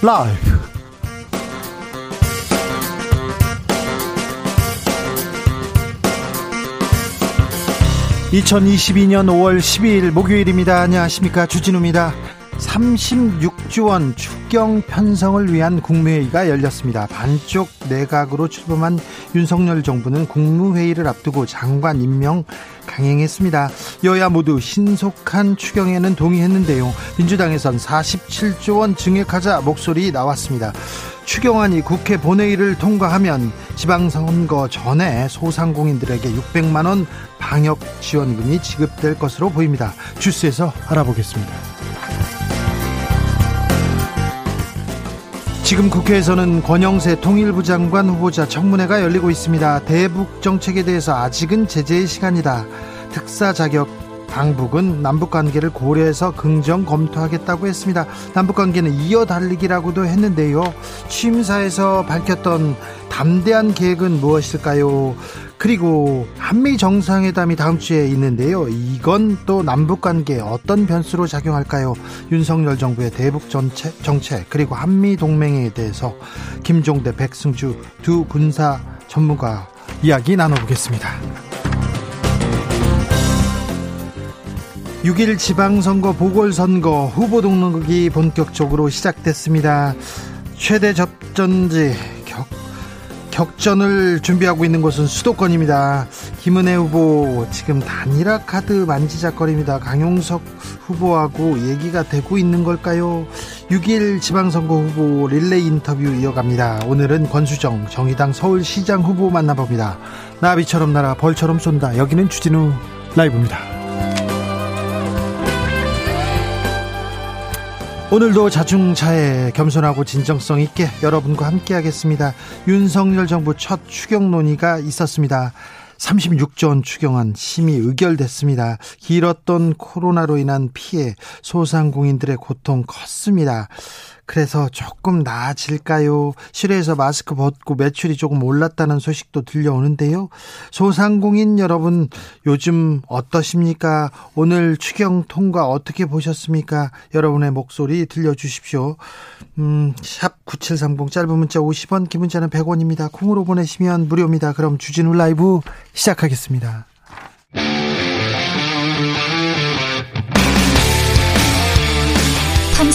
라이브. 2022년 5월 12일 목요일입니다. 안녕하십니까. 주진우입니다. 36조 원 추경 편성을 위한 국무회의가 열렸습니다. 반쪽 내각으로 출범한 윤석열 정부는 국무회의를 앞두고 장관 임명 강행했습니다. 여야 모두 신속한 추경에는 동의했는데요. 민주당에선 47조 원 증액하자 목소리 나왔습니다. 추경안이 국회 본회의를 통과하면 지방선거 전에 소상공인들에게 600만 원 방역 지원금이 지급될 것으로 보입니다. 주스에서 알아보겠습니다. 지금 국회에서는 권영세 통일부 장관 후보자 청문회가 열리고 있습니다. 대북 정책에 대해서 아직은 제재의 시간이다. 특사 자격 당북은 남북 관계를 고려해서 긍정 검토하겠다고 했습니다. 남북 관계는 이어 달리기라고도 했는데요. 취임사에서 밝혔던 담대한 계획은 무엇일까요? 그리고 한미 정상회담이 다음 주에 있는데요. 이건 또 남북 관계에 어떤 변수로 작용할까요? 윤석열 정부의 대북 정책, 정책 그리고 한미 동맹에 대해서 김종대, 백승주 두 군사 전문가 이야기 나눠보겠습니다. 6일 지방선거 보궐선거 후보 등록이 본격적으로 시작됐습니다. 최대 접전지 격, 격전을 준비하고 있는 곳은 수도권입니다. 김은혜 후보 지금 단일화 카드 만지작거립니다. 강용석 후보하고 얘기가 되고 있는 걸까요? 6일 지방선거 후보 릴레이 인터뷰 이어갑니다. 오늘은 권수정 정의당 서울시장 후보 만나봅니다. 나비처럼 날아 벌처럼 쏜다. 여기는 주진우 라이브입니다. 오늘도 자중차에 겸손하고 진정성 있게 여러분과 함께 하겠습니다. 윤석열 정부 첫 추경 논의가 있었습니다. 36조 원 추경안 심의 의결됐습니다. 길었던 코로나로 인한 피해, 소상공인들의 고통 컸습니다. 그래서 조금 나아질까요? 실외에서 마스크 벗고 매출이 조금 올랐다는 소식도 들려오는데요. 소상공인 여러분 요즘 어떠십니까? 오늘 추경 통과 어떻게 보셨습니까? 여러분의 목소리 들려주십시오. 음, 샵9730 짧은 문자 50원, 긴 문자는 100원입니다. 콩으로 보내시면 무료입니다. 그럼 주진우 라이브 시작하겠습니다.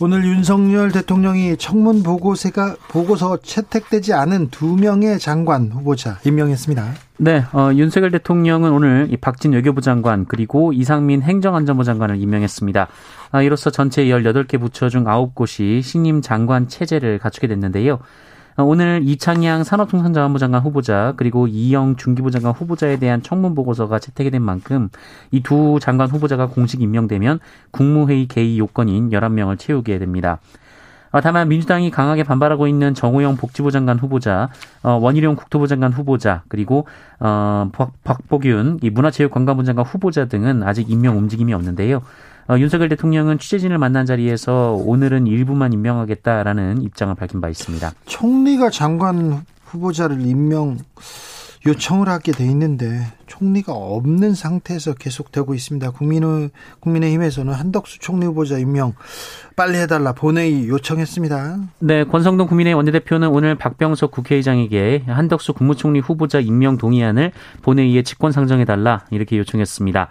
오늘 윤석열 대통령이 청문 보고서가 보고서 채택되지 않은 두 명의 장관 후보자 임명했습니다. 네, 어, 윤석열 대통령은 오늘 이 박진 외교부 장관 그리고 이상민 행정안전부 장관을 임명했습니다. 아, 이로써 전체 18개 부처 중 9곳이 신임 장관 체제를 갖추게 됐는데요. 어, 오늘 이창양 산업통상자원부 장관 후보자 그리고 이영 중기부 장관 후보자에 대한 청문 보고서가 채택이 된 만큼 이 두 장관 후보자가 공식 임명되면 국무회의 개의 요건인 11명을 채우게 됩니다. 어, 다만 민주당이 강하게 반발하고 있는 정우영 복지부 장관 후보자, 어, 원희룡 국토부 장관 후보자, 그리고 박복윤 문화체육관광부 장관 후보자 등은 아직 임명 움직임이 없는데요. 어, 윤석열 대통령은 취재진을 만난 자리에서 오늘은 일부만 임명하겠다라는 입장을 밝힌 바 있습니다. 총리가 장관 후보자를 임명 요청을 하게 돼 있는데 총리가 없는 상태에서 계속되고 있습니다. 국민의 국민의힘에서는 한덕수 총리 후보자 임명 빨리 해달라 본회의 요청했습니다. 네, 권성동 국민의힘 원내대표는 오늘 박병석 국회의장에게 한덕수 국무총리 후보자 임명 동의안을 본회의에 직권 상정해달라 이렇게 요청했습니다.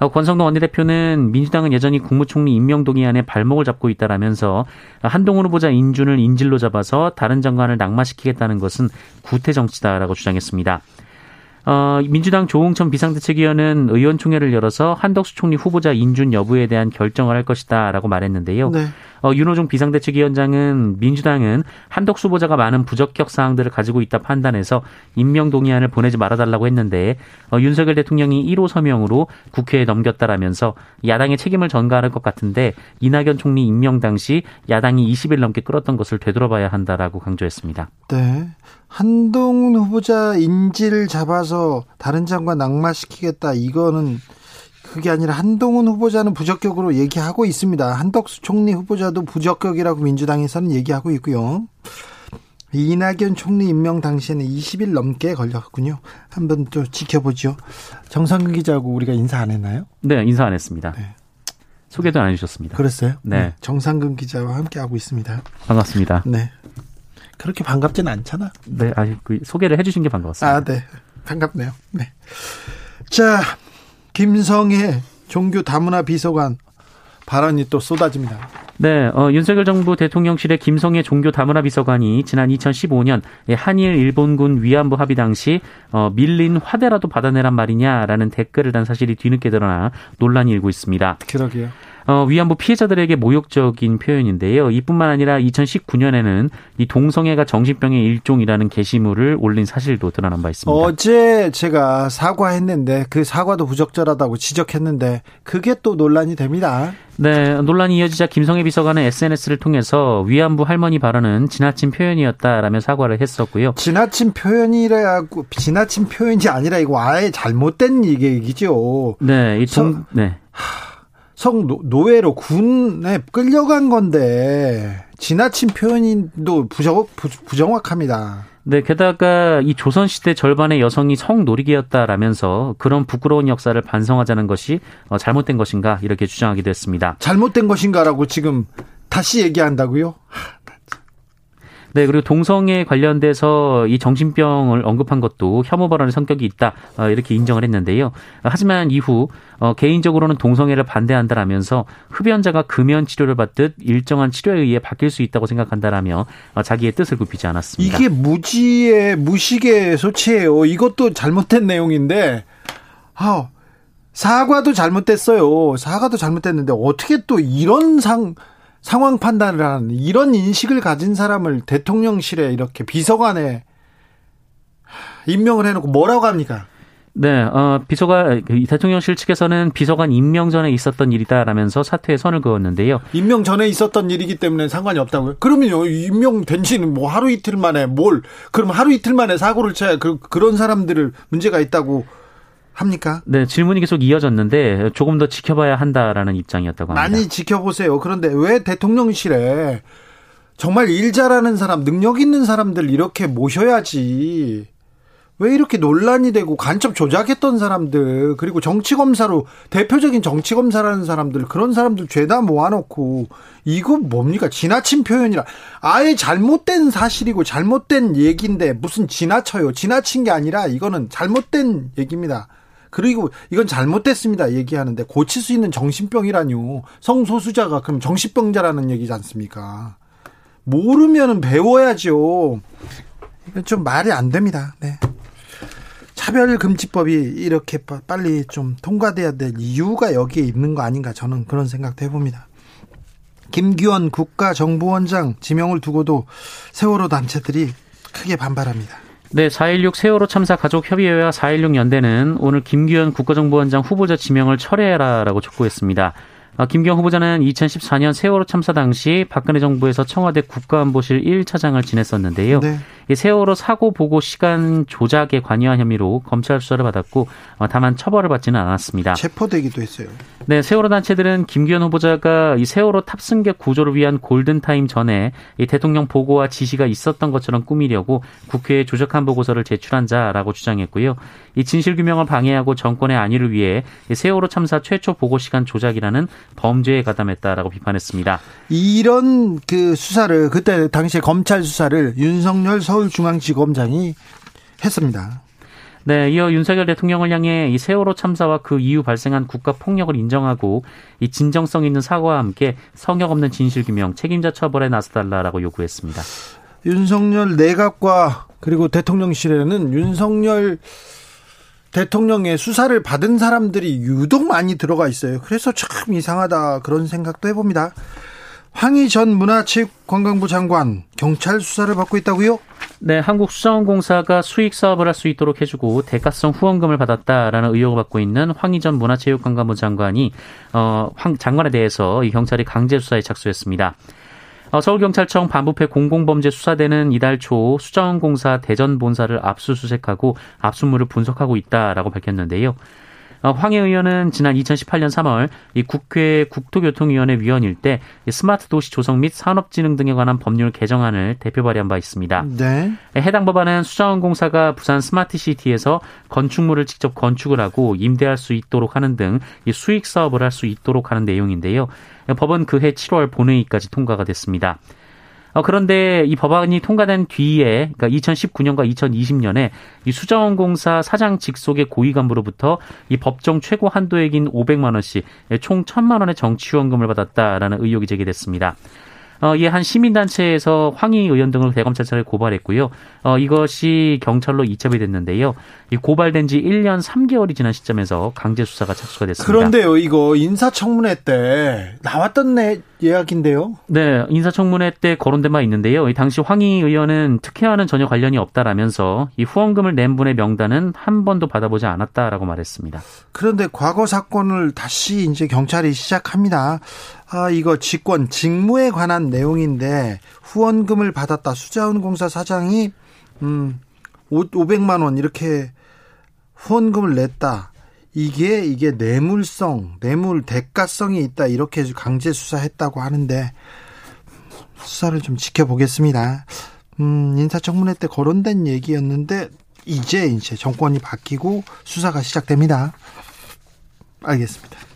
어, 권성동 원내대표는 민주당은 여전히 국무총리 임명 동의안에 발목을 잡고 있다라면서 한동훈 후보자 인준을 인질로 잡아서 다른 장관을 낙마시키겠다는 것은 구태 정치다라고 주장했습니다. 어, 민주당 조홍천 비상대책위원은 의원총회를 열어서 한덕수 총리 후보자 인준 여부에 대한 결정을 할 것이다라고 말했는데요. 네. 어, 윤호중 비상대책위원장은 민주당은 한덕수 후보자가 많은 부적격 사항들을 가지고 있다 판단해서 임명 동의안을 보내지 말아달라고 했는데 어, 윤석열 대통령이 1호 서명으로 국회에 넘겼다라면서 야당의 책임을 전가할 것 같은데 이낙연 총리 임명 당시 야당이 20일 넘게 끌었던 것을 되돌아봐야 한다라고 강조했습니다. 네. 한동훈 후보자 인지를 잡아서 다른 장관 낙마시키겠다 이거는 그게 아니라 한동훈 후보자는 부적격으로 얘기하고 있습니다. 한덕수 총리 후보자도 부적격이라고 민주당에서는 얘기하고 있고요. 이낙연 총리 임명 당시에는 20일 넘게 걸렸군요. 한번 또 지켜보죠. 정상근 기자하고 우리가 인사 안 했나요? 네, 인사 안 했습니다. 네. 소개도 안 해주셨습니다. 그랬어요? 네. 네. 정상근 기자와 함께 하고 있습니다. 반갑습니다. 네. 그렇게 반갑지는 않잖아. 네, 아, 그 소개를 해주신 게 반가웠습니다. 아, 네. 반갑네요. 네. 자, 김성애 종교 다문화 비서관 발언이 또 쏟아집니다. 네, 어, 윤석열 정부 대통령실의 김성애 종교 다문화 비서관이 지난 2015년 한일 일본군 위안부 합의 당시 어, 밀린 화대라도 받아내란 말이냐라는 댓글을 단 사실이 뒤늦게 드러나 논란이 일고 있습니다. 그러게요. 어, 위안부 피해자들에게 모욕적인 표현인데요. 이뿐만 아니라 2019년에는 이 동성애가 정신병의 일종이라는 게시물을 올린 사실도 드러난 바 있습니다. 어제 제가 사과했는데 그 사과도 부적절하다고 지적했는데 그게 또 논란이 됩니다. 네, 논란이 이어지자 김성회 비서관은 SNS를 통해서 위안부 할머니 발언은 지나친 표현이었다라며 사과를 했었고요. 지나친 표현이라고 지나친 표현이 아니라 이거 아예 잘못된 얘기죠. 네, 이 동, 네. 성 노 예로 군에 끌려간 건데 지나친 표현도 부정, 부정확합니다. 네, 게다가 이 조선시대 절반의 여성이 성놀이기였다라면서 그런 부끄러운 역사를 반성하자는 것이 어, 잘못된 것인가 이렇게 주장하기도 했습니다. 잘못된 것인가라고 지금 다시 얘기한다고요? 네, 그리고 동성애 관련돼서 이 정신병을 언급한 것도 혐오 발언의 성격이 있다 어, 이렇게 인정을 했는데요. 하지만 이후 어, 개인적으로는 동성애를 반대한다라면서 흡연자가 금연 치료를 받듯 일정한 치료에 의해 바뀔 수 있다고 생각한다라며 어, 자기의 뜻을 굽히지 않았습니다. 이게 무지의 무식의 소치예요. 이것도 잘못된 내용인데, 아, 사과도 잘못됐어요. 사과도 잘못됐는데 어떻게 또 이런 상 상황 판단을 하는 이런 인식을 가진 사람을 대통령실에 이렇게 비서관에 임명을 해놓고 뭐라고 합니까? 네, 어, 비서관, 그 대통령실 측에서는 비서관 임명 전에 있었던 일이다라면서 사퇴에 선을 그었는데요. 임명 전에 있었던 일이기 때문에 상관이 없다고요? 그러면요, 임명된 지는 뭐 하루 이틀 만에 뭘, 그럼 하루 이틀 만에 사고를 쳐야 그, 그런 사람들을 문제가 있다고 합니까? 네, 질문이 계속 이어졌는데 조금 더 지켜봐야 한다라는 입장이었다고 합니다. 많이 지켜보세요. 그런데 왜 대통령실에 정말 일 잘하는 사람, 능력 있는 사람들 이렇게 모셔야지. 왜 이렇게 논란이 되고 간첩 조작했던 사람들 그리고 정치 검사로 대표적인 정치 검사라는 사람들 그런 사람들 죄다 모아놓고 이거 뭡니까 지나친 표현이라 아예 잘못된 사실이고 잘못된 얘기인데 무슨 지나쳐요 지나친 게 아니라 이거는 잘못된 얘기입니다 그리고 이건 잘못됐습니다. 얘기하는데 고칠 수 있는 정신병이라뇨. 성소수자가 그럼 정신병자라는 얘기지 않습니까? 모르면은 배워야죠. 이건 좀 말이 안 됩니다. 네. 차별금지법이 이렇게 빨리 좀 통과돼야 될 이유가 여기에 있는 거 아닌가 저는 그런 생각도 해봅니다. 김기원 국가정보원장 지명을 두고도 세월호 단체들이 크게 반발합니다. 네, 4.16 세월호 참사 가족협의회와 4.16 연대는 오늘 김규현 국가정보원장 후보자 지명을 철회해라라고 촉구했습니다. 아, 김경 후보자는 2014년 세월호 참사 당시 박근혜 정부에서 청와대 국가안보실 1차장을 지냈었는데요. 네. 세월호 사고 보고 시간 조작에 관여한 혐의로 검찰 수사를 받았고 어, 다만 처벌을 받지는 않았습니다. 체포되기도 했어요. 네, 세월호 단체들은 김기현 후보자가 이 세월호 탑승객 구조를 위한 골든타임 전에 이 대통령 보고와 지시가 있었던 것처럼 꾸미려고 국회에 조작한 보고서를 제출한 자라고 주장했고요. 이 진실 규명을 방해하고 정권의 안위를 위해 세월호 참사 최초 보고 시간 조작이라는 범죄에 가담했다라고 비판했습니다. 이런 그 수사를 그때 당시에 검찰 수사를 윤석열 서 서울중앙지검장이 했습니다. 네, 이어 윤석열 대통령을 향해 이 세월호 참사와 그 이후 발생한 국가 폭력을 인정하고 이 진정성 있는 사과와 함께 성역 없는 진실 규명, 책임자 처벌에 나서달라라고 요구했습니다. 윤석열 내각과 그리고 대통령실에는 윤석열 대통령의 수사를 받은 사람들이 유독 많이 들어가 있어요. 그래서 참 이상하다 그런 생각도 해봅니다. 황희 전 문화체육관광부 장관 경찰 수사를 받고 있다고요? 네, 한국수자원공사가 수익 사업을 할 수 있도록 해주고 대가성 후원금을 받았다라는 의혹을 받고 있는 황희 전 문화체육관광부 장관이 어, 황 장관에 대해서 이 경찰이 강제 수사에 착수했습니다. 어, 서울경찰청 반부패 공공범죄 수사대는 이달 초 수자원공사 대전 본사를 압수수색하고 압수물을 분석하고 있다라고 밝혔는데요. 어, 황해 의원은 지난 2018년 3월 이 국회 국토교통위원회 위원일 때 스마트 도시 조성 및 산업진흥 등에 관한 법률 개정안을 대표 발의한 바 있습니다. 네. 해당 법안은 수자원공사가 부산 스마트시티에서 건축물을 직접 건축을 하고 임대할 수 있도록 하는 등 수익 사업을 할 수 있도록 하는 내용인데요. 법은 그해 7월 본회의까지 통과가 됐습니다. 어, 그런데 이 법안이 통과된 뒤에 그러니까 2019년과 2020년에 이 수자원공사 사장 직속의 고위 간부로부터 이 법정 최고 한도액인 500만 원씩 총 1000만 원의 정치 후원금을 받았다라는 의혹이 제기됐습니다. 어, 이에 한 시민단체에서 황희 의원 등을 대검찰청에 고발했고요. 어, 이것이 경찰로 이첩이 됐는데요. 이 고발된 지 1년 3개월이 지난 시점에서 강제 수사가 착수가 됐습니다. 그런데요, 이거 인사청문회 때 나왔던 내 이야기인데요. 네, 인사청문회 때 거론된 바 있는데요. 이 당시 황희 의원은 특혜와는 전혀 관련이 없다라면서 이 후원금을 낸 분의 명단은 한 번도 받아보지 않았다라고 말했습니다. 그런데 과거 사건을 다시 이제 경찰이 시작합니다. 아, 이거 직권, 직무에 관한 내용인데 후원금을 받았다. 수자원공사 사장이 음 500만 원 이렇게 후원금을 냈다. 이게 이게 뇌물성, 뇌물 대가성이 있다. 이렇게 강제 수사했다고 하는데 수사를 좀 지켜보겠습니다. 음, 인사청문회 때 거론된 얘기였는데 이제 이제 정권이 바뀌고 수사가 시작됩니다. 알겠습니다.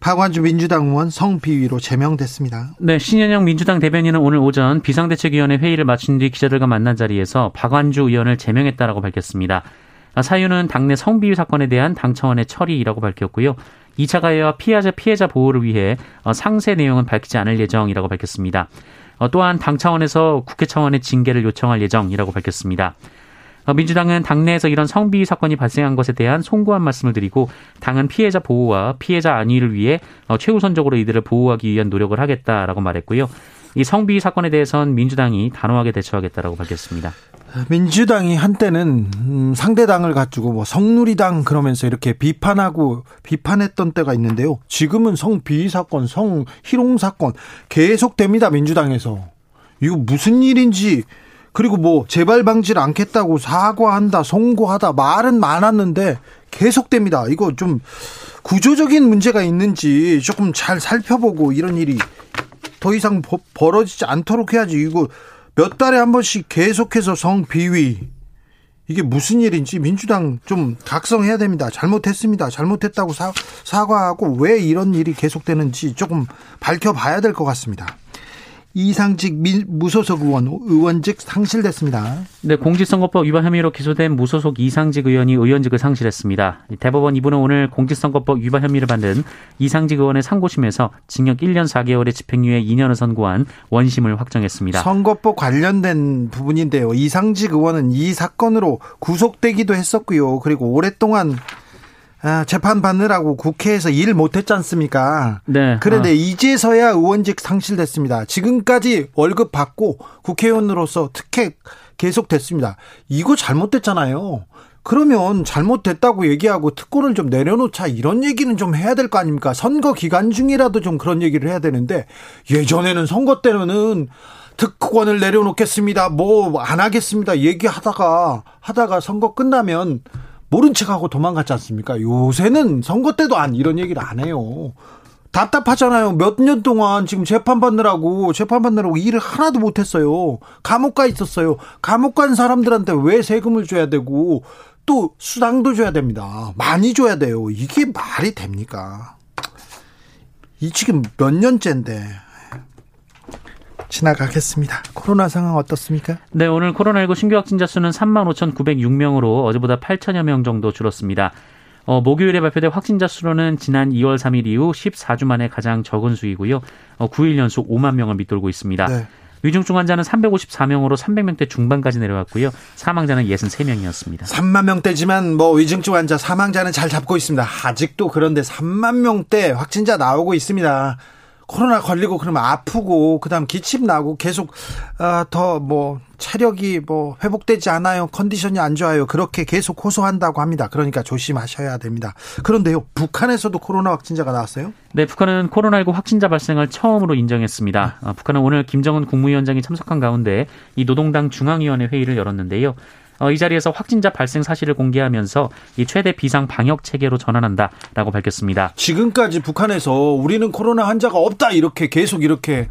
박완주 민주당 의원 성비위로 제명됐습니다. 네, 신현영 민주당 대변인은 오늘 오전 비상대책위원회 회의를 마친 뒤 기자들과 만난 자리에서 박완주 의원을 제명했다라고 밝혔습니다. 사유는 당내 성비위 사건에 대한 당 차원의 처리라고 밝혔고요. 2차 가해와 피해자 피해자 보호를 위해 상세 내용은 밝히지 않을 예정이라고 밝혔습니다. 또한 당 차원에서 국회 차원의 징계를 요청할 예정이라고 밝혔습니다. 어, 민주당은 당내에서 이런 성비위 사건이 발생한 것에 대한 송구한 말씀을 드리고 당은 피해자 보호와 피해자 안위를 위해 어, 최우선적으로 이들을 보호하기 위한 노력을 하겠다라고 말했고요. 이 성비위 사건에 대해선 민주당이 단호하게 대처하겠다라고 밝혔습니다. 민주당이 한때는 음, 상대당을 갖추고 뭐 성누리당 그러면서 이렇게 비판하고 비판했던 때가 있는데요. 지금은 성비위 사건, 성희롱 사건 계속됩니다. 민주당에서 이거 무슨 일인지 그리고 뭐 재발 방지를 않겠다고 사과한다, 송구하다 말은 많았는데 계속됩니다. 이거 좀 구조적인 문제가 있는지 조금 잘 살펴보고 이런 일이 더 이상 벌어지지 않도록 해야지. 이거 몇 달에 한 번씩 계속해서 성비위 이게 무슨 일인지 민주당 좀 각성해야 됩니다. 잘못했습니다. 잘못했다고 사, 사과하고 왜 이런 일이 계속되는지 조금 밝혀봐야 될 것 같습니다. 이상직 무소속 의원 의원직 상실됐습니다. 네, 공직선거법 위반 혐의로 기소된 무소속 이상직 의원이 의원직을 상실했습니다. 대법원 이분은 오늘 공직선거법 위반 혐의를 받는 이상직 의원의 상고심에서 징역 1년 4개월의 집행유예 2년을 선고한 원심을 확정했습니다. 선거법 관련된 부분인데요. 이상직 의원은 이 사건으로 구속되기도 했었고요. 그리고 오랫동안 아, 재판 받느라고 국회에서 일 못했지 않습니까? 네. 그런데 아. 이제서야 의원직 상실됐습니다. 지금까지 월급 받고 국회의원으로서 특혜 계속 됐습니다. 이거 잘못됐잖아요. 그러면 잘못됐다고 얘기하고 특권을 좀 내려놓자 이런 얘기는 좀 해야 될 거 아닙니까? 선거 기간 중이라도 좀 그런 얘기를 해야 되는데 예전에는 선거 때는 특권을 내려놓겠습니다. 뭐 안 하겠습니다. 얘기하다가 하다가 선거 끝나면 모른 척하고 도망갔지 않습니까? 요새는 선거 때도 안 이런 얘기를 안 해요. 답답하잖아요. 몇 년 동안 지금 재판 받느라고 재판 받느라고 일을 하나도 못 했어요. 감옥 가 있었어요. 감옥 간 사람들한테 왜 세금을 줘야 되고 또 수당도 줘야 됩니다. 많이 줘야 돼요. 이게 말이 됩니까? 이 지금 몇 년째인데 지나가겠습니다. 코로나 상황 어떻습니까? 네, 오늘 코로나19 신규 확진자 수는 3만 5,906명으로 어제보다 8천여 명 정도 줄었습니다. 어, 목요일에 발표된 확진자 수로는 지난 2월 3일 이후 14주 만에 가장 적은 수이고요. 어, 9일 연속 5만 명을 밑돌고 있습니다. 네. 위중증 환자는 354명으로 300명대 중반까지 내려왔고요. 사망자는 63명이었습니다. 3만 명대지만 뭐 위중증 환자 사망자는 잘 잡고 있습니다. 아직도 그런데 3만 명대 확진자 나오고 있습니다. 코로나 걸리고 그러면 아프고 그다음 기침 나고 계속 아, 더뭐 체력이 뭐 회복되지 않아요. 컨디션이 안 좋아요. 그렇게 계속 호소한다고 합니다. 그러니까 조심하셔야 됩니다. 그런데요. 북한에서도 코로나 확진자가 나왔어요? 네, 북한은 코로나19 확진자 발생을 처음으로 인정했습니다. 아, 북한은 오늘 김정은 국무위원장이 참석한 가운데 이 노동당 중앙위원회 회의를 열었는데요. 어, 이 자리에서 확진자 발생 사실을 공개하면서 이 최대 비상 방역 체계로 전환한다라고 밝혔습니다. 지금까지 북한에서 우리는 코로나 환자가 없다 이렇게 계속 이렇게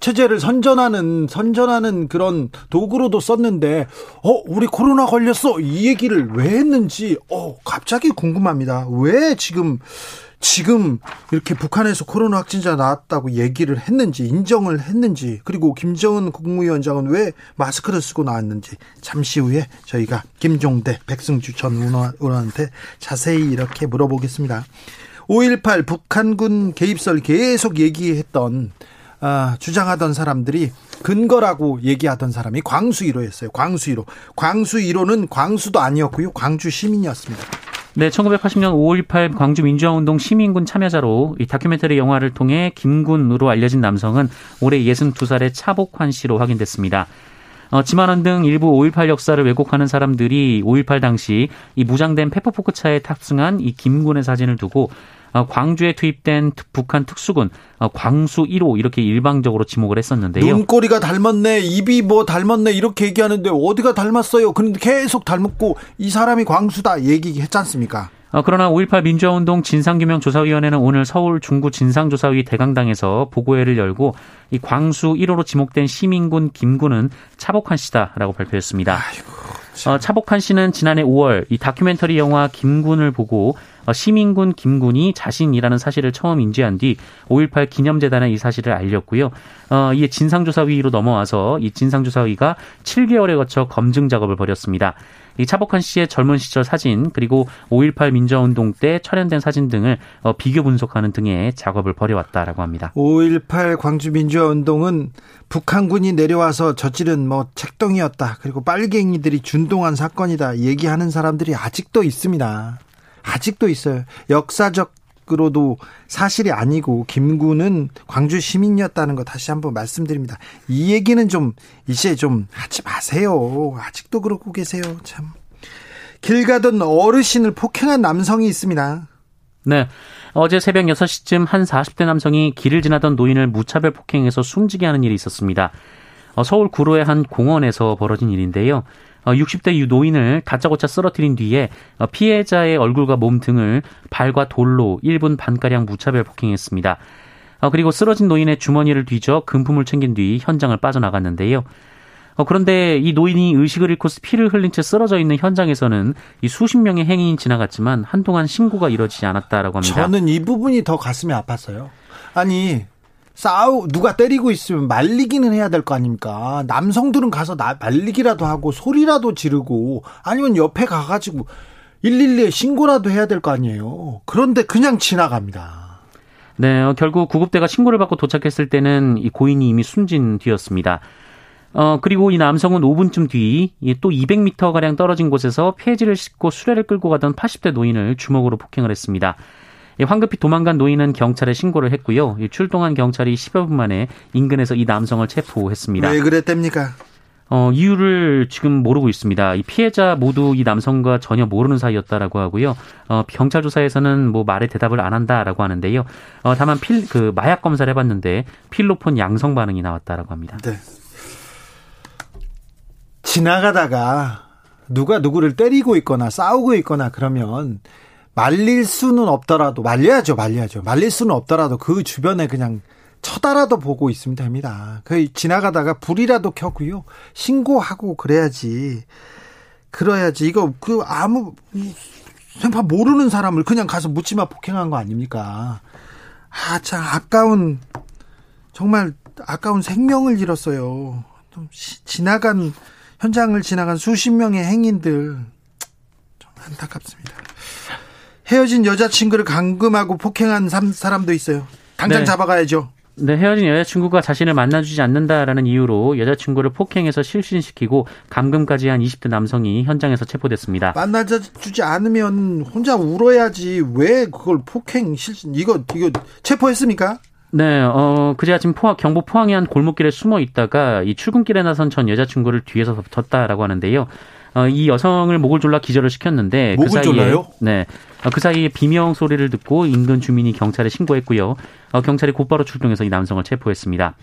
체제를 선전하는 선전하는 그런 도구로도 썼는데 어 우리 코로나 걸렸어 이 얘기를 왜 했는지 어 갑자기 궁금합니다. 왜 지금 지금 이렇게 북한에서 코로나 확진자 나왔다고 얘기를 했는지 인정을 했는지 그리고 김정은 국무위원장은 왜 마스크를 쓰고 나왔는지 잠시 후에 저희가 김종대 백승주 전 의원한테 자세히 이렇게 물어보겠습니다. 5.18 북한군 개입설 계속 얘기했던 아, 주장하던 사람들이 근거라고 얘기하던 사람이 광수 1호였어요. 광수 1호. 광수 1호는 광수도 아니었고요. 광주 시민이었습니다. 네, 1980년 5.18 광주 민주화운동 시민군 참여자로 이 다큐멘터리 영화를 통해 김군으로 알려진 남성은 올해 62살의 차복환 씨로 확인됐습니다. 어, 지만원 등 일부 5.18 역사를 왜곡하는 사람들이 5.18 당시 이 무장된 페퍼포크 차에 탑승한 이 김군의 사진을 두고 어, 광주에 투입된 북한 특수군 어, 광수 1호 이렇게 일방적으로 지목을 했었는데요. 눈꼬리가 닮았네, 입이 뭐 닮았네 이렇게 얘기하는데 어디가 닮았어요? 그런데 계속 닮았고 이 사람이 광수다 얘기했지 않습니까? 어, 그러나 5.18 민주화운동 진상규명 조사위원회는 오늘 서울 중구 진상조사위 대강당에서 보고회를 열고 이 광수 1호로 지목된 시민군 김군은 차복한 씨다라고 발표했습니다. 아이고, 어, 차복한 씨는 지난해 5월 이 다큐멘터리 영화 김군을 보고 어, 시민군 김군이 자신이라는 사실을 처음 인지한 뒤 5.18 기념재단에 이 사실을 알렸고요. 어, 이에 진상조사위로 넘어와서 이 진상조사위가 7개월에 거쳐 검증 작업을 벌였습니다. 이 차복한 씨의 젊은 시절 사진 그리고 5.18 민주화운동 때 촬영된 사진 등을 어, 비교 분석하는 등의 작업을 벌여왔다라고 합니다. 5.18 광주 민주화운동은 북한군이 내려와서 저지른 뭐 책동이었다. 그리고 빨갱이들이 준동한 사건이다. 얘기하는 사람들이 아직도 있습니다. 아직도 있어요. 역사적 으로도 사실이 아니고 김구는 광주 시민이었다는 거 다시 한번 말씀드립니다. 이 얘기는 좀 이제 좀 하지 마세요. 아직도 그러고 계세요. 참. 길 가던 어르신을 폭행한 남성이 있습니다. 네. 어제 새벽 6시쯤 한 40대 남성이 길을 지나던 노인을 무차별 폭행해서 숨지게 하는 일이 있었습니다. 어, 서울 구로의 한 공원에서 벌어진 일인데요. 60대 어, 유 노인을 다짜고짜 쓰러뜨린 뒤에 어, 피해자의 얼굴과 몸 등을 발과 돌로 1분 반가량 무차별 폭행했습니다. 어, 그리고 쓰러진 노인의 주머니를 뒤져 금품을 챙긴 뒤 현장을 빠져나갔는데요. 그런데 이 노인이 의식을 잃고 피를 흘린 채 쓰러져 있는 현장에서는 이 수십 명의 행인이 지나갔지만 한동안 신고가 이루어지지 않았다라고 합니다. 저는 이 부분이 더 가슴이 아팠어요. 아니 싸우 누가 때리고 있으면 말리기는 해야 될 거 아닙니까? 남성들은 가서 나, 말리기라도 하고 소리라도 지르고 아니면 옆에 가가지고 112에 신고라도 해야 될 거 아니에요. 그런데 그냥 지나갑니다. 네, 어, 결국 구급대가 신고를 받고 도착했을 때는 이 고인이 이미 숨진 뒤였습니다. 어, 그리고 이 남성은 5분쯤 뒤 또 200m가량 떨어진 곳에서 폐지를 싣고 수레를 끌고 가던 80대 노인을 주먹으로 폭행을 했습니다. 황급히 도망간 노인은 경찰에 신고를 했고요. 출동한 경찰이 10여 분 만에 인근에서 이 남성을 체포했습니다. 왜 그랬답니까? 어, 이유를 지금 모르고 있습니다. 이 피해자 모두 이 남성과 전혀 모르는 사이였다라고 하고요. 어, 경찰 조사에서는 뭐 말에 대답을 안 한다라고 하는데요. 어, 다만 필, 그 마약 검사를 해봤는데 필로폰 양성 반응이 나왔다라고 합니다. 네. 지나가다가 누가 누구를 때리고 있거나 싸우고 있거나 그러면 말릴 수는 없더라도 말려야죠, 말려야죠. 말릴 수는 없더라도 그 주변에 그냥 쳐다라도 보고 있으면 됩니다. 그 지나가다가 불이라도 켜고요. 신고하고 그래야지. 그래야지. 이거 그 아무 생파 모르는 사람을 그냥 가서 묻지마 폭행한 거 아닙니까? 아, 참 아까운 정말 아까운 생명을 잃었어요. 좀 지나간 현장을 지나간 수십 명의 행인들 좀 안타깝습니다. 헤어진 여자친구를 감금하고 폭행한 사람도 있어요. 당장 네. 잡아가야죠. 네, 헤어진 여자친구가 자신을 만나주지 않는다라는 이유로 여자친구를 폭행해서 실신시키고 감금까지 한 20대 남성이 현장에서 체포됐습니다. 만나주지 않으면 혼자 울어야지 왜 그걸 폭행 실신 이거 이거 체포했습니까? 네, 어, 그제 아침 포항, 경북 포항의 한 골목길에 숨어 있다가 이 출근길에 나선 전 여자친구를 뒤에서 덮쳤다라고 하는데요. 어, 이 여성을 목을 졸라 기절을 시켰는데 그 목을 그 사이에 졸라요? 네, 어, 그 사이에 비명 소리를 듣고 인근 주민이 경찰에 신고했고요. 어, 경찰이 곧바로 출동해서 이 남성을 체포했습니다.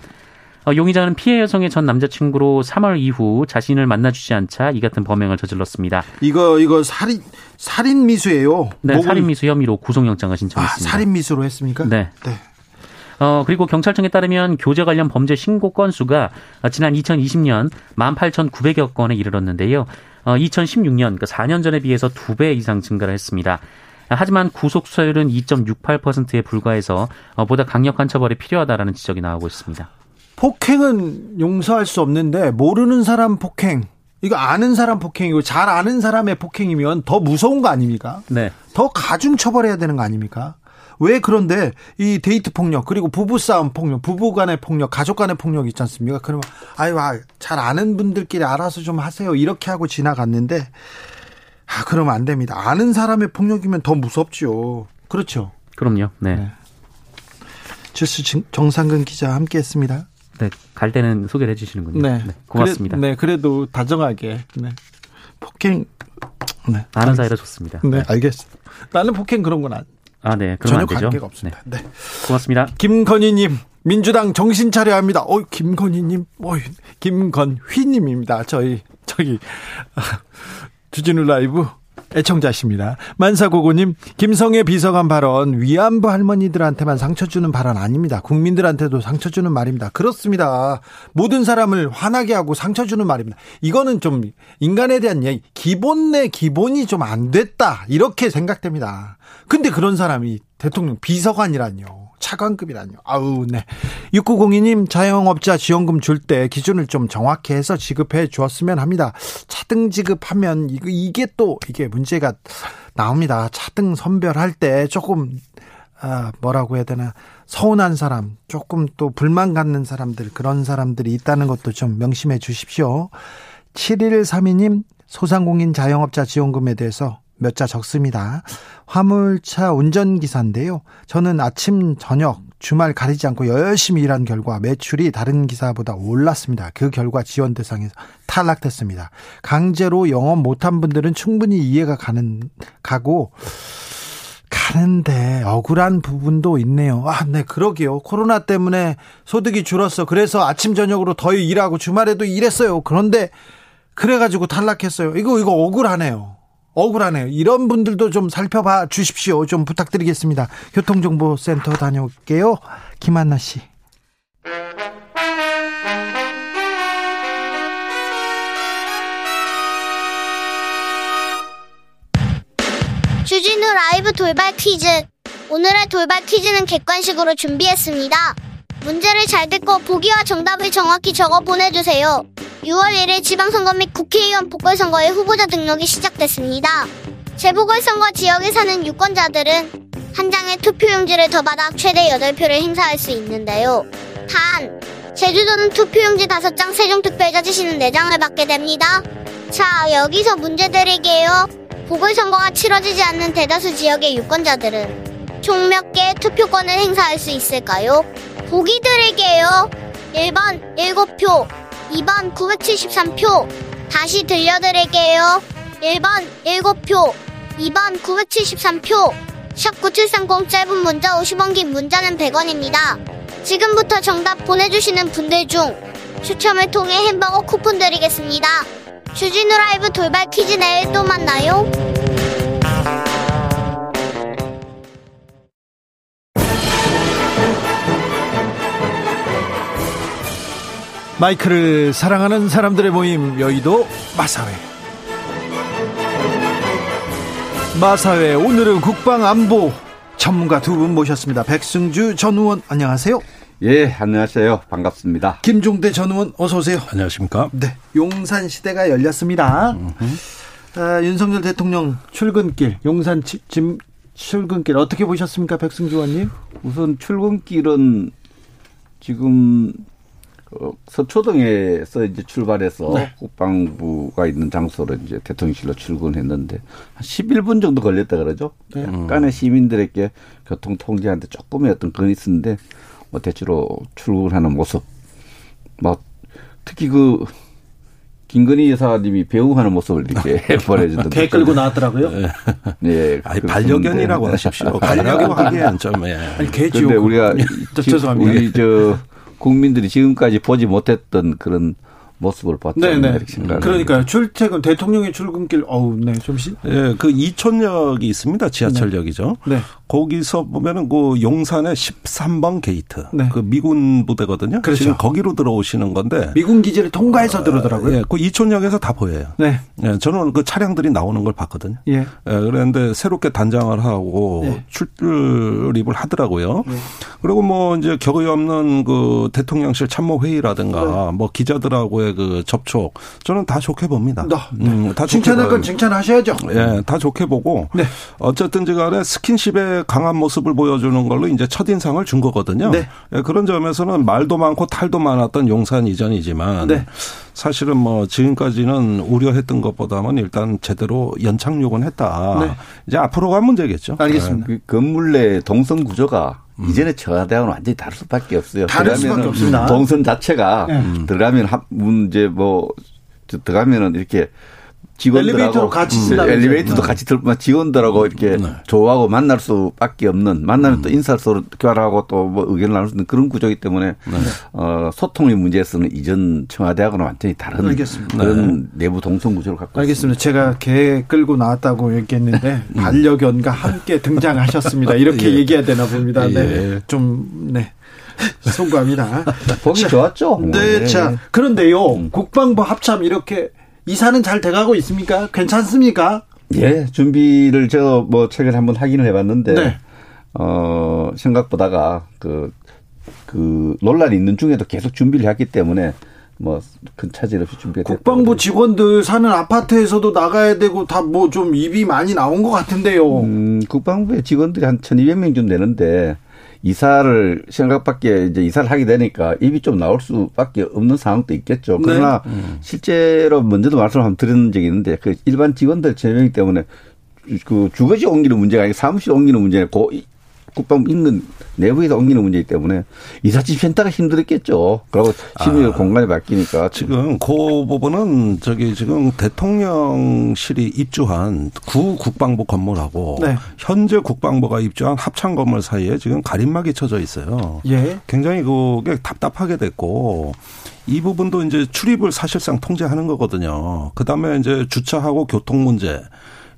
어, 용의자는 피해 여성의 전 남자친구로 3월 이후 자신을 만나주지 않자 이 같은 범행을 저질렀습니다. 이거 이거 살인 살인 미수예요. 네, 목을- 살인 미수 혐의로 구속영장을 아, 신청했습니다. 살인 미수로 했습니까? 네. 네. 어, 그리고 경찰청에 따르면 교제 관련 범죄 신고 건수가 어, 지난 2020년 18,900여 건에 이르렀는데요. 어, 2016년, 그 4년 전에 비해서 두배 이상 증가를 했습니다. 하지만 구속 수사율은 2.68%에 불과해서 어, 보다 강력한 처벌이 필요하다라는 지적이 나오고 있습니다. 폭행은 용서할 수 없는데 모르는 사람 폭행 이거 아는 사람 폭행이고 잘 아는 사람의 폭행이면 더 무서운 거 아닙니까? 네. 더 가중 처벌해야 되는 거 아닙니까? 왜 그런데 이 데이트 폭력 그리고 부부 싸움 폭력, 부부 간의 폭력, 가족 간의 폭력 있지 않습니까? 그러면 아유, 아, 잘 아는 분들끼리 알아서 좀 하세요. 이렇게 하고 지나갔는데 아, 그러면 안 됩니다. 아는 사람의 폭력이면 더 무섭죠. 그렇죠. 그럼요. 네. 네. 주스 정- 정상근 기자 함께 했습니다. 네. 갈 때는 소개를 해 주시는군요. 네. 고맙습니다. 그래, 네, 그래도 다정하게. 네. 폭행. 네. 아는 사이라 좋습니다. 네, 알겠습니다. 나는 폭행 그런 건 안, 아, 네. 그러면 전혀 안 되죠. 관계가 없습니다. 네. 네. 고맙습니다. 김건희 님, 민주당 정신 차려야 합니다. 어, 김건희 님, 어, 김건휘 님입니다. 저희 저기 아, 주진우 라이브 애청자십니다. 만사고고님, 김성애 비서관 발언 위안부 할머니들한테만 상처 주는 발언 아닙니다. 국민들한테도 상처 주는 말입니다. 그렇습니다. 모든 사람을 화나게 하고 상처 주는 말입니다. 이거는 좀 인간에 대한 얘기, 기본 내 기본이 좀 안 됐다 이렇게 생각됩니다. 근데 그런 사람이 대통령 비서관이라뇨. 차관급이라뇨. 아우, 네. 6902님, 자영업자 지원금 줄 때 기준을 좀 정확히 해서 지급해 주었으면 합니다. 차등 지급하면 이거, 이게 또, 이게 문제가 나옵니다. 차등 선별할 때 조금, 아, 뭐라고 해야 되나. 서운한 사람, 조금 또 불만 갖는 사람들, 그런 사람들이 있다는 것도 좀 명심해 주십시오. 7132님, 소상공인 자영업자 지원금에 대해서 몇 자 적습니다. 화물차 운전기사인데요. 저는 아침, 저녁, 주말 가리지 않고 열심히 일한 결과 매출이 다른 기사보다 올랐습니다. 그 결과 지원 대상에서 탈락됐습니다. 강제로 영업 못한 분들은 충분히 이해가 가는, 가고, 가는데 억울한 부분도 있네요. 아, 네, 그러게요. 코로나 때문에 소득이 줄었어. 그래서 아침, 저녁으로 더 일하고 주말에도 일했어요. 그런데 그래가지고 탈락했어요. 이거, 이거 억울하네요. 억울하네요. 이런 분들도 좀 살펴봐 주십시오. 좀 부탁드리겠습니다. 교통정보센터 다녀올게요. 김한나 씨. 주진우 라이브 돌발 퀴즈. 오늘의 돌발 퀴즈는 객관식으로 준비했습니다. 문제를 잘 듣고 보기와 정답을 정확히 적어 보내주세요. 6월 1일 지방선거 및 국회의원 보궐선거의 후보자 등록이 시작됐습니다. 재보궐선거 지역에 사는 유권자들은 한 장의 투표용지를 더 받아 최대 8표를 행사할 수 있는데요. 단, 제주도는 투표용지 5장, 세종특별자 지시는 4장을 받게 됩니다. 자, 여기서 문제 드릴게요. 보궐선거가 치러지지 않는 대다수 지역의 유권자들은 총 몇 개의 투표권을 행사할 수 있을까요? 보기 드릴게요. 1번 7표, 2번 973표. 다시 들려드릴게요. 1번 7표, 2번 973표. 샵 9730 짧은 문자 50원 긴 문자는 100원입니다. 지금부터 정답 보내주시는 분들 중 추첨을 통해 햄버거 쿠폰 드리겠습니다. 주진우 라이브 돌발 퀴즈 내일 또 만나요. 마이크를 사랑하는 사람들의 모임 여의도 마사회. 마사회 오늘은 국방안보. 전문가 두 분 모셨습니다. 백승주 전 의원 안녕하세요. 예, 안녕하세요. 반갑습니다. 김종대 전 의원 어서 오세요. 안녕하십니까? 네 용산 시대가 열렸습니다. 아, 윤석열 대통령 출근길 용산 지- 짐 출근길 어떻게 보셨습니까 백승주 의원님? 우선 출근길은 지금 어, 서초동에서 이제 출발해서 네. 국방부가 있는 장소로 이제 대통령실로 출근했는데 한 11분 정도 걸렸다 그러죠. 네. 약간의 시민들에게 교통 통제하는데 조금의 어떤 건이 있었는데 뭐 대체로 출근하는 모습, 뭐 특히 그 김건희 여사님이 배우하는 모습을 이렇게 보내주던데. 개 끌고 나왔더라고요. 예. 아니 그- 반려견이라고 하십시오. 반려견 하기엔 좀 예. 아니 개지요. 근데 우리가 저, 지- 죄송합니다. 우리 저 국민들이 지금까지 보지 못했던 그런 모습을 봤다 네네. 이렇게 생각을 그러니까요. 출퇴근 대통령의 출근길 어우 네 좀 시. 예, 그 이촌역이 있습니다. 지하철역이죠. 네. 거기서 보면은 그 용산의 13번 게이트. 네. 그 미군 부대거든요. 그렇죠. 지금 거기로 들어오시는 건데. 미군 기지를 통과해서 들어오더라고요. 예, 그 이촌역에서 다 보여요. 네. 예, 저는 그 차량들이 나오는 걸 봤거든요. 예. 예, 그런데 새롭게 단장을 하고 네. 출입을 하더라고요. 그리고 뭐 이제 격의 없는 그 대통령실 참모 회의라든가 뭐 기자들하고의 그 접촉 저는 다 좋게 봅니다. 네. 음, 다 좋게 칭찬할 건. 칭찬하셔야죠. 예, 다 좋게 보고 네. 어쨌든지 간에 스킨십 의 강한 모습을 보여주는 걸로 이제 첫 인상을 준 거거든요. 네. 예, 그런 점에서는 말도 많고 탈도 많았던 용산 이전이지만 네. 사실은 뭐 지금까지는 우려했던 것보다는 일단 제대로 연착륙은 했다. 네. 이제 앞으로가 문제겠죠. 알겠습니다. 그 건물 내 동선 구조가 이전에 청와대하고는 완전히 다를 수밖에 없어요. 다를 수밖에 없습니다. 동선 자체가 네. 들어가면 한 문제 뭐저 들어가면은 이렇게 직원들하고 엘리베이터로 같이 음, 쓴다면서요. 엘리베이터도 네. 같이 들면 직원들하고 이렇게 조하고 만날 수밖에 없는 만나면 또 인사 서로 교환하고 또 뭐 의견을 나눌 수 있는 그런 구조이기 때문에 어, 소통의 문제에서는 이전 청와대하고는 완전히 다른 알겠습니다. 그런 내부 동선 구조를 갖고 알겠습니다. 제가 개 끌고 나왔다고 얘기했는데 반려견과 함께 등장하셨습니다. 이렇게 예. 얘기해야 되나 봅니다. 네. 예. 좀 네. 송구합니다. 있습니다. 보기 좋았죠. 네, 네. 자 그런데요 국방부 합참 이렇게 이사는 잘 돼가고 있습니까? 괜찮습니까? 예, 준비를 저뭐 최근에 한번 확인을 해봤는데 네. 어 생각보다가 그그 논란이 있는 중에도 계속 준비를 했기 때문에 뭐큰 차질 없이 준비가 됐다. 국방부 직원들 사는 아파트에서도 나가야 되고 다 뭐 좀 입이 많이 나온 것 같은데요. 음, 국방부의 직원들이 한 1,200명 좀 되는데 이사를 생각밖에 이제 이사를 하게 되니까 입이 좀 나올 수밖에 없는 상황도 있겠죠. 그러나 실제로 먼저도 말씀을 한번 드린 적이 있는데 그 일반 직원들 1,000명 때문에 그 주거지 옮기는 문제가 아니고 사무실 옮기는 문제고 국방부 인근 내부에서 옮기는 문제이기 때문에 이삿짐 센터가 힘들었겠죠. 그리고 심리적 공간이 바뀌니까 지금 그 부분은 저기 지금 대통령실이 입주한 구 국방부 건물하고 네. 현재 국방부가 입주한 합창 건물 사이에 지금 가림막이 쳐져 있어요. 예. 굉장히 그게 답답하게 됐고 이 부분도 이제 출입을 사실상 통제하는 거거든요. 그 다음에 이제 주차하고 교통 문제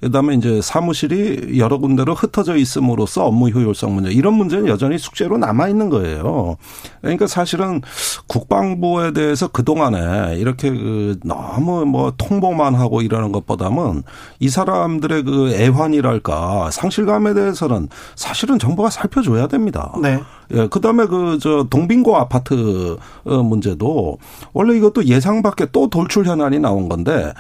그다음에 이제 사무실이 여러 군데로 흩어져 있음으로써 업무 효율성 문제 이런 문제는 여전히 숙제로 남아 있는 거예요. 그러니까 사실은 국방부에 대해서 그 동안에 이렇게 그 너무 뭐 통보만 하고 이러는 것보다는 이 사람들의 그 애환이랄까 상실감에 대해서는 사실은 정부가 살펴줘야 됩니다. 네. 예, 그 다음에 그, 저, 동빙고 아파트 어, 문제도 원래 이것도 예상 밖에 또 돌출 현안이 나온 건데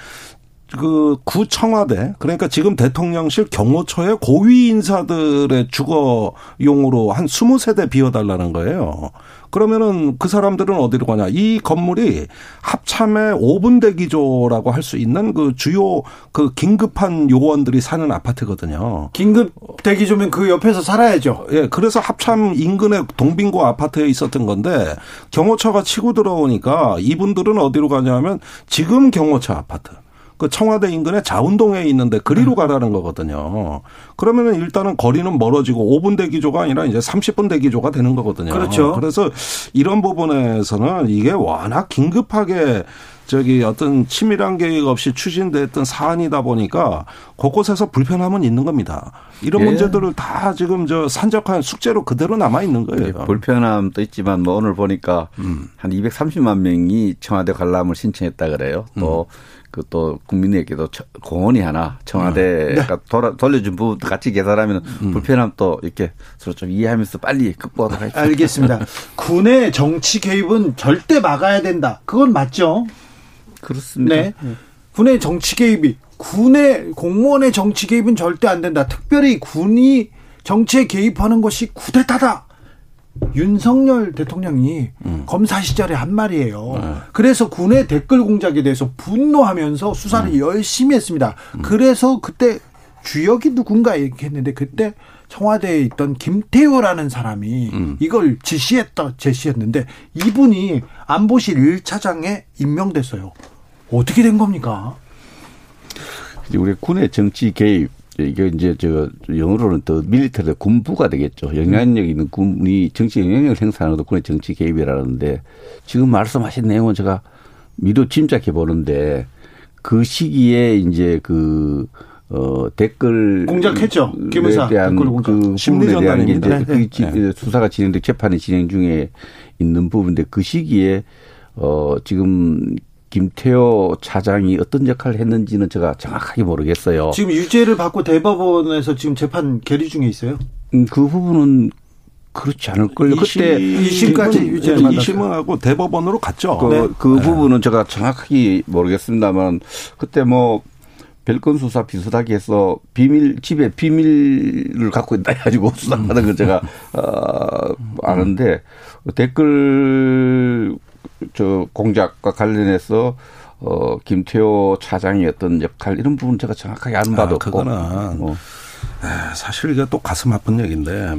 그 구청와대 그러니까 지금 대통령실 경호처의 고위 인사들의 주거용으로 한 20세대 비워달라는 거예요. 그러면은 그 사람들은 어디로 가냐. 이 건물이 합참의 5분 대기조라고 할 수 있는 그 주요 그 긴급한 요원들이 사는 아파트거든요. 긴급 대기 조면 그 옆에서 살아야죠. 예, 그래서 합참 인근의 동빙고 아파트에 있었던 건데 경호처가 치고 들어오니까 이분들은 어디로 가냐면 지금 경호처 아파트. 그 청와대 인근의 자운동에 있는데 그리로 가라는 거거든요. 그러면은 일단은 거리는 멀어지고 5분 대기조가 아니라 이제 30분 대기조가 되는 거거든요. 그렇죠. 그래서 이런 부분에서는 이게 워낙 긴급하게 저기 어떤 치밀한 계획 없이 추진됐던 사안이다 보니까 곳곳에서 불편함은 있는 겁니다. 이런 예. 문제들을 다 지금 저 산적한 숙제로 그대로 남아 있는 예, 거예요. 불편함도 있지만 뭐 오늘 보니까 한 230만 명이 청와대 관람을 신청했다 그래요. 또 그 또 국민에게도 처- 공원이 하나 청와대가 돌아, 돌려준 부분도 같이 계산하면 불편함 또 이렇게 서로 좀 이해하면서 빨리 극복하도록 하겠습니다. 알겠습니다. 군의 정치 개입은 절대 막아야 된다. 그건 맞죠? 그렇습니다. 네. 군의 정치 개입이 군의 공무원의 정치 개입은 절대 안 된다. 특별히 군이 정치에 개입하는 것이 쿠데타다. 윤석열 대통령이 음. 검사 시절에 한 말이에요. 네. 그래서 군의 댓글 공작에 대해서 분노하면서 수사를 음. 열심히 했습니다. 음. 그래서 그때 주역이 누군가 얘기했는데 그때 청와대에 있던 김태호라는 사람이 음. 이걸 지시했다 제시했는데 이분이 안보실 1차장에 임명됐어요. 어떻게 된 겁니까? 우리 군의 정치 개입 이게 이제 저 영어로는 더 밀리터리 군부가 되겠죠. 영향력 있는 군이 정치 영향력을 행사하는 것도 군의 정치 개입이라는데 지금 말씀하신 내용은 제가 미도 짐작해 보는데 그 시기에 이제 그 어, 댓글 공작했죠. 김의사 대한 댓글 공작. 그 심리전단에 대한 게 이제 네. 그 수사가 진행돼 재판이 진행 중에 있는 부분인데 그 시기에 어 지금 김태호 차장이 어떤 역할을 했는지는 제가 정확하게 모르겠어요. 지금 유죄를 받고 대법원에서 지금 재판 계류 중에 있어요? 음, 그 부분은 그렇지 않을걸요. 그때 2심까지 유죄를 받았어요. 2심하고 대법원으로 갔죠. 그, 네. 그 네. 부분은 제가 정확하게 모르겠습니다만 그때 뭐 별건 수사 비슷하게 해서 비밀 집에 비밀을 갖고 있다 해가지고 수사하는 걸 제가 어, 아는데 댓글 저 공작과 관련해서 어 김태호 차장이 어떤 역할 이런 부분 제가 정확하게 안 봐도 아, 그거는 뭐. 사실 이게 또 가슴 아픈 얘기인데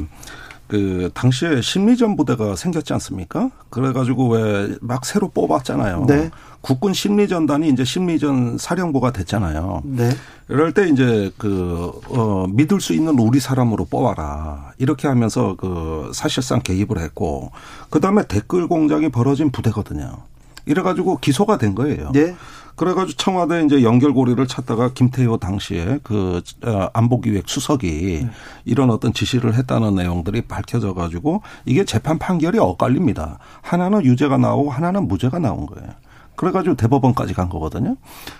그 당시에 심리전 부대가 생겼지 않습니까? 그래가지고 왜 막 새로 뽑았잖아요. 네. 국군 심리전단이 이제 심리전 사령부가 됐잖아요. 네. 이럴 때 이제 그, 어, 믿을 수 있는 우리 사람으로 뽑아라. 이렇게 하면서 그 사실상 개입을 했고, 그 다음에 댓글 공작이 벌어진 부대거든요. 이래가지고 기소가 된 거예요. 네. 그래가지고 청와대 이제 연결고리를 찾다가 김태호 당시에 그 어, 안보기획 수석이 네. 이런 어떤 지시를 했다는 내용들이 밝혀져 가지고 이게 재판 판결이 엇갈립니다. 하나는 유죄가 나오고 하나는 무죄가 나온 거예요. 그래가지고 대법원까지 간 거거든요.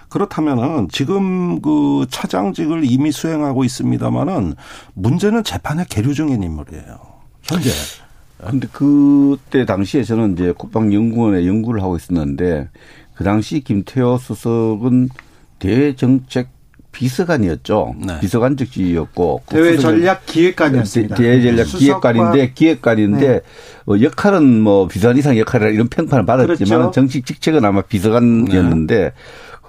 그렇다면은 지금 그 차장직을 이미 수행하고 있습니다만은 문제는 재판에 계류 중인 인물이에요. 현재. 근데 그때 당시에 저는 이제 국방연구원에 연구를 하고 있었는데 그 당시 김태호 수석은 대정책 비서관이었죠. 네. 비서관 직지였고 대외 전략 기획관이었습니다. 대외 전략 기획관인데 기획관인데 네. 어, 역할은 뭐 비서관 이상 역할이라 이런 평판을 받았지만 그렇죠. 정식 직책은 아마 비서관이었는데 네.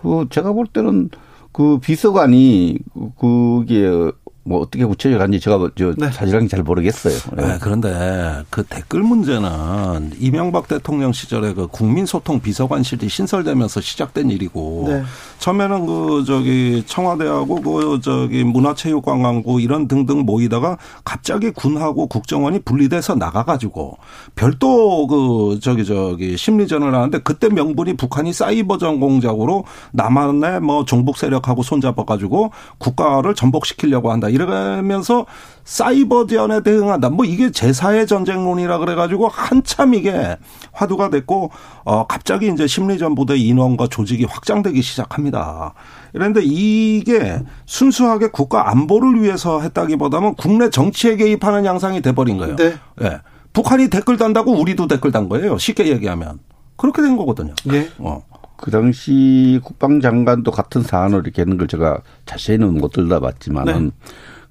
그 제가 볼 때는 그 비서관이 그게 뭐 어떻게 구체적으로 한지 제가 뭐저 네. 사실은 잘 모르겠어요. 네. 네. 그런데 그 댓글 문제는 이명박 대통령 시절에 그 국민소통 비서관실이 신설되면서 시작된 일이고 네. 처음에는 그 저기 청와대하고 그 저기 문화체육관광부 이런 등등 모이다가 갑자기 군하고 국정원이 분리돼서 나가가지고 별도 그 저기 저기 심리전을 하는데 그때 명분이 북한이 사이버 전공작으로 남한의 뭐 종북 세력하고 손잡아가지고 국가를 전복시키려고 한다. 이러면서 사이버 전에 대응한다. 뭐 이게 제4의 전쟁론이라 그래가지고 한참 이게 화두가 됐고, 어, 갑자기 이제 심리전 부대 인원과 조직이 확장되기 시작합니다. 그런데 이게 순수하게 국가 안보를 위해서 했다기보다는 국내 정치에 개입하는 양상이 돼버린 거예요. 네. 네. 북한이 댓글 단다고 우리도 댓글 단 거예요. 쉽게 얘기하면. 그렇게 된 거거든요. 네. 어. 그 당시 국방장관도 같은 사안을 이렇게 하는 걸 제가 자세히는 못 들다봤지만은 네.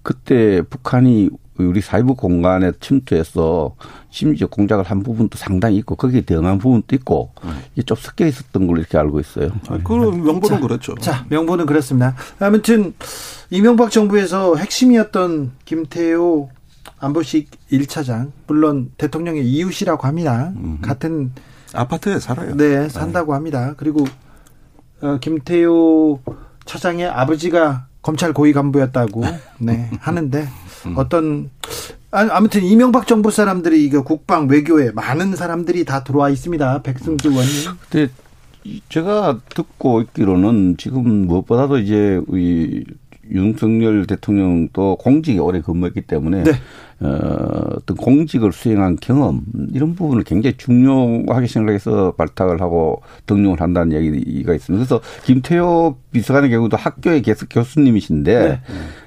그때 북한이 우리 사이버 공간에 침투해서 심지어 공작을 한 부분도 상당히 있고 거기에 대응한 부분도 있고 이게 좀 섞여 있었던 걸로 이렇게 알고 있어요. 아, 그 명분은 그렇죠. 자, 명분은 그렇습니다. 아무튼 이명박 정부에서 핵심이었던 김태호 안보식 1차장 물론 대통령의 이웃이라고 합니다. 음. 같은 아파트에 살아요. 네, 산다고 합니다. 그리고 어, 김태호 차장의 아버지가 검찰 고위 간부였다고 네 하는데 음. 어떤 아무튼 이명박 정부 사람들이 이거 국방 외교에 많은 사람들이 다 들어와 있습니다. 백승주 의원님. 근데 제가 듣고 있기로는 지금 무엇보다도 이제 이 윤석열 대통령도 공직에 오래 근무했기 때문에 네. 어, 어떤 공직을 수행한 경험 이런 부분을 굉장히 중요하게 생각해서 발탁을 하고 등용을 한다는 얘기가 있습니다. 그래서 김태호 비서관의 경우도 학교의 교수님이신데 네.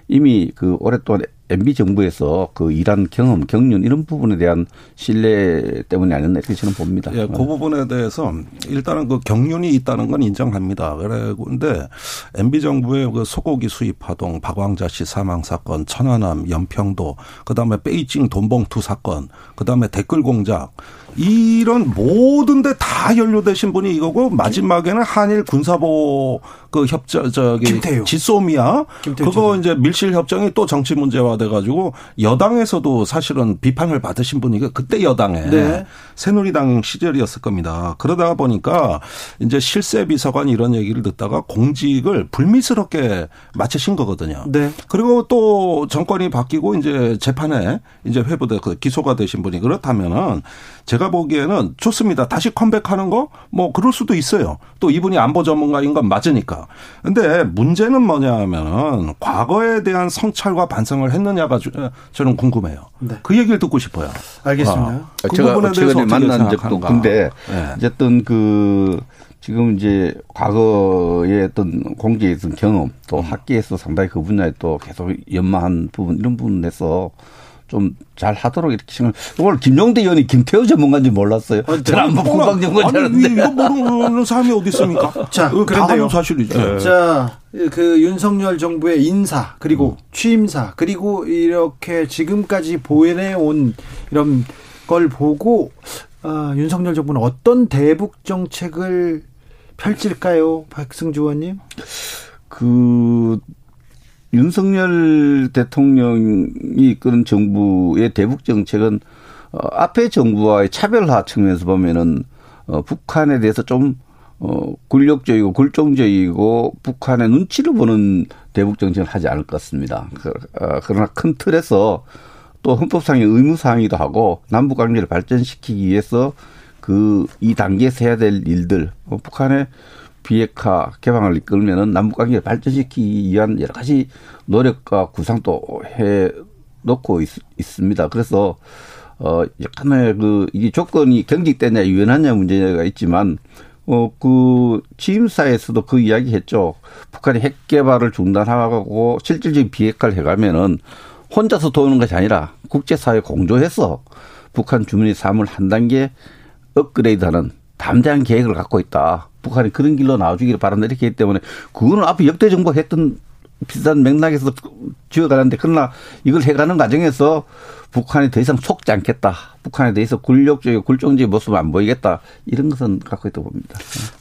이미 그 오랫동안 MB 정부에서 그 일한 경험, 경륜 이런 부분에 대한 신뢰 때문이 아니었나 이렇게 저는 봅니다. 예, 그 부분에 대해서 일단은 그 경륜이 있다는 건 인정합니다. 그래 근데 MB 정부의 그 소고기 수입 파동, 박왕자 씨 사망 사건, 천안함, 연평도, 그다음에 베이징 돈봉투 사건, 그다음에 댓글 공작 이런 모든 데 다 연루되신 분이 이거고 마지막에는 한일 군사보 그 협정 저기 김태유. 지소미아 김태유 그거 이제 밀실 협정이 또 정치 문제화 돼 가지고 여당에서도 사실은 비판을 받으신 분이 그때 여당에 네. 새누리당 시절이었을 겁니다. 그러다 보니까 이제 실세 비서관 이런 얘기를 듣다가 공직을 불미스럽게 마치신 거거든요. 네. 그리고 또 정권이 바뀌고 이제 재판에 이제 회부돼 그 기소가 되신 분이 그렇다면은 제가 보기에는 좋습니다. 다시 컴백하는 거 뭐 그럴 수도 있어요. 또 이분이 안보 전문가인 건 맞으니까. 근데 문제는 뭐냐면은 과거에 대한 성찰과 반성을 했느냐가 저는 궁금해요. 네. 그 얘기를 듣고 싶어요. 알겠습니다. 아, 그 제가 최근에 만난 적도 근데 네. 어쨌든 그 지금 이제 과거에 어떤 공직에 있던 경험 또 음. 학계에서 상당히 그 분야에 또 계속 연마한 부분 이런 부분에서 좀 잘 하도록 이렇게 생각. 오늘 김용대 의원이 김태호 전문가인지 몰랐어요. 아니, 저는 안 국방 전문가 아니, 이거 모르는 사람이 어디 있습니까? 자, 그런데요. 사실이죠. 네. 자, 그 윤석열 정부의 인사 그리고 음. 취임사 그리고 이렇게 지금까지 보내온 이런 걸 보고 어, 윤석열 정부는 어떤 대북 정책을 펼칠까요, 박승주 의원님? 그 윤석열 대통령이 이끄는 정부의 대북 정책은 어, 앞에 정부와의 차별화 측면에서 보면은 어, 북한에 대해서 좀 어, 굴욕적이고 굴종적이고 북한의 눈치를 보는 대북 정책을 하지 않을 것 같습니다. 그, 어, 그러나 큰 틀에서 또 헌법상의 의무사항이기도 하고 남북 관계를 발전시키기 위해서 그 이 단계에서 해야 될 일들 어, 북한의 비핵화 개방을 이끌면은 남북 관계를 발전시키기 위한 여러 가지 노력과 구상도 해 놓고 있, 습니다 그래서 어 약간의 그 이게 조건이 경직되냐 유연하냐 문제가 있지만 어 그 취임사에서도 그 이야기 했죠. 북한이 핵 개발을 중단하고 실질적인 비핵화를 해가면은 혼자서 도우는 것이 아니라 국제사회 공조해서 북한 주민의 삶을 한 단계 업그레이드하는 담대한 계획을 갖고 있다. 북한이 그런 길로 나와주기를 바란다 이렇게 했기 때문에 그거는 앞에 역대 정부가 했던 비슷한 맥락에서 지어가는데 그러나 이걸 해가는 과정에서 북한이 더 이상 속지 않겠다. 북한에 대해서 굴욕적이고 굴종적인 모습을 안 보이겠다. 이런 것은 갖고 있다고 봅니다.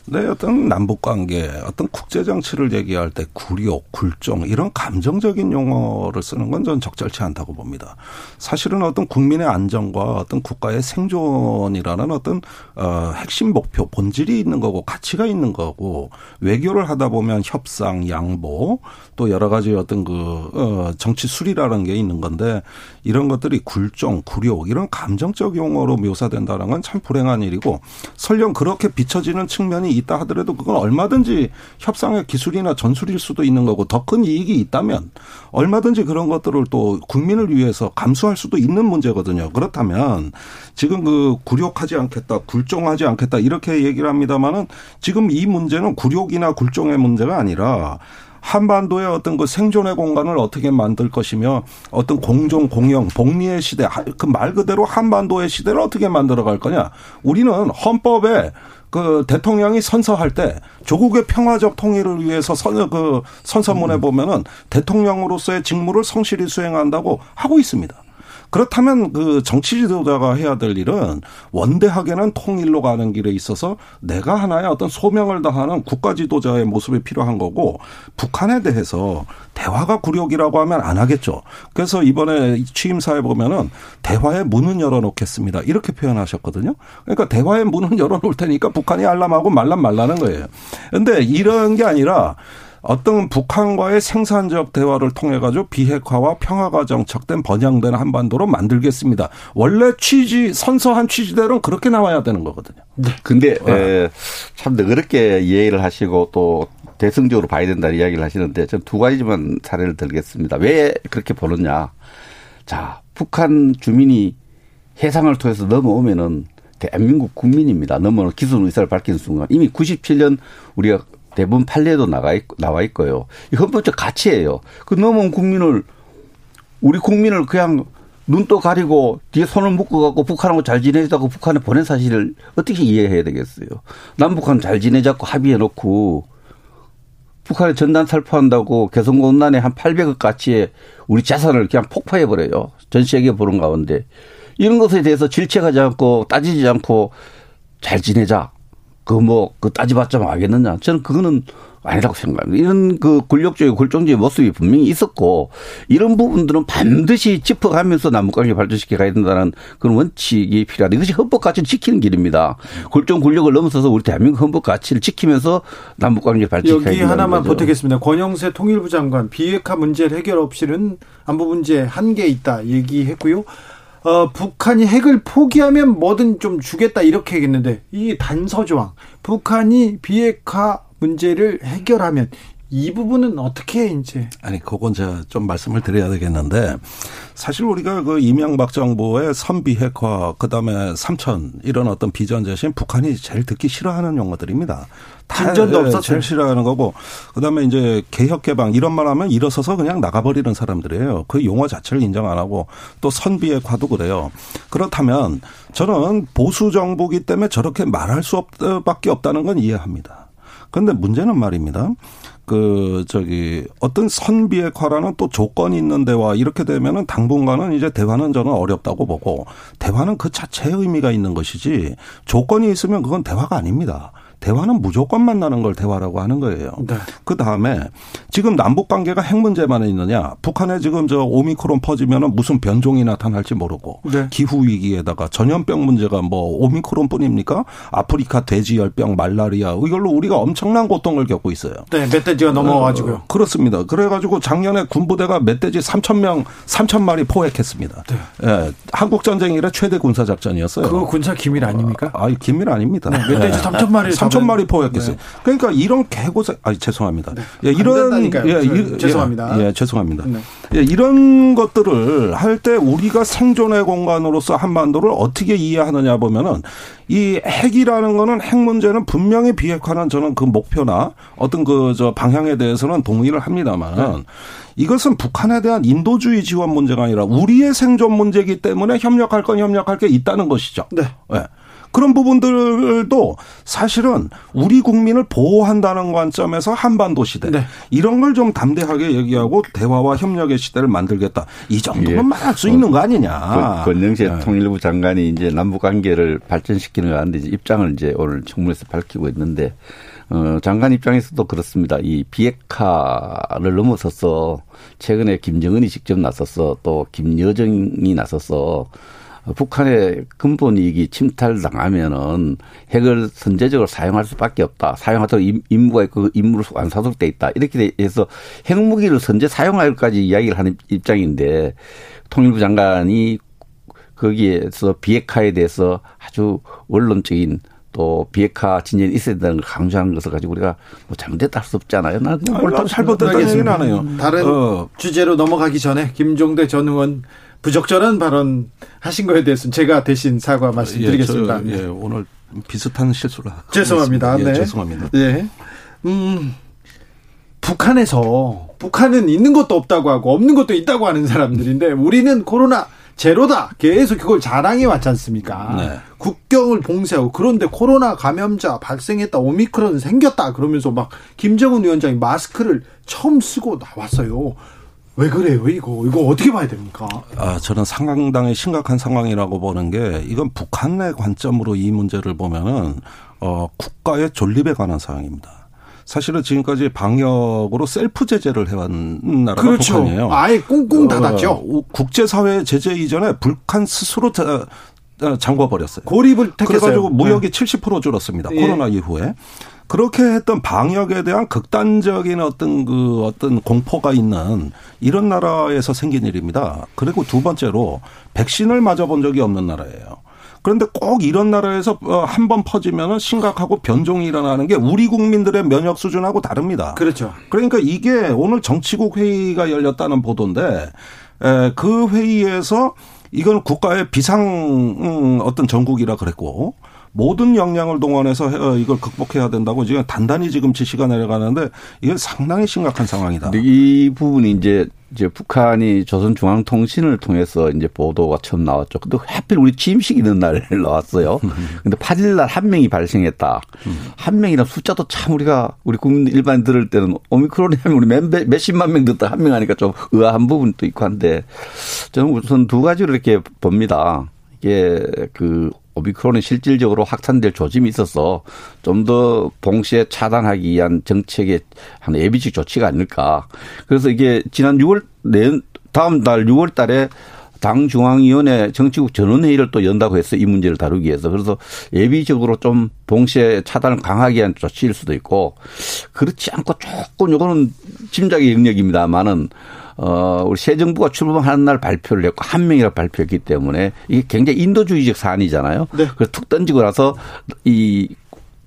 네, 어떤 남북 관계, 어떤 국제 정치를 얘기할 때 굴욕, 굴종 이런 감정적인 용어를 쓰는 건 전 적절치 않다고 봅니다. 사실은 어떤 국민의 안정과 어떤 국가의 생존이라는 어떤 어 핵심 목표, 본질이 있는 거고 가치가 있는 거고 외교를 하다 보면 협상, 양보 또 여러 가지 어떤 그 어 정치 수리라는 게 있는 건데 이런 것들이 굴종, 굴욕 이런 감정적 용어로 묘사된다는 건 참 불행한 일이고 설령 그렇게 비춰지는 측면이 있다 하더라도 그건 얼마든지 협상의 기술이나 전술일 수도 있는 거고 더 큰 이익이 있다면 얼마든지 그런 것들을 또 국민을 위해서 감수할 수도 있는 문제거든요. 그렇다면 지금 그 굴욕하지 않겠다, 굴종하지 않겠다 이렇게 얘기를 합니다만은 지금 이 문제는 굴욕이나 굴종의 문제가 아니라 한반도의 어떤 그 생존의 공간을 어떻게 만들 것이며 어떤 공정 공영 복리의 시대 그 말 그대로 한반도의 시대를 어떻게 만들어 갈 거냐 우리는 헌법에 그 대통령이 선서할 때 조국의 평화적 통일을 위해서 선, 그 선서문에 보면은 대통령으로서의 직무를 성실히 수행한다고 하고 있습니다. 그렇다면 그 정치 지도자가 해야 될 일은 원대하게는 통일로 가는 길에 있어서 내가 하나의 어떤 소명을 다하는 국가 지도자의 모습이 필요한 거고 북한에 대해서 대화가 굴욕이라고 하면 안 하겠죠. 그래서 이번에 취임사에 보면은 대화의 문은 열어놓겠습니다. 이렇게 표현하셨거든요. 그러니까 대화의 문은 열어놓을 테니까 북한이 알람하고 말람 말라는 거예요. 근데 이런 게 아니라 어떤 북한과의 생산적 대화를 통해 가지고 비핵화와 평화가 정착된 번영된 한반도로 만들겠습니다. 원래 취지 선서한 취지대로는 그렇게 나와야 되는 거거든요. 네. 근데 네. 참 그렇게 이해를 하시고 또 대승적으로 봐야 된다는 이야기를 하시는데 전 두 가지만 사례를 들겠습니다. 왜 그렇게 보느냐? 자, 북한 주민이 해상을 통해서 넘어오면은 대한민국 국민입니다. 넘어오는 기술 의사를 밝힌 순간 이미 97년 우리가 대부분 판례도 나가 있, 나와 있고요. 이 헌법적 가치예요. 그 넘어온 국민을 우리 국민을 그냥 눈도 가리고 뒤에 손을 묶어 갖고 북한하고 잘 지내자고 북한에 보낸 사실을 어떻게 이해해야 되겠어요. 남북한 잘 지내자고 합의해 놓고 북한에 전단 살포한다고 개성공단에 한 800억 가치의 우리 재산을 그냥 폭파해 버려요. 전 세계 보는 가운데. 이런 것에 대해서 질책하지 않고 따지지 않고 잘 지내자. 그 뭐, 그 따지봤자 뭐 하겠느냐. 저는 그거는 아니라고 생각합니다. 이런 그 권력적인 골종적인 모습이 분명히 있었고 이런 부분들은 반드시 짚어가면서 남북관계 발전시켜 가야 된다는 그런 원칙이 필요하다. 이것이 헌법 가치를 지키는 길입니다. 골종 권력을 넘어서서 우리 대한민국 헌법 가치를 지키면서 남북관계 발전시켜야 된다. 여기 하나만 보태겠습니다. 권영세 통일부 장관 비핵화 문제를 해결 없이는 안보 문제 한계 있다 얘기했고요. 어, 북한이 핵을 포기하면 뭐든 좀 주겠다 이렇게 했는데 이 단서 조항 북한이 비핵화 문제를 해결하면 이 부분은 어떻게 이제 아니 그건 제가 좀 말씀을 드려야 되겠는데 사실 우리가 그 이명박 정부의 선비 핵화 그다음에 삼천 이런 어떤 비전 제시는 북한이 제일 듣기 싫어하는 용어들입니다. 진전도 예, 없었어요. 제일 싫어하는 거고 그다음에 이제 개혁 개방 이런 말 하면 일어서서 그냥 나가버리는 사람들이에요. 그 용어 자체를 인정 안 하고 또 선비 핵화도 그래요. 그렇다면 저는 보수 정부기 때문에 저렇게 말할 수밖에 없다는 건 이해합니다. 그런데 문제는 말입니다. 그 저기 어떤 선 비핵화라는 또 조건이 있는 대화 이렇게 되면은 당분간은 이제 대화는 저는 어렵다고 보고 대화는 그 자체의 의미가 있는 것이지 조건이 있으면 그건 대화가 아닙니다. 대화는 무조건 만나는 걸 대화라고 하는 거예요. 네. 그 다음에 지금 남북 관계가 핵 문제만 있느냐? 북한에 지금 저 오미크론 퍼지면은 무슨 변종이 나타날지 모르고 네. 기후 위기에다가 전염병 문제가 뭐 오미크론뿐입니까? 아프리카 돼지 열병, 말라리아 이걸로 우리가 엄청난 고통을 겪고 있어요. 네, 멧돼지가 넘어가지고요. 어, 그렇습니다. 그래가지고 작년에 군부대가 멧돼지 3천 명, 3천 마리 포획했습니다. 네. 예, 한국 전쟁 이래 최대 군사 작전이었어요. 그거 군사 기밀 아닙니까? 아, 기밀 아닙니다. 네, 멧돼지 3천 마리 3천 마리 포획했어요. 네. 그러니까 이런 개고생, 아 죄송합니다. 네. 예, 이런 예, 이, 죄송합니다. 예, 예 죄송합니다. 네. 예, 이런 것들을 할 때 우리가 생존의 공간으로서 한반도를 어떻게 이해하느냐 보면은 이 핵이라는 거는 핵 문제는 분명히 비핵화는 저는 그 목표나 어떤 그 저 방향에 대해서는 동의를 합니다만 네. 이것은 북한에 대한 인도주의 지원 문제가 아니라 우리의 생존 문제이기 때문에 협력할 건 협력할 게 있다는 것이죠. 네. 네. 그런 부분들도 사실은 우리 국민을 보호한다는 관점에서 한반도 시대 네. 이런 걸 좀 담대하게 얘기하고 대화와 협력의 시대를 만들겠다. 이 정도면 예. 말할 수 있는 거 아니냐. 권영세 네. 통일부 장관이 이제 남북 관계를 발전시키는 거 하는데 입장을 이제 오늘 청문회에서 밝히고 있는데 어, 장관 입장에서도 그렇습니다. 이 비핵화를 넘어서서 최근에 김정은이 직접 나서서 또 김여정이 나서서 북한의 근본 이익이 침탈당하면은 핵을 선제적으로 사용할 수밖에 없다. 사용하도록 임무가 있고 그 임무를 완사속돼 있다. 이렇게 해서 핵무기를 선제 사용할까지 이야기를 하는 입장인데 통일부 장관이 거기에서 비핵화에 대해서 아주 원론적인 또 비핵화 진전이 있어야 된다는 걸 강조하는 것을 가지고 우리가 뭐 잘못됐다 할 수 없잖아요. 나는 옳다 잘못됐다는 얘기는 안 해요. 다른 어. 주제로 넘어가기 전에 김종대 전 의원 부적절한 발언 하신 거에 대해서는 제가 대신 사과 말씀드리겠습니다. 예, 저, 예 오늘 비슷한 실수를 죄송합니다. 예, 네. 죄송합니다. 예. 음. 북한에서 북한은 있는 것도 없다고 하고 없는 것도 있다고 하는 사람들인데 우리는 코로나 제로다. 계속 그걸 자랑해 왔지 않습니까? 네. 국경을 봉쇄하고 그런데 코로나 감염자 발생했다. 오미크론 생겼다. 그러면서 막 김정은 위원장이 마스크를 처음 쓰고 나왔어요. 왜 그래요, 이거? 이거 어떻게 봐야 됩니까? 아, 저는 상당히 심각한 상황이라고 보는 게 이건 북한의 관점으로 이 문제를 보면은 어, 국가의 존립에 관한 사항입니다. 사실은 지금까지 방역으로 셀프 제재를 해왔는 나라가 그렇죠. 북한이에요. 아예 꽁꽁 닫았죠. 어, 국제사회 제재 이전에 북한 스스로 잠궈 버렸어요. 고립을 택했어요. 그래가지고 무역이 네. 70% 줄었습니다. 예. 코로나 이후에. 그렇게 했던 방역에 대한 극단적인 어떤 그 어떤 공포가 있는 이런 나라에서 생긴 일입니다. 그리고 두 번째로 백신을 맞아본 적이 없는 나라예요. 그런데 꼭 이런 나라에서 어, 한번 퍼지면은 심각하고 변종이 일어나는 게 우리 국민들의 면역 수준하고 다릅니다. 그렇죠. 그러니까 이게 오늘 정치국 회의가 열렸다는 보도인데 그 회의에서 이건 국가의 비상 음, 어떤 정국이라 그랬고 모든 역량을 동원해서 어, 이걸 극복해야 된다고 지금 단단히 지금 지시가 내려가는데 이게 상당히 심각한 상황이다. 이 부분이 이제 이제 북한이 조선중앙통신을 통해서 이제 보도가 처음 나왔죠. 근데 하필 우리 취임식 있는 날 나왔어요. 근데 8일 날 한 명이 발생했다. 한 명이란 숫자도 참 우리가 우리 국민 일반 들을 때는 오미크론이 하면 우리 몇, 몇십만 명 듣다 한 명 하니까 좀 의아한 부분도 있고 한데 저는 우선 두 가지로 이렇게 봅니다. 이게 그 오미크론이 실질적으로 확산될 조짐이 있어서 좀더 동시에 차단하기 위한 정책의 한 예비적 조치가 아닐까. 그래서 이게 지난 6월 내 다음 달 6월 달에 당 중앙위원회 정치국 전원회의를 또 연다고 했어 이 문제를 다루기 위해서 그래서 예비적으로 좀 동시에 차단을 강하게 위한 조치일 수도 있고 그렇지 않고 조금 이거는 짐작의 영역입니다만은 어, 우리 새 정부가 출범하는 날 발표를 했고 한 명이라 발표했기 때문에 이게 굉장히 인도주의적 사안이잖아요. 네. 그래서 툭 던지고 나서 이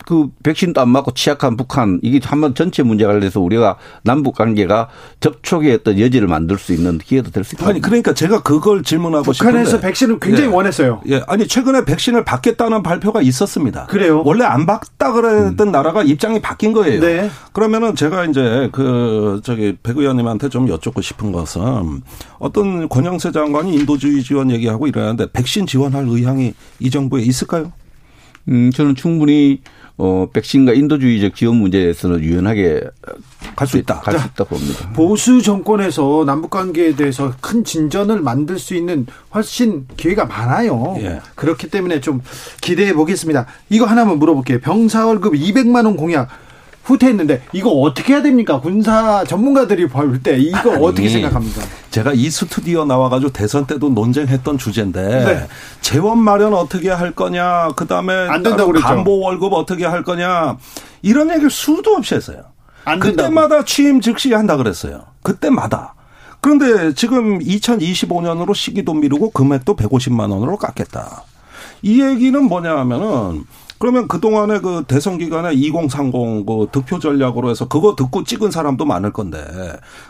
그 백신도 안 맞고 취약한 북한 이게 한번 전체 문제가 돼서 우리가 남북 관계가 접촉의 어떤 여지를 만들 수 있는 기회도 될 수 있다. 아니 그러니까 제가 그걸 질문하고 싶은데 북한에서 백신을 굉장히 예. 원했어요. 예, 아니 최근에 백신을 받겠다는 발표가 있었습니다. 그래요? 원래 안 받다 그랬던 음. 나라가 입장이 바뀐 거예요. 네. 그러면은 제가 이제 그 저기 백 의원님한테 좀 여쭙고 싶은 것은 어떤 권영세 장관이 인도주의 지원 얘기하고 이러는데 백신 지원할 의향이 이 정부에 있을까요? 음, 저는 충분히 어, 백신과 인도주의적 지원 문제에서는 유연하게 갈 수 있다. 갈 수 있다 봅니다. 보수 정권에서 남북 관계에 대해서 큰 진전을 만들 수 있는 훨씬 기회가 많아요. 예. 그렇기 때문에 좀 기대해 보겠습니다. 이거 하나만 물어볼게요. 병사 월급 200만 원 공약 후퇴했는데 이거 어떻게 해야 됩니까? 군사 전문가들이 볼 때 이거 아니, 어떻게 생각합니까? 제가 이 스튜디오 나와가지고 대선 때도 논쟁했던 주제인데 네. 재원 마련 어떻게 할 거냐, 그 다음에 안 된다고 그랬죠. 간보 월급 어떻게 할 거냐 이런 얘기를 수도 없이 했어요. 그때마다 취임 즉시 한다 그랬어요. 그때마다. 그런데 지금 2025년으로 시기도 미루고 금액도 150만 원으로 깎겠다. 이 얘기는 뭐냐 하면은 그러면 그동안에 그 대선 기간에 2030 그 득표 전략으로 해서 그거 듣고 찍은 사람도 많을 건데.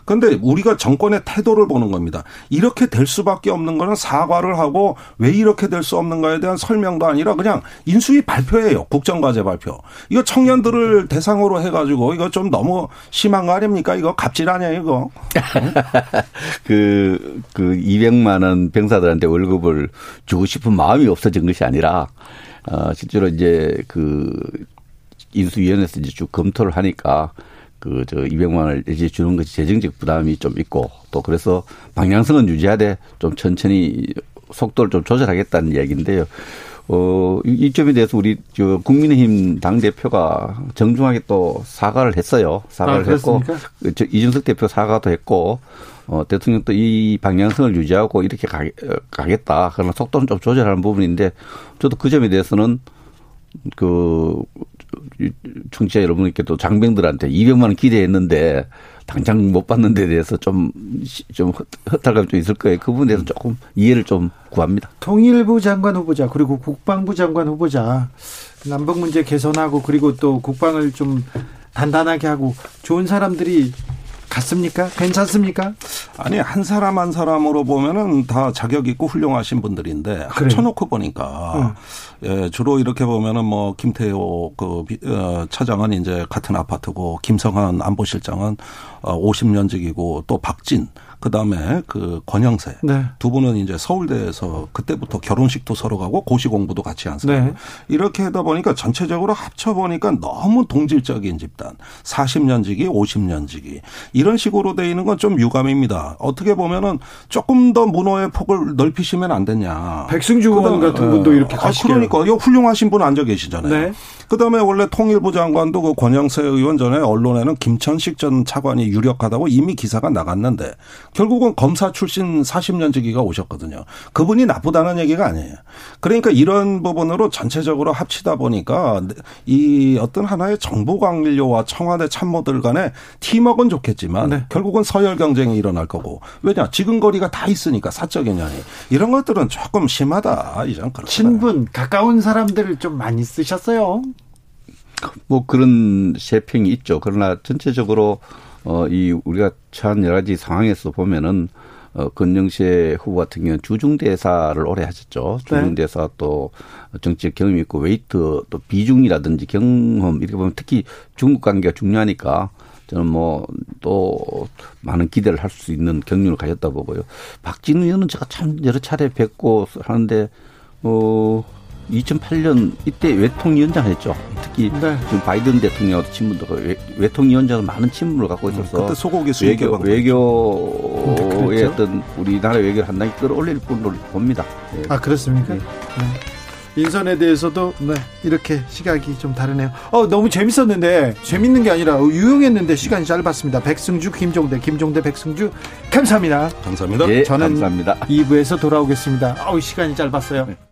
근데 우리가 정권의 태도를 보는 겁니다. 이렇게 될 수밖에 없는 거는 사과를 하고 왜 이렇게 될 수 없는가에 대한 설명도 아니라 그냥 인수위 발표예요. 국정과제 발표. 이거 청년들을 대상으로 해가지고 이거 좀 너무 심한 거 아닙니까? 이거 갑질 아니에요, 이거? 그, 그 200만 원 병사들한테 월급을 주고 싶은 마음이 없어진 것이 아니라 어, 실제로 이제 그 인수위원회에서 이제 쭉 검토를 하니까 그 저 200만 원을 이제 주는 것이 재정적 부담이 좀 있고 또 그래서 방향성은 유지하되 좀 천천히 속도를 좀 조절하겠다는 이야기인데요. 어, 이 점에 대해서 우리 저 국민의힘 당 대표가 정중하게 또 사과를 했어요. 사과를 아, 했고 저 이준석 대표 사과도 했고 어, 대통령도 이 방향성을 유지하고 이렇게 가, 가겠다. 그러나 속도는 좀 조절하는 부분인데 저도 그 점에 대해서는 그 청취자 여러분께도 장병들한테 200만 원 기대했는데 당장 못 받는 데 대해서 좀, 좀 허탈감이 좀 있을 거예요. 그 부분에 대해서 조금 이해를 좀 구합니다. 통일부 장관 후보자, 그리고 국방부 장관 후보자, 남북 문제 개선하고, 그리고 또 국방을 좀 단단하게 하고, 좋은 사람들이 같습니까? 괜찮습니까? 아니 한 사람 한 사람으로 보면은 다 자격 있고 훌륭하신 분들인데 합쳐놓고 보니까 응. 예, 주로 이렇게 보면은 뭐 김태호 그 어, 차장은 이제 같은 아파트고 김성한 안보실장은 어 50년직이고 또 박진 그 다음에 그 권영세 네. 두 분은 이제 서울대에서 그때부터 결혼식도 서로 가고 고시 공부도 같이 한 사람. 네. 이렇게 하다 보니까 전체적으로 합쳐 보니까 너무 동질적인 집단. 40년지기, 50년지기 이런 식으로 돼 있는 건 좀 유감입니다. 어떻게 보면은 조금 더 문호의 폭을 넓히시면 안 되냐. 백승주 의원 같은 분도 이렇게. 아, 그러니까 이거 훌륭하신 분 앉아 계시잖아요. 네. 그다음에 원래 통일부 장관도 그 권영세 의원 전에 언론에는 김천식 전 차관이 유력하다고 이미 기사가 나갔는데 결국은 검사 출신 40년 지기가 오셨거든요. 그분이 나쁘다는 얘기가 아니에요. 그러니까 이런 부분으로 전체적으로 합치다 보니까 이 어떤 하나의 정보 관료와 청와대 참모들 간의 팀워크는 좋겠지만 네. 결국은 서열 경쟁이 일어날 거고 왜냐 지근거리가 다 있으니까 사적 인연이 이런 것들은 조금 심하다 이전 그렇다. 친분 가까운 사람들을 좀 많이 쓰셨어요. 뭐 그런 세평이 있죠. 그러나 전체적으로 어, 이 우리가 처한 여러 가지 상황에서 보면은 어, 권영세 후보 같은 경우는 주중대사를 오래 하셨죠. 네. 주중대사 또 정치적 경험이 있고 weight 또 비중이라든지 경험 이렇게 보면 특히 중국 관계가 중요하니까 저는 뭐 또 많은 기대를 할 수 있는 경륜을 가졌다 보고요. 박진우 의원은 제가 참 여러 차례 뵙고 하는데 어 2008년 이때 외통위원장 했죠. 특히 네. 지금 바이든 대통령하고 친분도 외, 외통위원장은 많은 친분을 갖고 있어서 그때 소고기 외교 수입 외교의 그랬죠. 어떤 우리나라 외교를 한 단계 끌어올릴 분을 봅니다. 예. 아 그렇습니까? 네. 네. 인선에 대해서도 네 이렇게 시각이 좀 다르네요. 어 너무 재밌었는데 재밌는 게 아니라 유용했는데 시간이 짧았습니다. 백승주, 김종대, 김종대, 백승주 감사합니다. 감사합니다. 예, 저는 감사합니다. 2부에서 돌아오겠습니다. 아우 시간이 짧았어요.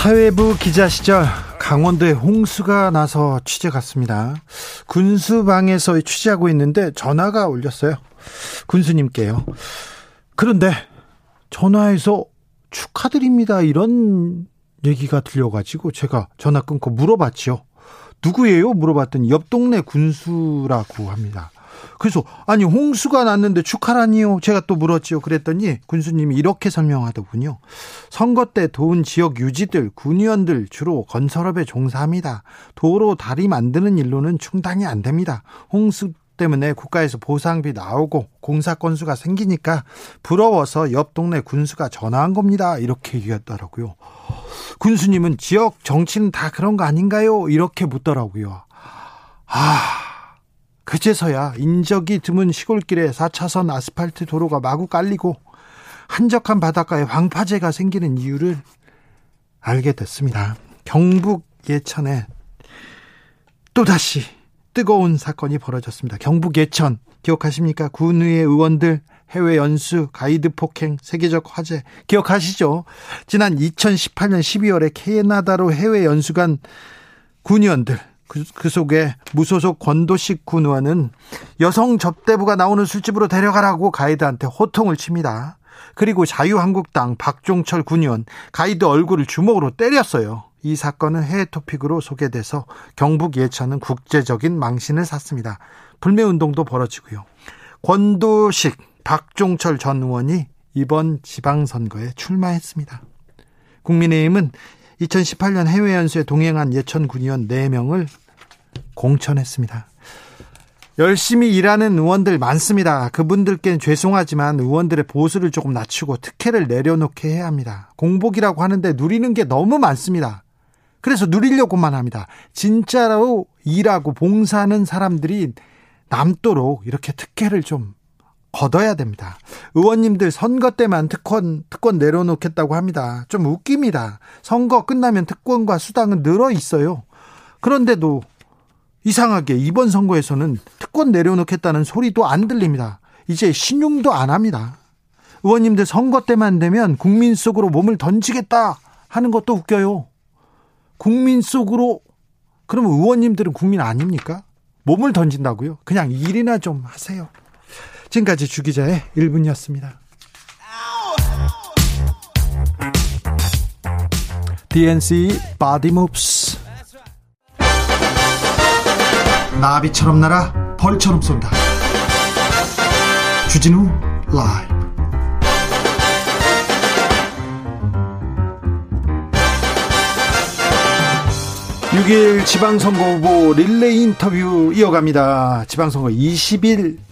사회부 기자 시절 강원도에 홍수가 나서 취재 갔습니다. 군수방에서 취재하고 있는데 전화가 울렸어요. 군수님께요. 그런데 전화해서 축하드립니다. 이런 얘기가 들려가지고 제가 전화 끊고 물어봤죠. 누구예요? 물어봤더니 옆 동네 군수라고 합니다. 그래서 아니 홍수가 났는데 축하라니요. 제가 또 물었지요. 그랬더니 군수님이 이렇게 설명하더군요. 선거 때 도운 지역 유지들, 군의원들 주로 건설업에 종사합니다. 도로 다리 만드는 일로는 충당이 안 됩니다. 홍수 때문에 국가에서 보상비 나오고 공사 건수가 생기니까 부러워서 옆 동네 군수가 전화한 겁니다. 이렇게 얘기했더라고요. 군수님은 지역 정치는 다 그런 거 아닌가요? 이렇게 묻더라고요. 아, 그제서야 인적이 드문 시골길에 4차선 아스팔트 도로가 마구 깔리고 한적한 바닷가에 황파제가 생기는 이유를 알게 됐습니다. 경북 예천에 또다시 뜨거운 사건이 벌어졌습니다. 경북 예천 기억하십니까? 군의회 의원들 해외 연수, 가이드 폭행, 세계적 화제 기억하시죠? 지난 2018년 12월에 캐나다로 해외 연수 간 군의원들 그, 그 속에 무소속 권도식 군 의원은 여성 접대부가 나오는 술집으로 데려가라고 가이드한테 호통을 칩니다. 그리고 자유한국당 박종철 군 의원 가이드 얼굴을 주먹으로 때렸어요. 이 사건은 해외 토픽으로 소개돼서 경북 예천은 국제적인 망신을 샀습니다. 불매운동도 벌어지고요. 권도식, 박종철 전 의원이 이번 지방선거에 출마했습니다. 국민의힘은 2018년 해외 연수에 동행한 예천 군의원 4명을 공천했습니다. 열심히 일하는 의원들 많습니다. 그분들께는 죄송하지만 의원들의 보수를 조금 낮추고 특혜를 내려놓게 해야 합니다. 공복이라고 하는데 누리는 게 너무 많습니다. 그래서 누리려고만 합니다. 진짜로 일하고 봉사하는 사람들이 남도록 이렇게 특혜를 좀 걷어야 됩니다. 의원님들 선거 때만 특권, 특권 내려놓겠다고 합니다. 좀 웃깁니다. 선거 끝나면 특권과 수당은 늘어 있어요. 그런데도 이상하게 이번 선거에서는 특권 내려놓겠다는 소리도 안 들립니다. 이제 신용도 안 합니다. 의원님들 선거 때만 되면 국민 속으로 몸을 던지겠다 하는 것도 웃겨요. 국민 속으로 그러면 의원님들은 국민 아닙니까? 몸을 던진다고요? 그냥 일이나 좀 하세요. 지금까지 주기자의 1분이었습니다. DNC Body Moves 나비처럼 날아 벌처럼 쏜다. 주진우 라이브 6일 지방선거 후보 릴레이 인터뷰 이어갑니다. 지방선거 20일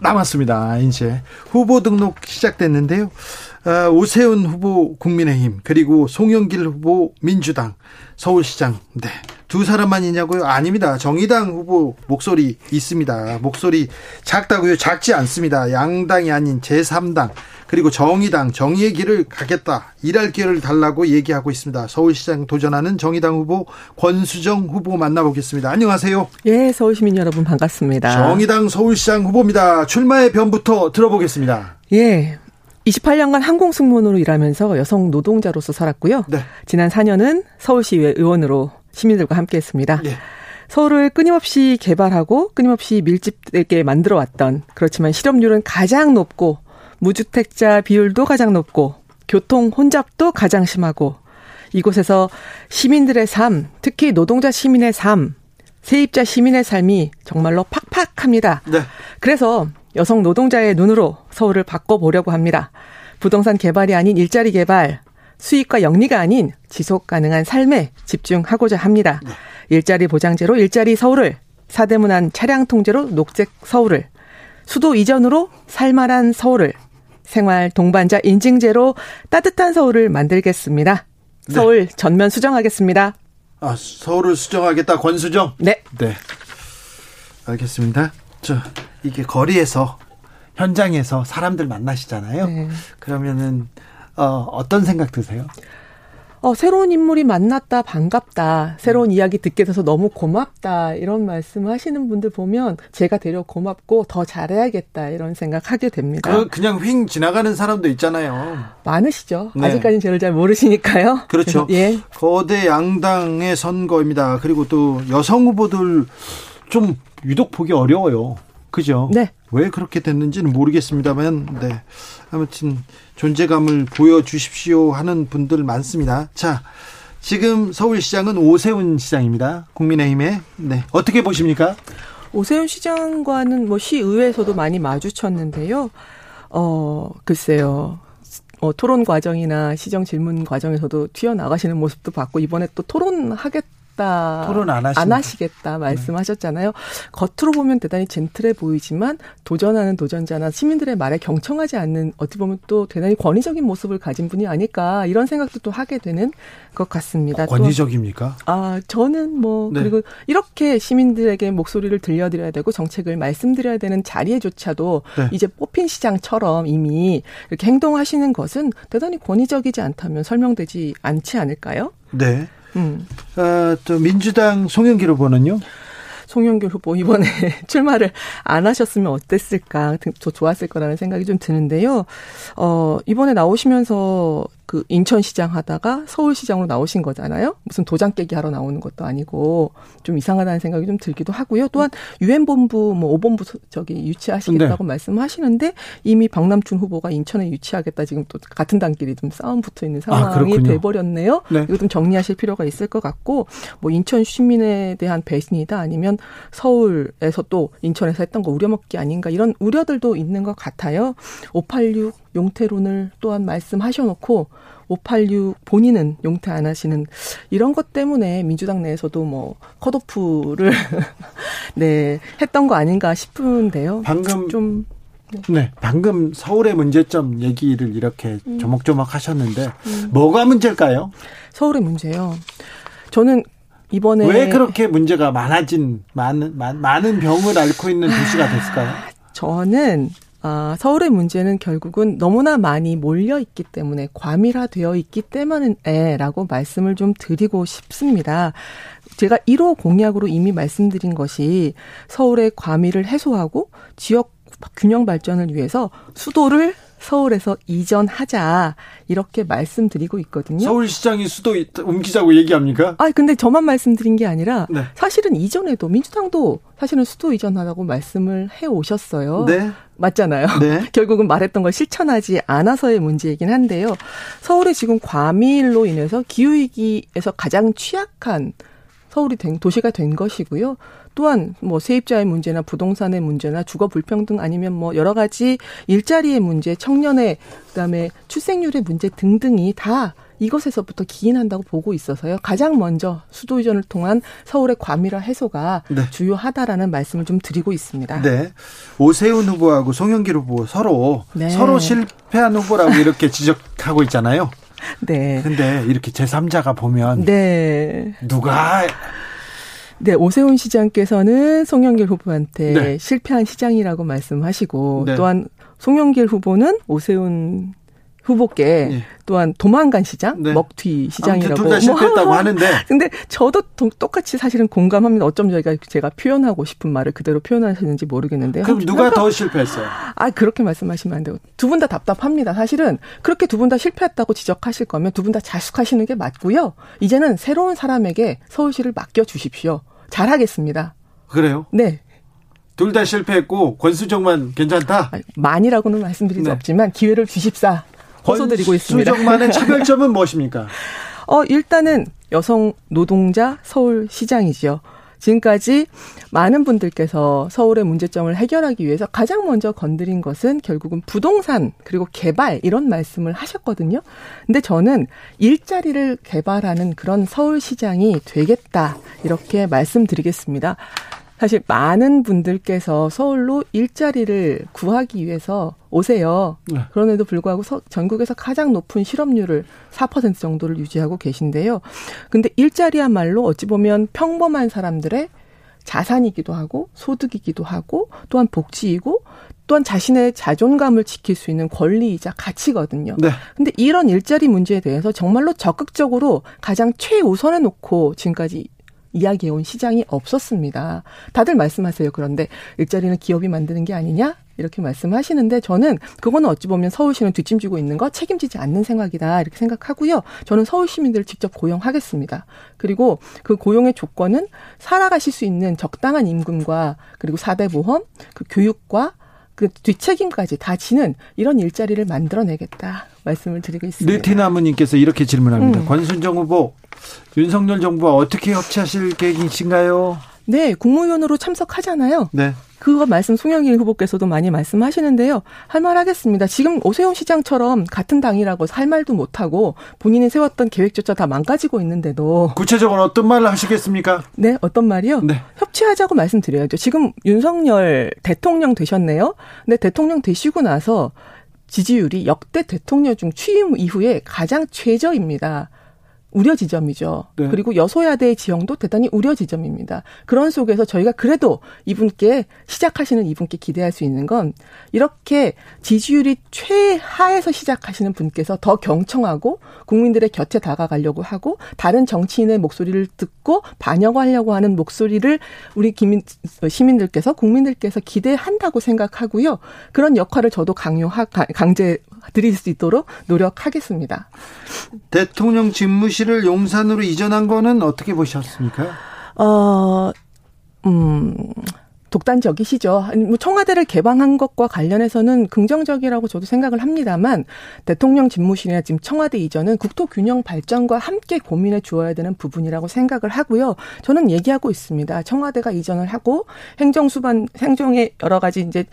남았습니다. 이제 후보 등록 시작됐는데요. 아, 오세훈 후보 국민의힘 그리고 송영길 후보 민주당 서울시장 네. 두 사람만이냐고요? 아닙니다. 정의당 후보 목소리 있습니다. 목소리 작다고요? 작지 않습니다. 양당이 아닌 제3당 그리고 정의당 정의의 길을 가겠다. 일할 길을 달라고 얘기하고 있습니다. 서울시장 도전하는 정의당 후보 권수정 후보 만나보겠습니다. 안녕하세요. 예, 서울시민 여러분 반갑습니다. 정의당 서울시장 후보입니다. 출마의 변부터 들어보겠습니다. 예. 28년간 항공 승무원으로 일하면서 여성 노동자로서 살았고요. 네. 지난 4년은 서울시의회 의원으로 시민들과 함께 했습니다. 네. 서울을 끊임없이 개발하고 끊임없이 밀집되게 만들어 왔던 그렇지만 실업률은 가장 높고 무주택자 비율도 가장 높고 교통 혼잡도 가장 심하고 이곳에서 시민들의 삶, 특히 노동자 시민의 삶, 세입자 시민의 삶이 정말로 팍팍합니다. 네. 그래서 여성 노동자의 눈으로 서울을 바꿔보려고 합니다. 부동산 개발이 아닌 일자리 개발, 수익과 영리가 아닌 지속 가능한 삶에 집중하고자 합니다. 일자리 보장제로 일자리 서울을, 사대문안 차량 통제로 녹색 서울을, 수도 이전으로 살만한 서울을, 생활 동반자 인증제로 따뜻한 서울을 만들겠습니다. 서울 전면 수정하겠습니다. 아, 서울을 수정하겠다. 권수정. 네. 네. 알겠습니다. 저 이게 거리에서 현장에서 사람들 만나시잖아요. 네. 그러면은 어, 어떤 생각 드세요? 어, 새로운 인물이 만났다, 반갑다, 새로운 이야기 듣게 돼서 너무 고맙다, 이런 말씀 하시는 분들 보면 제가 되려 고맙고 더 잘해야겠다, 이런 생각 하게 됩니다. 그 그냥 휙 지나가는 사람도 있잖아요. 많으시죠? 네. 아직까지는 저를 잘 모르시니까요. 그렇죠. 예. 거대 양당의 선거입니다. 그리고 또 여성 후보들 좀 유독 보기 어려워요. 그죠? 네. 왜 그렇게 됐는지는 모르겠습니다만, 네. 아무튼 존재감을 보여주십시오 하는 분들 많습니다. 자, 지금 서울시장은 오세훈 시장입니다. 국민의힘의. 네. 어떻게 보십니까? 오세훈 시장과는 뭐 시의회에서도 많이 마주쳤는데요. 어, 글쎄요. 어, 토론 과정이나 시정 질문 과정에서도 튀어나가시는 모습도 봤고, 이번에 또 토론하겠다. 토론 안 하십니까? 하시겠다 말씀하셨잖아요. 겉으로 보면 대단히 젠틀해 보이지만 도전하는 도전자나 시민들의 말에 경청하지 않는 어찌 보면 또 대단히 권위적인 모습을 가진 분이 아닐까 이런 생각도 또 하게 되는 것 같습니다. 또 권위적입니까? 아, 저는 뭐, 네. 그리고 이렇게 시민들에게 목소리를 들려드려야 되고 정책을 말씀드려야 되는 자리에조차도 네. 이제 뽑힌 시장처럼 이미 이렇게 행동하시는 것은 대단히 권위적이지 않다면 설명되지 않지 않을까요? 네. 음. 어, 또 민주당 송영길 후보는요? 송영길 후보 이번에 출마를 안 하셨으면 어땠을까, 더 좋았을 거라는 생각이 좀 드는데요. 어, 이번에 나오시면서 그 인천시장 하다가 서울시장으로 나오신 거잖아요. 무슨 도장 깨기 하러 나오는 것도 아니고 좀 이상하다는 생각이 좀 들기도 하고요. 또한 유엔 본부 뭐 5본부 저기 유치하시겠다고 말씀하시는데 이미 박남춘 후보가 인천에 유치하겠다 지금 또 같은 단끼리 좀 싸움 붙어 있는 상황이 그렇군요. 돼버렸네요. 네. 이거 좀 정리하실 필요가 있을 것 같고 뭐 인천 시민에 대한 배신이다 아니면 서울에서 또 인천에서 했던 거 우려먹기 아닌가 이런 우려들도 있는 것 같아요. 586 용태론을 또한 말씀하셔놓고 586 본인은 용태 안 하시는 이런 것 때문에 민주당 내에서도 뭐 컷오프를 네 했던 거 아닌가 싶은데요. 방금 좀 네, 방금 서울의 문제점 얘기를 이렇게 음. 조목조목 하셨는데 뭐가 문제일까요? 서울의 문제요. 저는 이번에 왜 그렇게 문제가 많아진 많은 많- 많은 병을 앓고 있는 도시가 됐을까요? 저는 아, 서울의 문제는 결국은 너무나 많이 몰려 있기 때문에 과밀화되어 있기 때문에라고 말씀을 좀 드리고 싶습니다. 제가 1호 공약으로 이미 말씀드린 것이 서울의 과밀을 해소하고 지역 균형 발전을 위해서 수도를 서울에서 이전하자 이렇게 말씀드리고 있거든요. 서울시장이 수도 이- 옮기자고 얘기합니까? 아, 근데 저만 말씀드린 게 아니라 네. 사실은 이전에도 민주당도 사실은 수도 이전하라고 말씀을 해 오셨어요. 네. 맞잖아요. 네. 결국은 말했던 걸 실천하지 않아서의 문제이긴 한데요. 서울이 지금 과밀로 인해서 기후위기에서 가장 취약한 서울이 된 도시가 된 것이고요. 또한 뭐 세입자의 문제나 부동산의 문제나 주거 불평등 아니면 뭐 여러 가지 일자리의 문제, 청년의 그다음에 출생률의 문제 등등이 다 이것에서부터 기인한다고 보고 있어서요. 가장 먼저 수도 이전을 통한 서울의 과밀화 해소가 네. 주요하다라는 말씀을 좀 드리고 있습니다. 네. 오세훈 후보하고 송영길 후보 서로 네. 서로 실패한 후보라고 이렇게 지적하고 있잖아요. 네. 근데 이렇게 제3자가 보면 네. 누가 네, 오세훈 시장께서는 송영길 후보한테 네. 실패한 시장이라고 말씀하시고 네. 또한 송영길 후보는 오세훈 후보께 예. 또한 도망간 시장, 네. 먹튀 시장이라고 둘다 실패했다고 뭐 하는데 근데 저도 동- 똑같이 사실은 공감합니다. 어쩜 저희가 제가 표현하고 싶은 말을 그대로 표현하셨는지 모르겠는데요. 그럼 누가 더 실패했어요? 아, 그렇게 말씀하시면 안 되고. 두 분 다 답답합니다. 사실은 그렇게 두 분 다 실패했다고 지적하실 거면 두 분 다 자숙하시는 게 맞고요. 이제는 새로운 사람에게 서울시를 맡겨 주십시오. 잘하겠습니다. 그래요? 네. 둘 다 실패했고 권수정만 괜찮다. 아니, 많이라고는 말씀드릴 수 네. 없지만 기회를 주십사. 호소드리고 있습니다. 권수정만의 차별점은 무엇입니까? 어, 일단은 여성 노동자 서울시장이지요. 지금까지 많은 분들께서 서울의 문제점을 해결하기 위해서 가장 먼저 건드린 것은 결국은 부동산 그리고 개발 이런 말씀을 하셨거든요. 근데 저는 일자리를 개발하는 그런 서울 시장이 되겠다 이렇게 말씀드리겠습니다. 사실 많은 분들께서 서울로 일자리를 구하기 위해서 오세요. 네. 그런데도 불구하고 서- 전국에서 가장 높은 실업률을 4% 정도를 유지하고 계신데요. 근데 일자리야말로 어찌 보면 평범한 사람들의 자산이기도 하고 소득이기도 하고 또한 복지이고 또한 자신의 자존감을 지킬 수 있는 권리이자 가치거든요. 네. 근데 이런 일자리 문제에 대해서 정말로 적극적으로 가장 최우선에 놓고 지금까지 이야기해온 시장이 없었습니다. 다들 말씀하세요. 그런데 일자리는 기업이 만드는 게 아니냐? 이렇게 말씀하시는데 저는 그거는 어찌 보면 서울시는 뒷짐지고 있는 거 책임지지 않는 생각이다. 이렇게 생각하고요. 저는 서울 시민들을 직접 고용하겠습니다. 그리고 그 고용의 조건은 살아가실 수 있는 적당한 임금과 그리고 사대 보험, 그 교육과 그 뒷책임까지 다 지는 이런 일자리를 만들어내겠다 말씀을 드리고 있습니다. 느티나무님께서 이렇게 질문합니다. 음. 권순정 후보, 윤석열 정부와 어떻게 협치하실 계획이신가요? 네, 국무위원으로 참석하잖아요. 네. 그거 말씀 송영길 후보께서도 많이 말씀하시는데요. 할 말 하겠습니다. 지금 오세훈 시장처럼 같은 당이라고 할 말도 못하고 본인이 세웠던 계획조차 다 망가지고 있는데도 구체적으로 어떤 말을 하시겠습니까? 네, 어떤 말이요? 네. 협치하자고 말씀드려야죠. 지금 윤석열 대통령 되셨네요. 근데 대통령 되시고 나서 지지율이 역대 대통령 중 취임 이후에 가장 최저입니다. 우려 지점이죠. 네. 그리고 여소야대의 지형도 대단히 우려 지점입니다. 그런 속에서 저희가 그래도 이분께 시작하시는 이분께 기대할 수 있는 건 이렇게 지지율이 최하에서 시작하시는 분께서 더 경청하고 국민들의 곁에 다가가려고 하고 다른 정치인의 목소리를 듣고 반영하려고 하는 목소리를 우리 기민, 시민들께서 국민들께서 기대한다고 생각하고요. 그런 역할을 저도 강요하 강제 드릴 수 있도록 노력하겠습니다. 대통령 집무실을 용산으로 이전한 거는 어떻게 보셨습니까? 어, 음, 독단적이시죠. 뭐 청와대를 개방한 것과 관련해서는 긍정적이라고 저도 생각을 합니다만 대통령 집무실이나 지금 청와대 이전은 국토 균형 발전과 함께 고민해 주어야 되는 부분이라고 생각을 하고요. 저는 얘기하고 있습니다. 청와대가 이전을 하고 행정수반 행정의 여러 가지 이제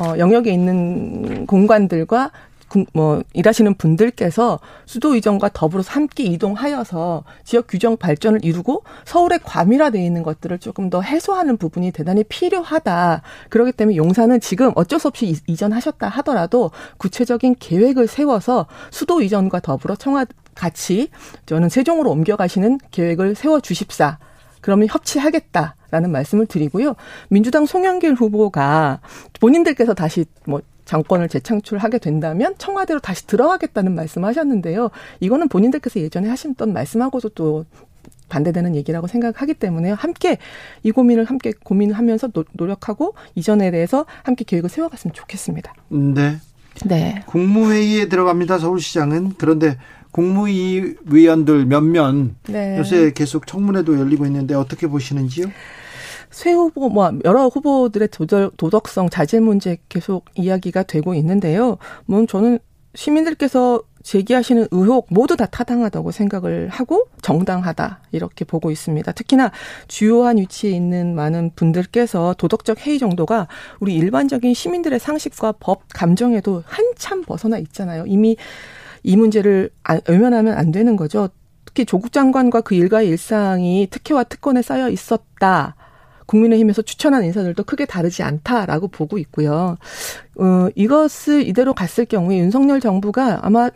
어 영역에 있는 공간들과 군- 뭐 일하시는 분들께서 수도 이전과 더불어서 함께 이동하여서 지역 규정 발전을 이루고 서울에 과밀화되어 있는 것들을 조금 더 해소하는 부분이 대단히 필요하다. 그렇기 때문에 용산은 지금 어쩔 수 없이 이- 이전하셨다 하더라도 구체적인 계획을 세워서 수도 이전과 더불어 청와 같이 저는 세종으로 옮겨가시는 계획을 세워 주십사. 그러면 협치하겠다 라는 말씀을 드리고요. 민주당 송영길 후보가 본인들께서 다시 뭐 정권을 재창출하게 된다면 청와대로 다시 들어가겠다는 말씀하셨는데요. 이거는 본인들께서 예전에 하셨던 말씀하고도 또 반대되는 얘기라고 생각하기 때문에 함께 이 고민을 함께 고민하면서 노- 노력하고 이전에 대해서 함께 계획을 세워갔으면 좋겠습니다. 네. 네. 국무회의에 들어갑니다. 서울시장은 그런데 국무위 위원들 몇몇 네. 요새 계속 청문회도 열리고 있는데 어떻게 보시는지요? 새 후보, 뭐, 여러 후보들의 도덕, 도덕성, 자질 문제 계속 이야기가 되고 있는데요. 뭐, 저는 시민들께서 제기하시는 의혹 모두 다 타당하다고 생각을 하고 정당하다 이렇게 보고 있습니다. 특히나 주요한 위치에 있는 많은 분들께서 도덕적 해이 정도가 우리 일반적인 시민들의 상식과 법 감정에도 한참 벗어나 있잖아요. 이미 이 문제를 안- 외면하면 안 되는 거죠. 특히 조국 장관과 그 일가의 일상이 특혜와 특권에 쌓여 있었다. 국민의힘에서 추천한 인사들도 크게 다르지 않다라고 보고 있고요. 어, 이것을 이대로 갔을 경우에 윤석열 정부가 아마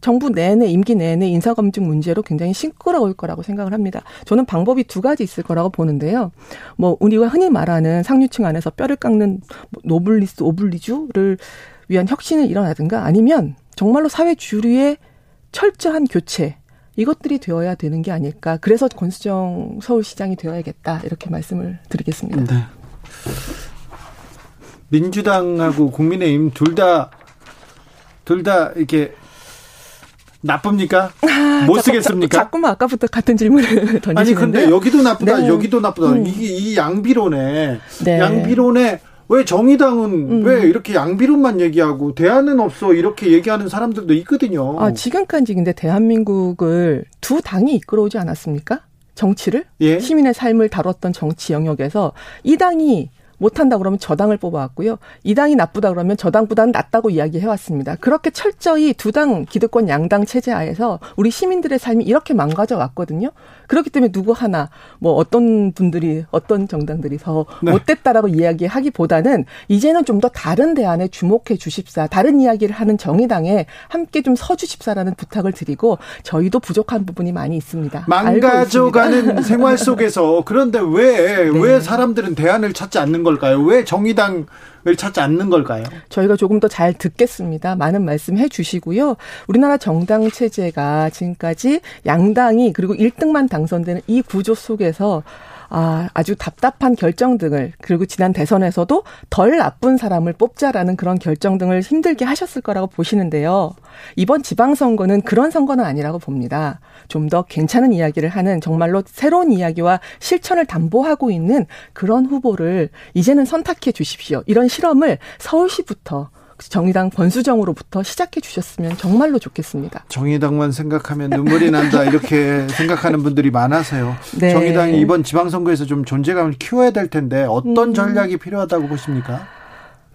정부 내내 임기 내내 인사검증 문제로 굉장히 시끄러울 거라고 생각을 합니다. 저는 방법이 두 가지 있을 거라고 보는데요. 뭐 우리가 흔히 말하는 상류층 안에서 뼈를 깎는 뭐 노블리스 오블리주를 위한 혁신을 일어나든가 아니면 정말로 사회 주류의 철저한 교체 이것들이 되어야 되는 게 아닐까. 그래서 권수정 서울시장이 되어야겠다 이렇게 말씀을 드리겠습니다. 네. 민주당하고 국민의힘 둘 다 둘 다 이렇게 나쁩니까? 못 쓰겠습니까? 자 꾸만 아까부터 같은 질문을 던지시는데 아니 근데 여기도 나쁘다 네. 여기도 나쁘다 음. 이게 이 양비론에 네. 양비론에 왜 정의당은 음. 왜 이렇게 양비론만 얘기하고 대안은 없어 이렇게 얘기하는 사람들도 있거든요. 아, 지금까지 근데 대한민국을 두 당이 이끌어오지 않았습니까? 정치를? 예. 시민의 삶을 다뤘던 정치 영역에서 이 당이 못한다 그러면 저 당을 뽑아왔고요. 이 당이 나쁘다 그러면 저 당보다는 낫다고 이야기해왔습니다. 그렇게 철저히 두 당 기득권 양당 체제 하에서 우리 시민들의 삶이 이렇게 망가져 왔거든요. 그렇기 때문에 누구 하나 뭐 어떤 분들이 어떤 정당들이 더 네. 못됐다라고 이야기하기보다는 이제는 좀 더 다른 대안에 주목해 주십사. 다른 이야기를 하는 정의당에 함께 좀 서주십사라는 부탁을 드리고 저희도 부족한 부분이 많이 있습니다. 망가져가는 생활 속에서 그런데 왜왜 네. 사람들은 대안을 찾지 않는 걸까요? 왜 정의당 을 찾지 않는 걸까요? 저희가 조금 더 잘 듣겠습니다. 많은 말씀 해 주시고요. 우리나라 정당 체제가 지금까지 양당이 그리고 1등만 당선되는 이 구조 속에서 아, 아주 답답한 결정 등을 그리고 지난 대선에서도 덜 나쁜 사람을 뽑자라는 그런 결정 등을 힘들게 하셨을 거라고 보시는데요. 이번 지방선거는 그런 선거는 아니라고 봅니다. 좀 더 괜찮은 이야기를 하는 정말로 새로운 이야기와 실천을 담보하고 있는 그런 후보를 이제는 선택해 주십시오. 이런 실험을 서울시부터 정의당 권수정으로부터 시작해 주셨으면 정말로 좋겠습니다. 정의당만 생각하면 눈물이 난다 이렇게 생각하는 분들이 많아서요. 네. 정의당이 이번 지방선거에서 좀 존재감을 키워야 될 텐데 어떤 음. 전략이 필요하다고 보십니까?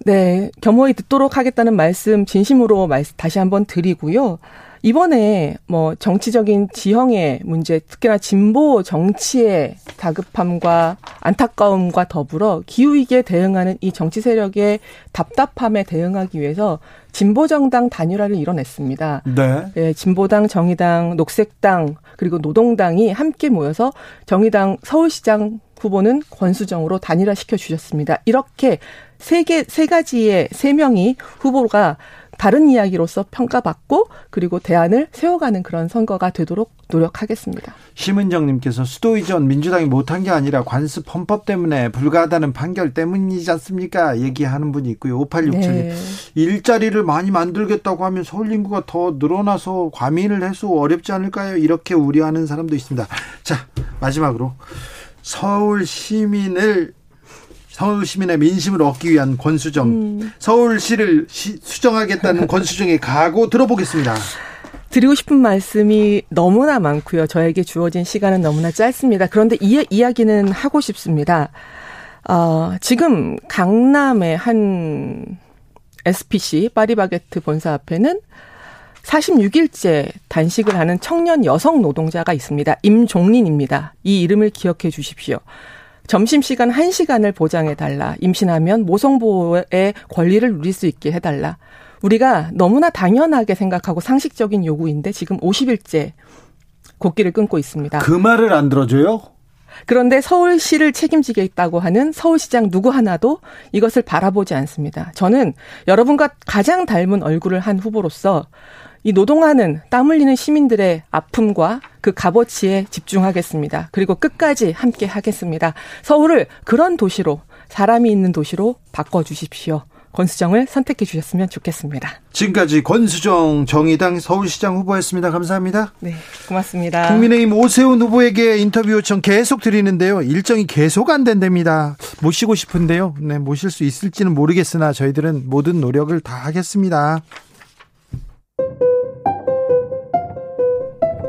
네, 겸허히 듣도록 하겠다는 말씀 진심으로 말, 다시 한번 드리고요. 이번에 뭐 정치적인 지형의 문제, 특히나 진보 정치의 다급함과 안타까움과 더불어 기후 위기에 대응하는 이 정치 세력의 답답함에 대응하기 위해서 진보 정당 단일화를 이뤄냈습니다. 네. 예, 진보당, 정의당, 녹색당 그리고 노동당이 함께 모여서 정의당 서울시장 후보는 권수정으로 단일화 시켜 주셨습니다. 이렇게 세 개, 세 가지의 세 명이 후보가 다른 이야기로서 평가받고 그리고 대안을 세워가는 그런 선거가 되도록 노력하겠습니다. 심은정님께서 수도 이전 민주당이 못한 게 아니라 관습 헌법 때문에 불가하다는 판결 때문이지 않습니까? 얘기하는 분이 있고요. 5867님. 네. 일자리를 많이 만들겠다고 하면 서울 인구가 더 늘어나서 과민을 해소 어렵지 않을까요? 이렇게 우려하는 사람도 있습니다. 자, 마지막으로 서울 시민을 서울 시민의 민심을 얻기 위한 권수정, 음. 서울시를 시- 수정하겠다는 권수정의 각오 들어보겠습니다. 드리고 싶은 말씀이 너무나 많고요. 저에게 주어진 시간은 너무나 짧습니다. 그런데 이 이야기는 하고 싶습니다. 어, 지금 강남의 한 SPC 파리바게트 본사 앞에는 46일째 단식을 하는 청년 여성 노동자가 있습니다. 임종린입니다. 이 이름을 기억해 주십시오. 점심시간 1시간을 보장해달라. 임신하면 모성보호의 권리를 누릴 수 있게 해달라. 우리가 너무나 당연하게 생각하고 상식적인 요구인데 지금 50일째 곡기를 끊고 있습니다. 그 말을 안 들어줘요? 그런데 서울시를 책임지겠다고 하는 서울시장 누구 하나도 이것을 바라보지 않습니다. 저는 여러분과 가장 닮은 얼굴을 한 후보로서 이 노동하는 땀 흘리는 시민들의 아픔과 그 값어치에 집중하겠습니다. 그리고 끝까지 함께 하겠습니다. 서울을 그런 도시로 사람이 있는 도시로 바꿔 주십시오. 권수정을 선택해 주셨으면 좋겠습니다. 지금까지 권수정 정의당 서울시장 후보였습니다. 감사합니다. 네, 고맙습니다. 국민의힘 오세훈 후보에게 인터뷰 요청 계속 드리는데요. 일정이 계속 안 된답니다. 모시고 싶은데요. 네, 모실 수 있을지는 모르겠으나 저희들은 모든 노력을 다 하겠습니다.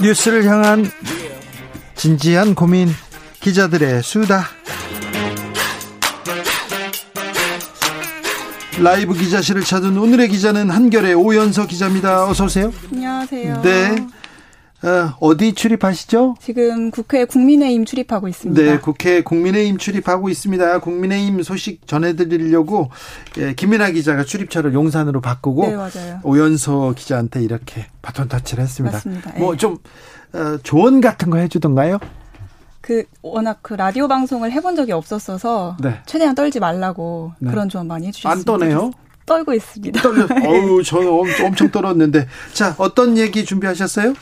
뉴스를 향한 진지한 고민 기자들의 수다 라이브 기자실을 찾은 오늘의 기자는 한결의 오연서 기자입니다. 어서 오세요. 안녕하세요. 네. 어, 어디 출입하시죠? 지금 국회 국민의힘 출입하고 있습니다. 네, 국회 국민의힘 출입하고 있습니다. 국민의힘 소식 전해드리려고 예, 김민아 기자가 출입처를 용산으로 바꾸고 네. 오연서 기자한테 이렇게 바톤 터치를 했습니다. 맞습니다. 예. 뭐좀 어, 조언 같은 거 해주던가요? 그 워낙 그 라디오 방송을 해본 적이 없었어서 네. 최대한 떨지 말라고 네. 그런 조언 많이 해주셨습니다. 안 떠네요? 떨고 있습니다. 떨려. 어우, 저는 엄청, 엄청 떨었는데. 자, 어떤 얘기 준비하셨어요?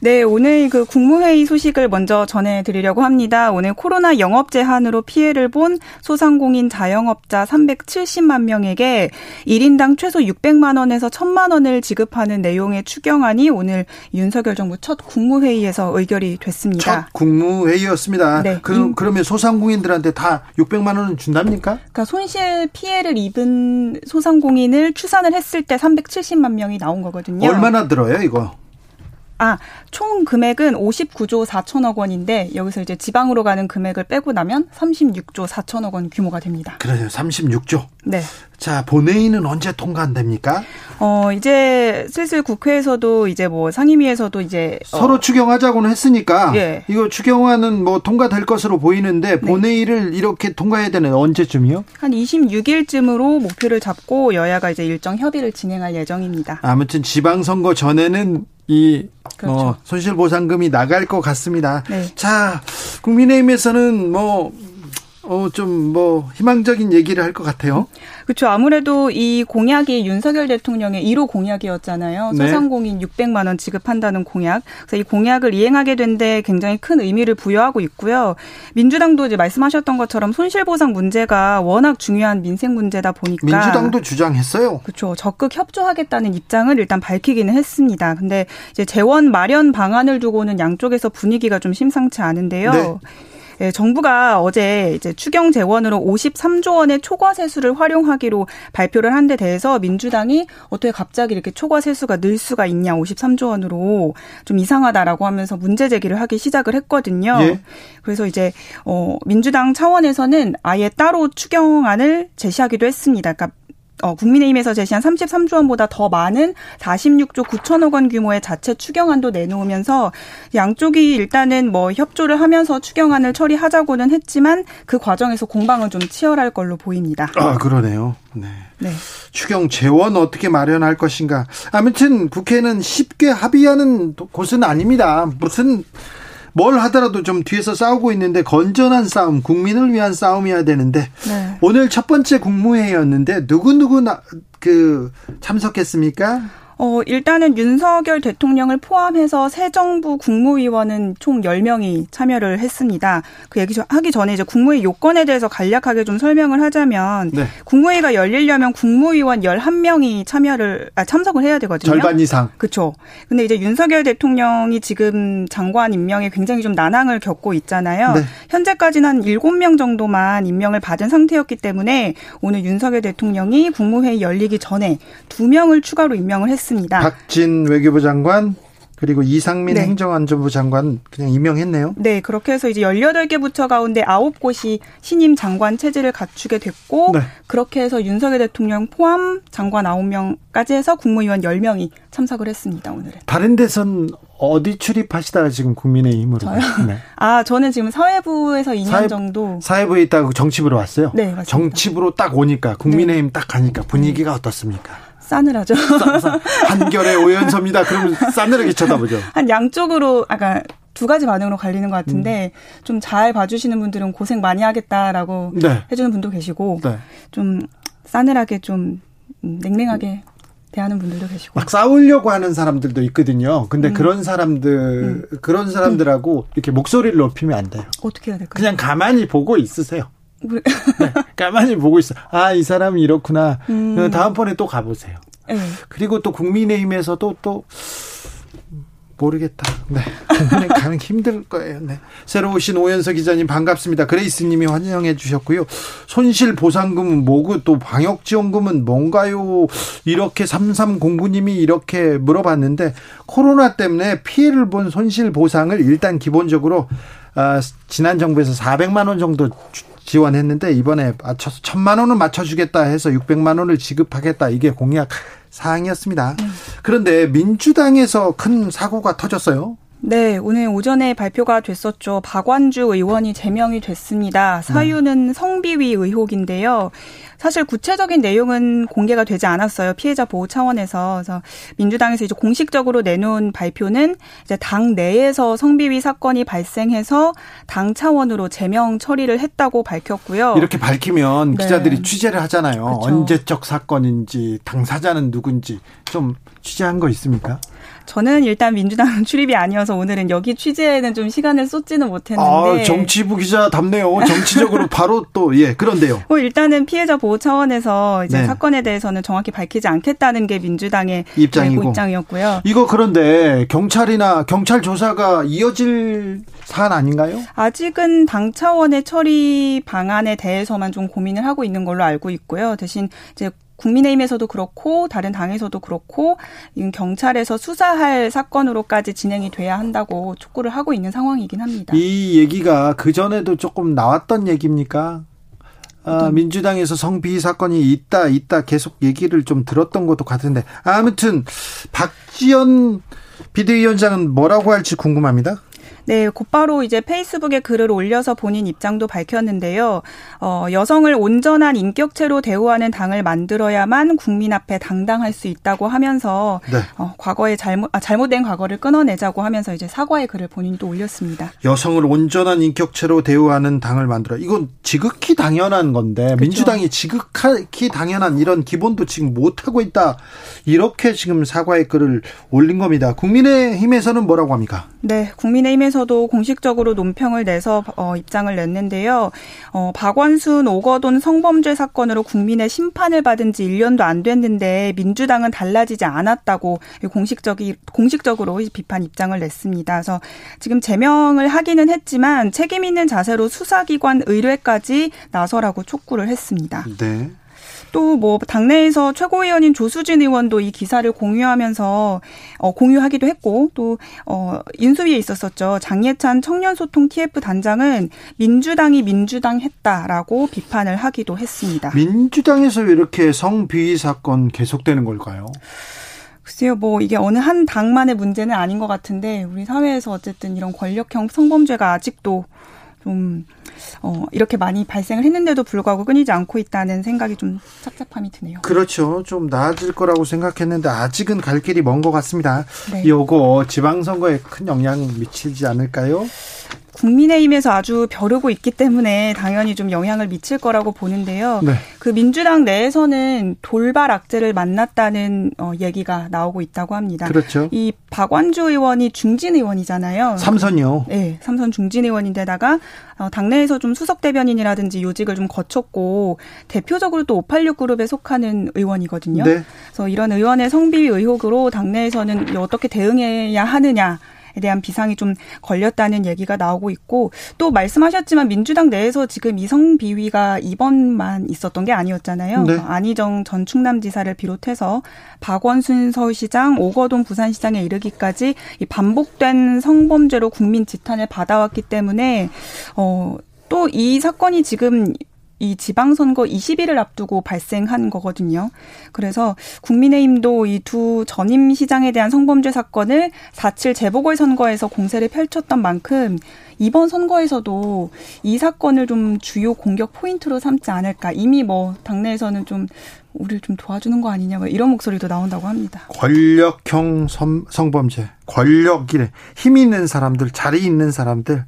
네, 오늘 그 국무회의 소식을 먼저 전해드리려고 합니다. 오늘 코로나 영업 제한으로 피해를 본 소상공인 자영업자 370만 명에게 1인당 최소 600만 원에서 1000만 원을 지급하는 내용의 추경안이 오늘 윤석열 정부 첫 국무회의에서 의결이 됐습니다. 첫 국무회의였습니다. 네. 그럼, 임- 그러면 소상공인들한테 다 600만 원은 준답니까? 그러니까 손실 피해를 입은 소상공인을 추산을 했을 때 370만 명이 나온 거거든요. 얼마나 들어요, 이거? 아, 총 금액은 59조 4천억 원인데 여기서 이제 지방으로 가는 금액을 빼고 나면 36조 4천억 원 규모가 됩니다. 그래요, 36조. 네. 자, 본회의는 언제 통과됩니까? 어, 이제 슬슬 국회에서도 이제 뭐 상임위에서도 이제 어, 서로 추경하자고는 했으니까 예. 이거 추경안은 뭐 통과될 것으로 보이는데 본회의를 이렇게 통과해야 되는 언제쯤이요? 한 26일쯤으로 목표를 잡고 여야가 이제 일정 협의를 진행할 예정입니다. 아무튼 지방선거 전에는 이 그렇죠. 어, 손실보상금이 나갈 것 같습니다. 네. 자, 국민의힘에서는 뭐, 어, 좀 뭐, 희망적인 얘기를 할 것 같아요. 그렇죠. 아무래도 이 공약이 윤석열 대통령의 1호 공약이었잖아요. 네. 소상공인 600만 원 지급한다는 공약. 그래서 이 공약을 이행하게 된 데 굉장히 큰 의미를 부여하고 있고요. 민주당도 이제 말씀하셨던 것처럼 손실보상 문제가 워낙 중요한 민생 문제다 보니까 민주당도 주장했어요. 그렇죠. 적극 협조하겠다는 입장을 일단 밝히기는 했습니다. 근데 이제 재원 마련 방안을 두고는 양쪽에서 분위기가 좀 심상치 않은데요. 네. 예, 정부가 어제 이제 추경 재원으로 53조 원의 초과 세수를 활용하기로 발표를 한 데 대해서 민주당이 어떻게 갑자기 이렇게 초과 세수가 늘 수가 있냐 53조 원으로 좀 이상하다라고 하면서 문제 제기를 하기 시작을 했거든요. 예. 그래서 이제 어 민주당 차원에서는 아예 따로 추경안을 제시하기도 했습니다. 그러니까 어, 국민의힘에서 제시한 33조 원보다 더 많은 46조 9천억 원 규모의 자체 추경안도 내놓으면서 양쪽이 일단은 뭐 협조를 하면서 추경안을 처리하자고는 했지만 그 과정에서 공방은 좀 치열할 걸로 보입니다. 아, 그러네요. 네. 네. 추경 재원 어떻게 마련할 것인가. 아무튼 국회는 쉽게 합의하는 곳은 아닙니다. 무슨 뭘 하더라도 좀 뒤에서 싸우고 있는데 건전한 싸움, 국민을 위한 싸움이어야 되는데 네. 오늘 첫 번째 국무회의였는데 누구 누구 그 참석했습니까? 어, 일단은 윤석열 대통령을 포함해서 새 정부 국무위원은 총 10명이 참여를 했습니다. 그 얘기 하기 전에 이제 국무회의 요건에 대해서 간략하게 좀 설명을 하자면 네. 국무회의가 열리려면 국무위원 11명이 참여를 아, 참석을 해야 되거든요. 절반 이상. 그렇죠. 근데 이제 윤석열 대통령이 지금 장관 임명에 굉장히 좀 난항을 겪고 있잖아요. 네. 현재까지는 한 7명 정도만 임명을 받은 상태였기 때문에 오늘 윤석열 대통령이 국무회의 열리기 전에 2명을 추가로 임명을 했습니다. 박진 외교부 장관 그리고 이상민 네. 행정안전부 장관 그냥 임명했네요. 네, 그렇게 해서 이제 18개 부처 가운데 9곳이 신임 장관 체제를 갖추게 됐고 네. 그렇게 해서 윤석열 대통령 포함 장관 9명까지 해서 국무위원 10명이 참석을 했습니다, 오늘은. 다른 데선 어디 출입하시다가 지금 국민의힘으로 저요? 네. 아, 저는 지금 사회부에서 2년 사회- 정도 사회부에 있다가 정치부로 왔어요. 네, 맞습니다. 정치부로 딱 오니까 국민의힘 딱 가니까 분위기가 어떻습니까? 싸늘하죠. 한결의 오연서입니다. 그러면 싸늘하게 쳐다보죠. 한 양쪽으로 아까 두 가지 반응으로 갈리는 것 같은데 좀잘 봐주시는 분들은 고생 많이 하겠다라고 네. 해주는 분도 계시고 네. 좀 싸늘하게 좀 음, 냉랭하게 대하는 분들도 계시고 막 싸우려고 하는 사람들도 있거든요. 음. 근데 그런 사람들 그런 사람들하고 이렇게 목소리를 높이면 안 돼요. 어떻게 해야 될까요? 그냥 가만히 보고 있으세요. 그 네, 가만히 보고 있어. 아, 이 사람이 이렇구나. 음. 다음번에 또 가보세요. 네. 그리고 또 국민의힘에서도 또 모르겠다. 네. 가는 힘들 거예요. 네. 새로 오신 오연석 기자님 반갑습니다. 그레이스 님이 환영해 주셨고요. 손실 보상금은 뭐고 또 방역 지원금은 뭔가요? 이렇게 3309 님이 이렇게 물어봤는데 코로나 때문에 피해를 본 손실 보상을 일단 기본적으로 아, 지난 정부에서 400만 원 정도 주- 지원했는데 이번에 맞춰서 1000만 원은 맞춰주겠다 해서 600만 원을 지급하겠다 이게 공약 사항이었습니다. 그런데 민주당에서 큰 사고가 터졌어요. 네, 오늘 오전에 발표가 됐었죠. 박완주 의원이 제명이 됐습니다. 사유는 성비위 의혹인데요. 사실 구체적인 내용은 공개가 되지 않았어요. 피해자 보호 차원에서. 그래서 민주당에서 이제 공식적으로 내놓은 발표는 이제 당 내에서 성비위 사건이 발생해서 당 차원으로 제명 처리를 했다고 밝혔고요. 이렇게 밝히면 네. 기자들이 취재를 하잖아요. 그쵸. 언제적 사건인지 당사자는 누군지 좀 취재한 거 있습니까? 저는 일단 민주당 출입이 아니어서 오늘은 여기 취재에는 좀 시간을 쏟지는 못했는데 아, 정치부 기자 답네요. 정치적으로 바로 또 예, 그런데요. 뭐 일단은 피해자 보호 차원에서 이제 네. 사건에 대해서는 정확히 밝히지 않겠다는 게 민주당의 입장이고. 내부 입장이었고요. 이거 그런데 경찰이나 경찰 조사가 이어질 사안 아닌가요? 아직은 당 차원의 처리 방안에 대해서만 좀 고민을 하고 있는 걸로 알고 있고요. 대신 이제 국민의힘에서도 그렇고 다른 당에서도 그렇고 경찰에서 수사할 사건으로까지 진행이 돼야 한다고 촉구를 하고 있는 상황이긴 합니다. 이 얘기가 그 전에도 조금 나왔던 얘기입니까? 아, 민주당에서 성비위 사건이 있다 있다 계속 얘기를 좀 들었던 것도 같은데 아무튼 박지원 비대위원장은 뭐라고 할지 궁금합니다. 네, 곧바로 이제 페이스북에 글을 올려서 본인 입장도 밝혔는데요. 어, 여성을 온전한 인격체로 대우하는 당을 만들어야만 국민 앞에 당당할 수 있다고 하면서 네. 어, 과거에 잘못 아, 잘못된 과거를 끊어내자고 하면서 이제 사과의 글을 본인도 올렸습니다. 여성을 온전한 인격체로 대우하는 당을 만들어. 이건 지극히 당연한 건데 민주당이 지극히 당연한 이런 기본도 지금 못 하고 있다. 이렇게 지금 사과의 글을 올린 겁니다. 국민의힘에서는 뭐라고 합니까? 네, 국민의힘에서 도 공식적으로 논평을 내서 어, 입장을 냈는데요. 어, 박원순 오거돈 성범죄 사건으로 국민의 심판을 받은 지 1년도 안 됐는데 민주당은 달라지지 않았다고 공식적이 공식적으로 비판 입장을 냈습니다. 그래서 지금 제명을 하기는 했지만 책임 있는 자세로 수사기관 의뢰까지 나서라고 촉구를 했습니다. 네. 또 뭐 당내에서 최고위원인 조수진 의원도 이 기사를 공유하면서 어 공유하기도 했고 또 어 인수위에 있었었죠. 장예찬 청년소통 TF 단장은 민주당이 민주당 했다라고 비판을 하기도 했습니다. 민주당에서 왜 이렇게 성비위 사건 계속되는 걸까요? 글쎄요, 뭐 이게 어느 한 당만의 문제는 아닌 것 같은데 우리 사회에서 어쨌든 이런 권력형 성범죄가 아직도 좀 어, 이렇게 많이 발생을 했는데도 불구하고 끊이지 않고 있다는 생각이 좀 착잡함이 드네요. 그렇죠. 좀 나아질 거라고 생각했는데 아직은 갈 길이 먼 것 같습니다. 네. 요거 지방선거에 큰 영향 미치지 않을까요? 국민의힘에서 아주 벼르고 있기 때문에 당연히 좀 영향을 미칠 거라고 보는데요. 네. 그 민주당 내에서는 돌발 악재를 만났다는 어, 얘기가 나오고 있다고 합니다. 그렇죠. 이 박완주 의원이 중진 의원이잖아요. 삼선이요. 네, 삼선 중진 의원인데다가 어, 당내에서 좀 수석 대변인이라든지 요직을 좀 거쳤고 대표적으로 또 586 그룹에 속하는 의원이거든요. 네. 그래서 이런 의원의 성비위 의혹으로 당내에서는 어떻게 대응해야 하느냐. 에 대한 비상이 좀 걸렸다는 얘기가 나오고 있고 또 말씀하셨지만 민주당 내에서 지금 이성 비위가 이번만 있었던 게 아니었잖아요. 네. 안희정 전 충남지사를 비롯해서 박원순 서울시장, 오거돈 부산시장에 이르기까지 이 반복된 성범죄로 국민 지탄을 받아왔기 때문에 어 또 이 사건이 지금 이 지방선거 20일을 앞두고 발생한 거거든요. 그래서 국민의힘도 이 두 전임 시장에 대한 성범죄 사건을 4.7 재보궐선거에서 공세를 펼쳤던 만큼 이번 선거에서도 이 사건을 좀 주요 공격 포인트로 삼지 않을까. 이미 뭐 당내에서는 좀 우리를 좀 도와주는 거 아니냐 뭐 이런 목소리도 나온다고 합니다. 권력형 성, 성범죄, 권력이래 힘 있는 사람들, 자리 있는 사람들,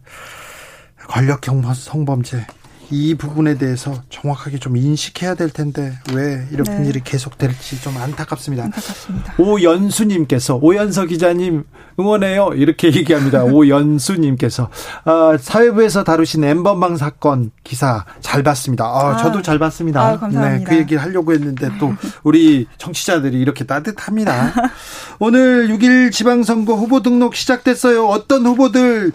권력형 성범죄 이 부분에 대해서 정확하게 좀 인식해야 될 텐데 왜 이런 네. 일이 계속될지 좀 안타깝습니다. 안타깝습니다. 오연수님께서 오연서 기자님 응원해요 이렇게 얘기합니다. 오연수님께서 아, 사회부에서 다루신 엠번방 사건 기사 잘 봤습니다. 아, 아. 저도 잘 봤습니다. 아, 감사합니다. 네, 그 얘기를 하려고 했는데 또 우리 청취자들이 이렇게 따뜻합니다. 오늘 6일 지방선거 후보 등록 시작됐어요. 어떤 후보들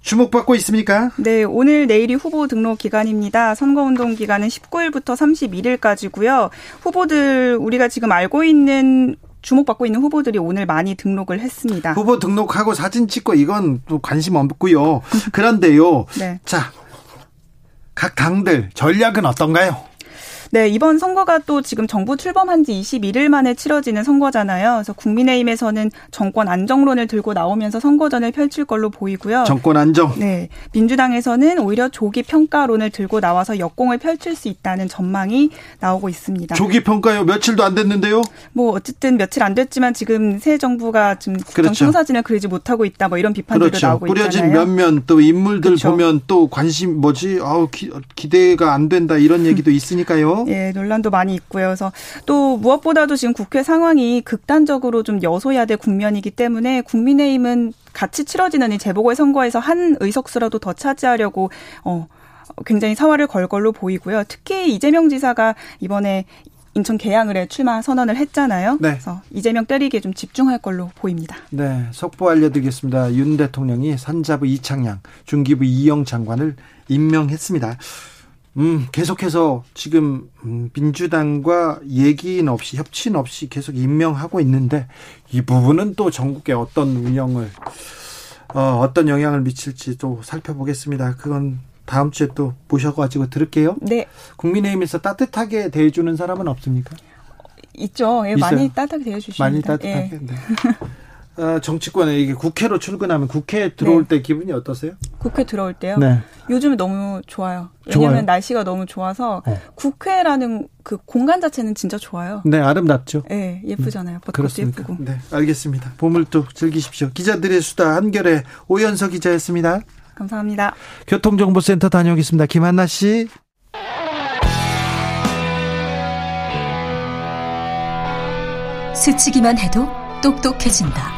주목받고 있습니까? 네, 오늘 내일이 후보 등록 기간입니다. 선거운동 기간은 19일부터 31일까지고요. 후보들 우리가 지금 알고 있는 주목받고 있는 후보들이 오늘 많이 등록을 했습니다. 후보 등록하고 사진 찍고 이건 또 관심 없고요. 그런데요. 네. 자, 각 당들 전략은 어떤가요? 네, 이번 선거가 또 지금 정부 출범한 지 21일 만에 치러지는 선거잖아요. 그래서 국민의힘에서는 정권 안정론을 들고 나오면서 선거전을 펼칠 걸로 보이고요. 정권 안정. 네. 민주당에서는 오히려 조기 평가론을 들고 나와서 역공을 펼칠 수 있다는 전망이 나오고 있습니다. 조기 평가요. 며칠도 안 됐는데요. 뭐 어쨌든 며칠 안 됐지만 지금 새 정부가 지금 국정 그렇죠. 청사진을 그리지 못하고 있다 뭐 이런 비판들도 그렇죠. 나오고 뿌려진 있잖아요. 면면 또 인물들 그렇죠. 보면 또 관심 뭐지? 아우 기, 기대가 안 된다 이런 얘기도 있으니까요. 예, 논란도 많이 있고요. 그래서 또 무엇보다도 지금 국회 상황이 극단적으로 좀 여소야대 국면이기 때문에 국민의힘은 같이 치러지는 이 재보궐 선거에서 한 의석수라도 더 차지하려고 어 굉장히 사활을 걸 걸로 보이고요. 특히 이재명 지사가 이번에 인천 계양을에 출마 선언을 했잖아요. 네. 그래서 이재명 때리기에 좀 집중할 걸로 보입니다. 네, 속보 알려드리겠습니다. 윤 대통령이 산자부 이창양, 중기부 이영 장관을 임명했습니다. 음, 계속해서 지금 음, 민주당과 얘기는 없이 협치는 없이 계속 임명하고 있는데 이 부분은 또 전국에 어떤 운영을 어, 어떤 영향을 미칠지 또 살펴보겠습니다. 그건 다음 주에 또 모셔가지고 들을게요. 네, 국민의힘에서 따뜻하게 대해주는 사람은 없습니까? 있죠. 예? 많이 따뜻하게 대해주십니다. 많이 예. 따뜻하게. 네. 어, 정치권에 이게 국회로 출근하면 국회에 들어올 네. 때 기분이 어떠세요? 국회 들어올 때요. 네. 요즘은 너무 좋아요. 왜냐하면 좋아요? 날씨가 너무 좋아서 어. 국회라는 그 공간 자체는 진짜 좋아요. 네, 아름답죠. 예, 예쁘잖아요. 벚꽃도 그렇습니까? 예쁘고. 네, 알겠습니다. 봄을 또 즐기십시오. 기자들의 수다 한결의 오연서 기자였습니다. 감사합니다. 교통정보센터 다녀오겠습니다. 김한나 씨. 스치기만 해도 똑똑해진다.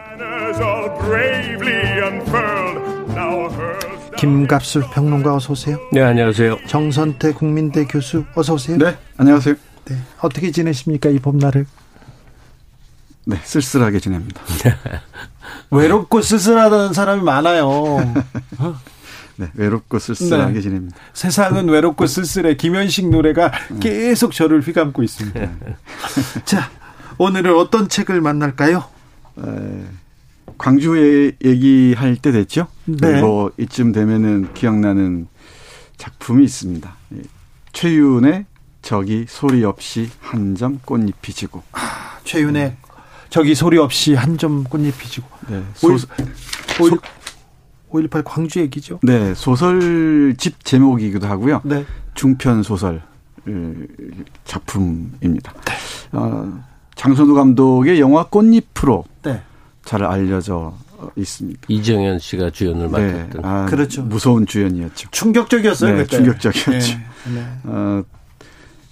김갑술 평론가 어서 오세요. 네, 안녕하세요. 정선태 국민대 교수 어서 오세요. 네, 안녕하세요. 네. 어떻게 지내십니까 이 봄날을? 네, 쓸쓸하게 지냅니다. 외롭고 쓸쓸하다는 사람이 많아요. 네, 외롭고 쓸쓸하게 네. 지냅니다. 세상은 외롭고 쓸쓸해. 김현식 노래가 계속 저를 휘감고 있습니다. 자, 오늘은 어떤 책을 만날까요? 에, 광주에 얘기할 때 됐죠? 네. 그리고 이쯤 되면은 기억나는 작품이 있습니다. 예, 최윤의 저기 소리 없이 한 점 꽃잎이 지고. 최윤의 저기 소리 없이 한 점 꽃잎이 지고. 네, 오- 소, 5.18 광주 얘기죠. 네, 소설집 제목이기도 하고요. 네. 중편 소설 을, 작품입니다. 네. 어, 장선우 감독의 영화 꽃잎으로 네. 잘 알려져 있습니다. 이정현 씨가 주연을 네, 맡았던. 아, 그렇죠. 무서운 주연이었죠. 충격적이었어요. 네, 그때. 충격적이었죠. 네. 네. 어,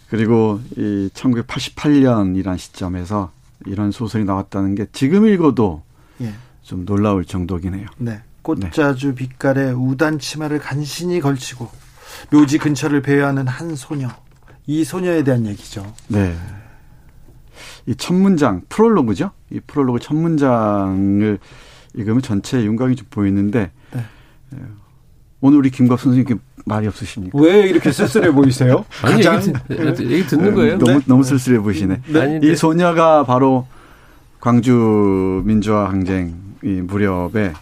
그리고 이 1988년이란 시점에서 이런 소설이 나왔다는 게 지금 읽어도 예. 좀 놀라울 정도긴 해요. 네. 꽃자주 빛깔에 우단 치마를 간신히 걸치고 묘지 근처를 배회하는 한 소녀. 이 소녀에 대한 얘기죠. 네. 이 첫 문장, 프롤로그죠? 이 프롤로그 첫 문장을 읽으면 전체 윤곽이 좀 보이는데, 네. 에, 오늘 우리 김갑 선생님 말이 없으십니까? 왜 이렇게 쓸쓸해 보이세요? 아니, 가장 얘기, 듣- 얘기 듣는 거예요. 너무, 네. 너무 쓸쓸해 보이시네. 아니, 이 소녀가 바로 광주 민주화 항쟁 이 무렵에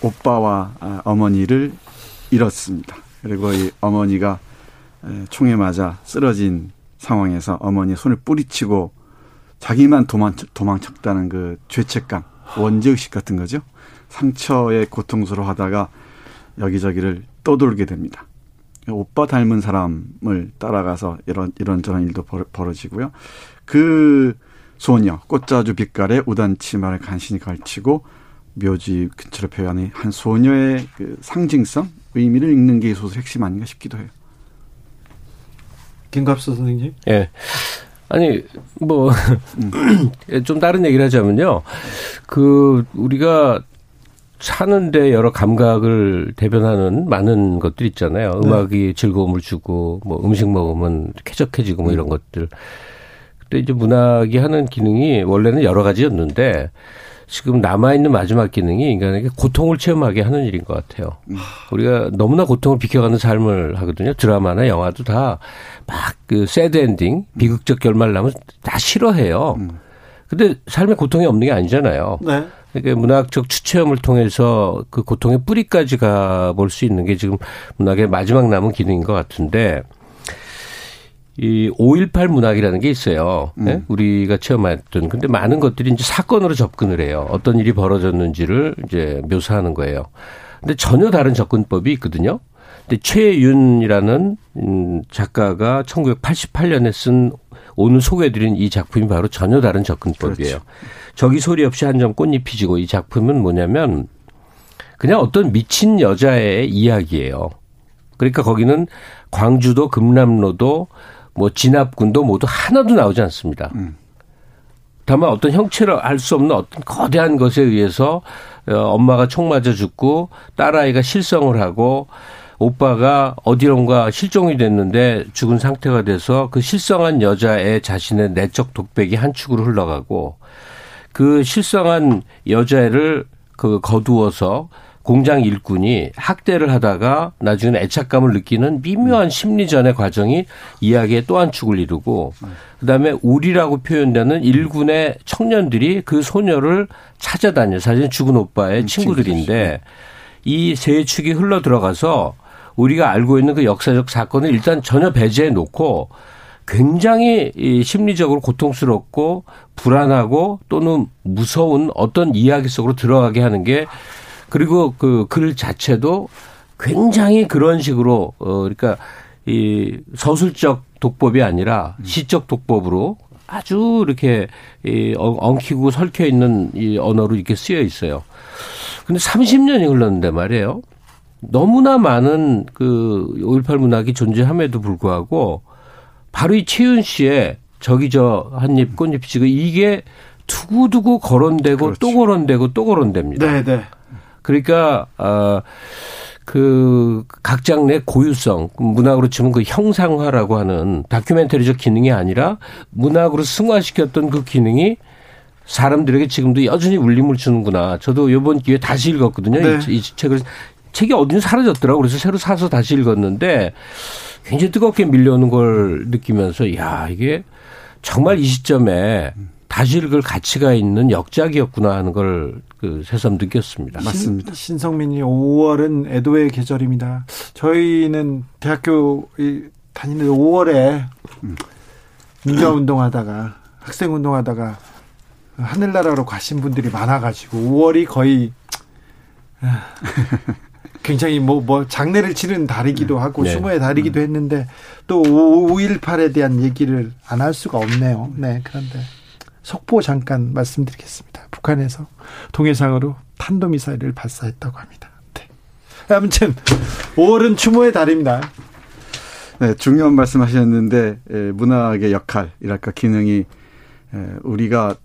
오빠와 아, 어머니를 잃었습니다. 그리고 이 어머니가 에, 총에 맞아 쓰러진 상황에서 어머니 손을 뿌리치고 자기만 도망, 도망쳤다는 그 죄책감, 원죄의식 같은 거죠. 상처에 고통스러워 하다가 여기저기를 떠돌게 됩니다. 오빠 닮은 사람을 따라가서 이런, 이런저런 일도 벌어지고요. 그 소녀, 꽃자주 빛깔의 우단 치마를 간신히 걸치고 묘지 근처로 표현한 한 소녀의 그 상징성, 의미를 읽는 게 이 소설 핵심 아닌가 싶기도 해요. 김갑수 선생님? 예. 아니, 뭐, 좀 다른 얘기를 하자면요. 그, 우리가 사는데 여러 감각을 대변하는 많은 것들 있잖아요. 네. 음악이 네. 즐거움을 주고, 뭐 음식 먹으면 쾌적해지고 뭐 이런 것들. 근데 이제 문학이 하는 기능이 원래는 여러 가지였는데, 지금 남아있는 마지막 기능이 인간에게 고통을 체험하게 하는 일인 것 같아요. 음. 우리가 너무나 고통을 비켜가는 삶을 하거든요. 드라마나 영화도 다 막 그 새드 엔딩, 비극적 결말 나면 다 싫어해요. 음. 근데 삶에 고통이 없는 게 아니잖아요. 네. 그러니까 문학적 추체험을 통해서 그 고통의 뿌리까지 가볼 수 있는 게 지금 문학의 마지막 남은 기능인 것 같은데 이 5.18 문학이라는 게 있어요. 음. 네? 우리가 체험했던. 근데 많은 것들이 이제 사건으로 접근을 해요. 어떤 일이 벌어졌는지를 이제 묘사하는 거예요. 근데 전혀 다른 접근법이 있거든요. 근데 최윤이라는 음, 작가가 1988년에 쓴 오늘 소개해드린 이 작품이 바로 전혀 다른 접근법이에요. 그렇죠. 저기 소리 없이 한 점 꽃잎이 지고 이 작품은 뭐냐면 그냥 어떤 미친 여자의 이야기예요. 그러니까 거기는 광주도 금남로도 뭐 진압군도 모두 하나도 나오지 않습니다. 음. 다만 어떤 형체를 알 수 없는 어떤 거대한 것에 의해서 어, 엄마가 총 맞아 죽고 딸아이가 실성을 하고 오빠가 어디론가 실종이 됐는데 죽은 상태가 돼서 그 실성한 여자의 자신의 내적 독백이 한 축으로 흘러가고 그 실성한 여자를 그 거두어서 공장 일꾼이 학대를 하다가 나중에 애착감을 느끼는 미묘한 심리전의 과정이 이야기의 또 한 축을 이루고 그다음에 우리라고 표현되는 일군의 청년들이 그 소녀를 찾아다녀 사실 죽은 오빠의 음, 친구들인데 이 세 축이 흘러 들어가서 우리가 알고 있는 그 역사적 사건을 일단 전혀 배제해 놓고 굉장히 심리적으로 고통스럽고 불안하고 또는 무서운 어떤 이야기 속으로 들어가게 하는 게 그리고 그 글 자체도 굉장히 그런 식으로 어 그러니까 이 서술적 독법이 아니라 시적 독법으로 아주 이렇게 이 엉키고 설켜 있는 이 언어로 이렇게 쓰여 있어요. 근데 30년이 흘렀는데 말이에요. 너무나 많은 그 5.18 문학이 존재함에도 불구하고 바로 이 최윤 씨의 저기 저 한입 꽃잎 지금 이게 두고두고 거론되고 그렇죠. 또 거론되고 또 거론됩니다. 네, 네. 그러니까 어그 각 장르의 고유성 문학으로 치면 그 형상화라고 하는 다큐멘터리적 기능이 아니라 문학으로 승화시켰던 그 기능이 사람들에게 지금도 여전히 울림을 주는구나. 저도 이번 기회에 다시 읽었거든요. 네. 이, 이 책을 책이 어딘지 사라졌더라고. 그래서 새로 사서 다시 읽었는데 굉장히 뜨겁게 밀려오는 걸 느끼면서 야 이게 정말 이 시점에 다시 읽을 가치가 있는 역작이었구나 하는 걸 그 새삼 느꼈습니다. 맞습니다. 신, 성민이 5월은 애도의 계절입니다. 저희는 대학교 다니는 5월에 민주화 운동하다가 학생 운동하다가 하늘나라로 가신 분들이 많아가지고 5월이 거의 굉장히 뭐, 뭐, 장례를 치른 달이기도 하고, 네. 수모의 달이기도 했는데, 또 5.18에 대한 얘기를 안 할 수가 없네요. 네, 그런데. 속보 잠깐 말씀드리겠습니다. 북한에서 동해상으로 탄도미사일을 발사했다고 합니다. 네. 아무튼 5월은 추모의 달입니다. 네, 중요한 말씀하셨는데 에, 문학의 역할이랄까 기능이 에, 우리가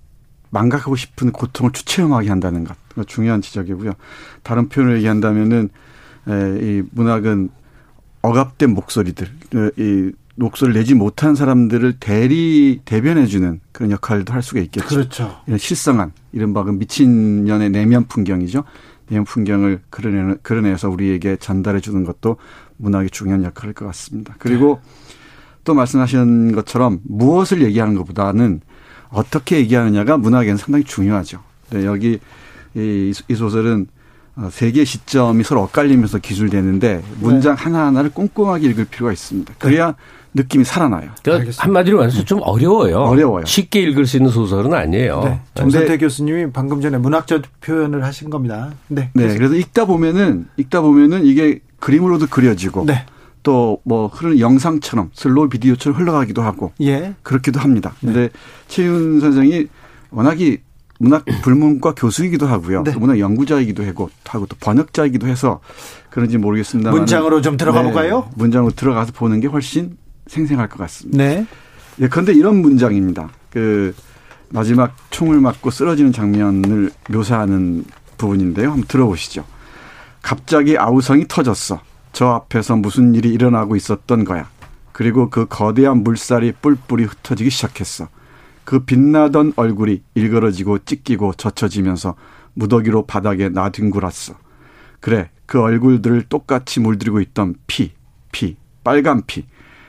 망각하고 싶은 고통을 추체험하게 한다는 것 중요한 지적이고요. 다른 표현을 얘기한다면은 에, 이 문학은 억압된 목소리들, 이 목소리를 내지 못한 사람들을 대리 대변해주는 그런 역할도 할 수가 있겠죠. 그렇죠. 이런 실성한 이른바 그 미친년의 내면 풍경이죠. 내면 풍경을 그려내 그려내서 우리에게 전달해 주는 것도 문학의 중요한 역할일 것 같습니다. 그리고 또 말씀하신 것처럼 무엇을 얘기하는 것보다는 어떻게 얘기하느냐가 문학에는 상당히 중요하죠. 네, 여기 이, 이 소설은 어, 세 개의 시점이 서로 엇갈리면서 기술되는데 문장 하나하나를 꼼꼼하게 읽을 필요가 있습니다. 그래야 느낌이 살아나요. 그러니까 한마디로 말해서 좀 어려워요. 어려워요. 쉽게 읽을 수 있는 소설은 아니에요. 네. 정선태 교수님이 방금 전에 문학적 표현을 하신 겁니다. 네. 네. 그래서 읽다 보면은 읽다 보면은 이게 그림으로도 그려지고 네. 또 뭐 흐르는 영상처럼 슬로우 비디오처럼 흘러가기도 하고 예. 그렇기도 합니다. 근데 최윤 선생이 워낙이 문학 불문과 교수이기도 하고요. 네. 또 문학 연구자이기도 하고 하고 또 번역자이기도 해서 그런지 모르겠습니다. 문장으로 좀 들어가 볼까요? 문장으로 들어가서 보는 게 훨씬 생생할 것 같습니다. 네. 예, 그런데 이런 문장입니다. 그 마지막 총을 맞고 쓰러지는 장면을 묘사하는 부분인데요. 한번 들어보시죠. 갑자기 아우성이 터졌어. 저 앞에서 무슨 일이 일어나고 있었던 거야. 그리고 그 거대한 물살이 뿔뿔이 흩어지기 시작했어. 그 빛나던 얼굴이 일그러지고 찢기고 젖혀지면서 무더기로 바닥에 나뒹굴었어. 그래, 그 얼굴들을 똑같이 물들이고 있던 피, 피, 빨간 피.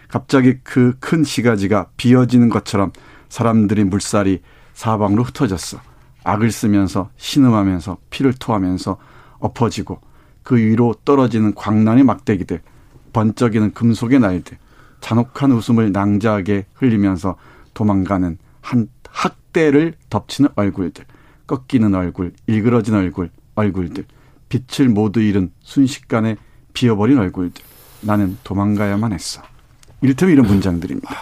갑자기 그 큰 시가지가 비어지는 것처럼 사람들이 물살이 사방으로 흩어졌어. 악을 쓰면서 신음하면서 피를 토하면서 엎어지고 그 위로 떨어지는 광란의 막대기들, 번쩍이는 금속의 날들, 잔혹한 웃음을 낭자하게 흘리면서 도망가는 한 학대를 덮치는 얼굴들, 꺾이는 얼굴, 일그러진 얼굴, 얼굴들, 빛을 모두 잃은 순식간에 비어버린 얼굴들. 나는 도망가야만 했어. 이를테면 이런 문장들입니다.